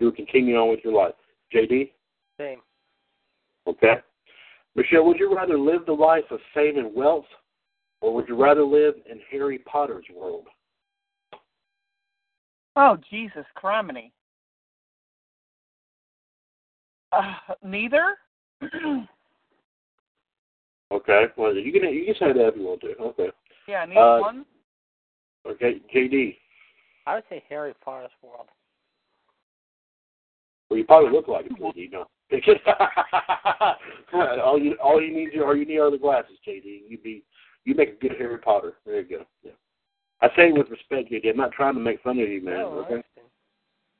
You continue on with your life. JD? Same. Okay. Michelle, would you rather live the life of fame and wealth, or would you rather live in Harry Potter's world? Oh, Jesus, criminy. Uh, neither. <clears throat> Okay. Well, you can you can say that if you want to. Okay. yeah, neither Uh, one. Okay. JD. I would say Harry Potter's world. Well, you probably look like it, JD. No. <laughs> all you all you need all you need are the glasses, JD. You be you make a good Harry Potter. There you go. Yeah. I say it with respect, JD. I'm not trying to make fun of you, man. No, okay.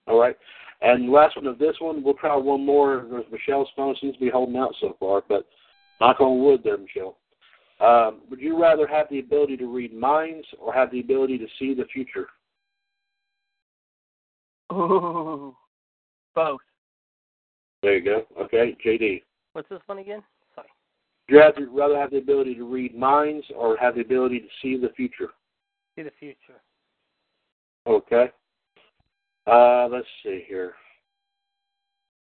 All right. And last one of this one, we'll try one more. Michelle's phone seems to be holding out so far, but knock on wood there, Michelle. Um, would you rather have the ability to read minds or have the ability to see the future? Ooh. Both. There you go. Okay, JD. What's this one again? Sorry. Would you rather, rather have the ability to read minds or have the ability to see the future? See the future. Okay. Uh, let's see here.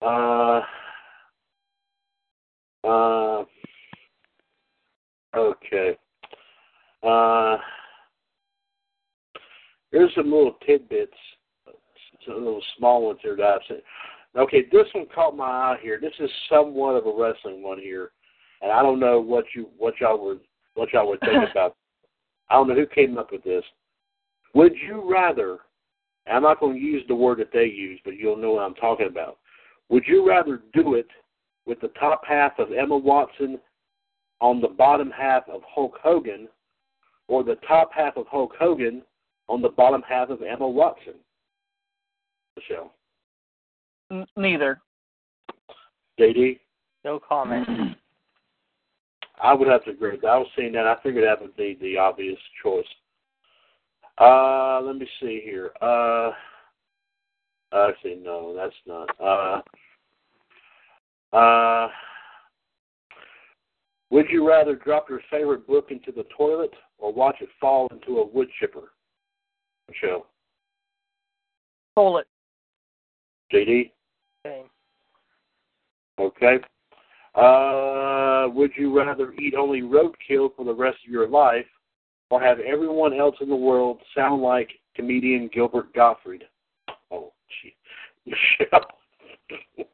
Uh, uh, okay. Uh, here's some little tidbits, some little small ones here that I've seen. Okay, this one caught my eye here. This is somewhat of a wrestling one here, and I don't know what you what y'all would what y'all would think <laughs> about. I don't know who came up with this. Would you rather? I'm not going to use the word that they use, but you'll know what I'm talking about. Would you rather do it with the top half of Emma Watson on the bottom half of Hulk Hogan, or the top half of Hulk Hogan on the bottom half of Emma Watson? Michelle, N- neither. JD, No comment. <clears throat> I would have to agree with that. I was seeing that. I figured that would be the obvious choice. Uh, let me see here. Uh, actually, no, that's not. Uh, uh, would you rather drop your favorite book into the toilet or watch it fall into a wood chipper? Michelle, Toilet. JD, Same. okay. Uh, would you rather eat only roadkill for the rest of your life, or have everyone else in the world sound like comedian Gilbert Gottfried? Oh, gee, Michelle. <laughs>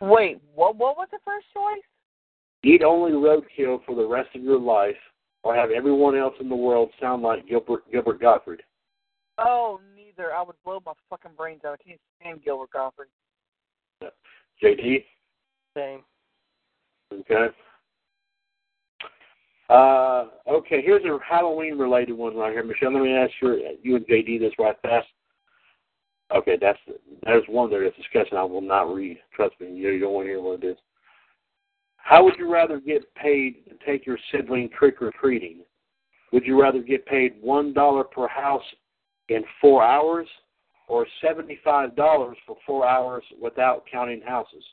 Wait, what? What was the first choice? Eat only roadkill for the rest of your life, or have everyone else in the world sound like Gilbert Gilbert Gottfried. Oh, neither. I would blow my fucking brains out. I can't stand Gilbert Gottfried. JD. Same. Okay. Uh, okay, here's a Halloween related one right here, Michelle. Let me ask you, you and JD this right fast. Okay, that's there's one there that's discussion I will not read. Trust me, you, you don't want to hear what it is. How would you rather get paid to take your sibling trick or treating? Would you rather get paid one dollar per house in four hours, or seventy five dollars for four hours without counting houses?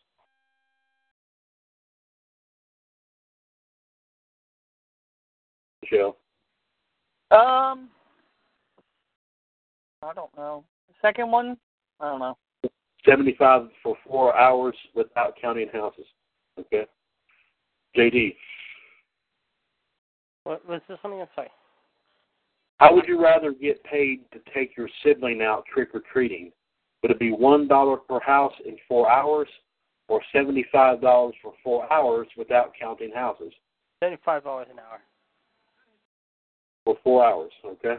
Michelle. Um, I don't know. The second one, I don't know. 75 for four hours without counting houses. Okay. JD, What was this something? I'm sorry. How would you rather get paid to take your sibling out trick or treating? Would it be one dollar per house in four hours, or seventy-five dollars for four hours without counting houses? Seventy-five dollars an hour. For four hours, okay.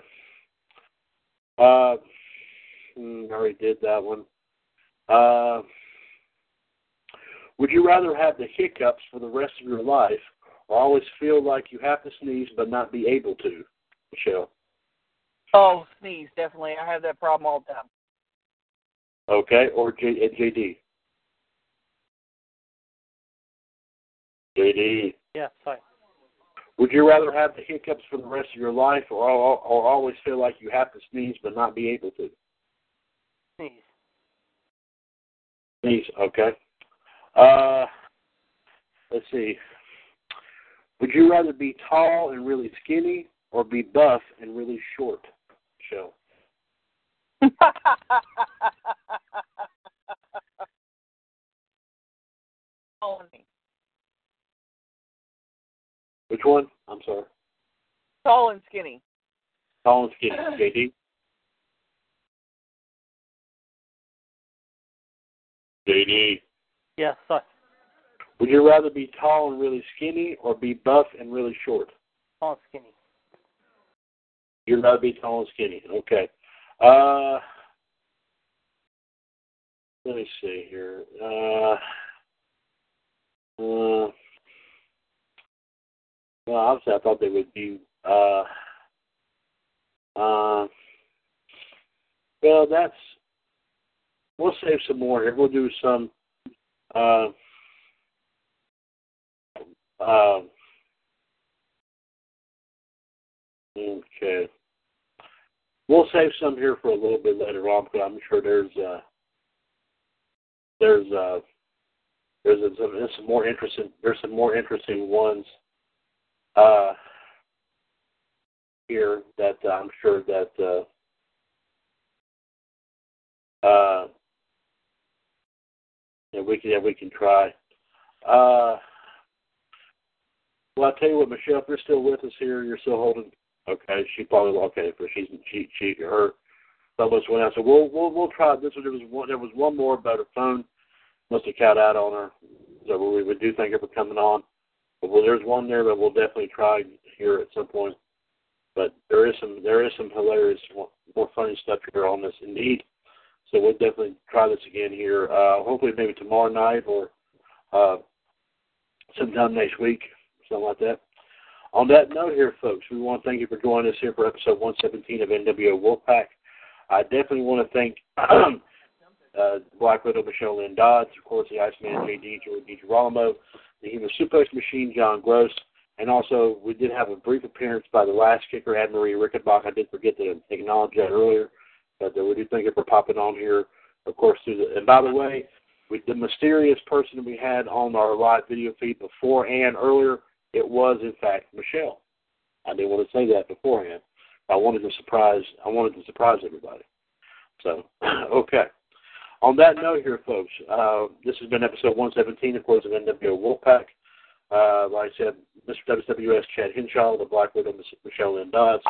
Uh, hmm, I already did that one. Uh, would you rather have the hiccups for the rest of your life, or always feel like you have to sneeze but not be able to? Michelle. Oh, sneeze, definitely. I have that problem all the time. Okay, or J- uh, JD. JD. Yeah, sorry. Would you rather have the hiccups for the rest of your life, or or, or always feel like you have to sneeze but not be able to? Sneeze. Sneeze. Okay. Uh, let's see. Would you rather be tall and really skinny, or be buff and really short? Calling <laughs> me. Which one? I'm sorry. Tall and skinny. Tall and skinny. <laughs> JD. JD. Yeah, sorry. Would you rather be tall and really skinny, or be buff and really short? Tall and skinny. You'd rather be tall and skinny. Okay. Uh, let me see here. Uh, uh, well, obviously, I thought they would be. Uh, uh, well, that's. We'll save some more here. We'll do some. Uh, um, okay. We'll save some here for a little bit later on, but I'm sure there's uh, there's uh, there's, there's some more interesting there's some more interesting ones uh, here that uh, I'm sure that uh, uh, we can that we can try. Uh, well, I'll tell you what, Michelle, if you're still with us here, you're still holding. Okay, she probably okay, but she's she she her almost went out. So we'll we'll we'll try this. one. There was one there was one more about her phone. Must have cut out on her. So we would do thank her for coming on. But well, there's one there that we'll definitely try here at some point. But there is some there is some hilarious, more funny stuff here on this indeed. So we'll definitely try this again here. Uh, hopefully maybe tomorrow night or uh, sometime next week, something like that. On that note here, folks, we want to thank you for joining us here for episode 117 of NWO Wolfpac. I definitely want to thank <clears throat> uh, Black Widow Michelle Lynn Dodds, of course, the Iceman JD, Jordan DiGirolamo, the Human Suplex Machine, John Gross, and also we did have a brief appearance by the last kicker, Anne Marie Rickenbach. I did forget to acknowledge that earlier, but uh, we do thank you for popping on here, of course, through the, and by the way, we, the mysterious person we had on our live video feed before and earlier, it was in fact Michelle. I didn't want to say that beforehand. I wanted to surprise. I wanted to surprise everybody. So, <clears throat> okay. On that note, here, folks, uh, this has been episode 117, of course, of NWO Wolfpac. Uh, like I said, Mr. WWS Chad Henshaw, the Black Widow Michelle Lynn Dodds,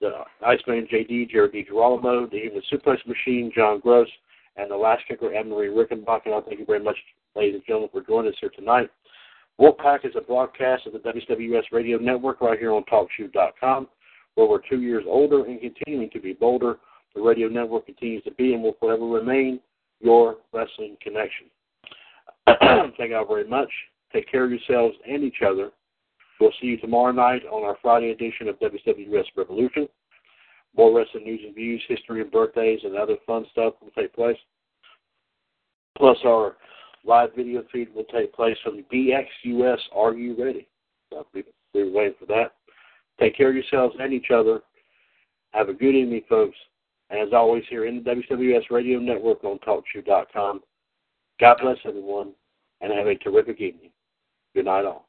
the Iceman JD, Jared DiGirolamo, the Human Suplex Machine, John Gross, and the last kicker, Anne Marie Rickenbach. And I thank you very much, ladies and gentlemen, for joining us here tonight. Wolfpac is a broadcast of the WWS Radio Network right here on TalkShoe.com, where we're two years older and continuing to be bolder. The radio network continues to be and will forever remain your wrestling connection. <clears throat> Thank you all very much. Take care of yourselves and each other. We'll see you tomorrow night on our Friday edition of WWS Revolution. More wrestling news and views, history and birthdays, and other fun stuff will take place. Plus, our live video feed will take place from BXUS Are You Ready? So we're waiting for that. Take care of yourselves and each other. Have a good evening, folks. And as always, here in the WWS Radio Network on TalkShoe.com. God bless everyone, and have a terrific evening. Good night, all.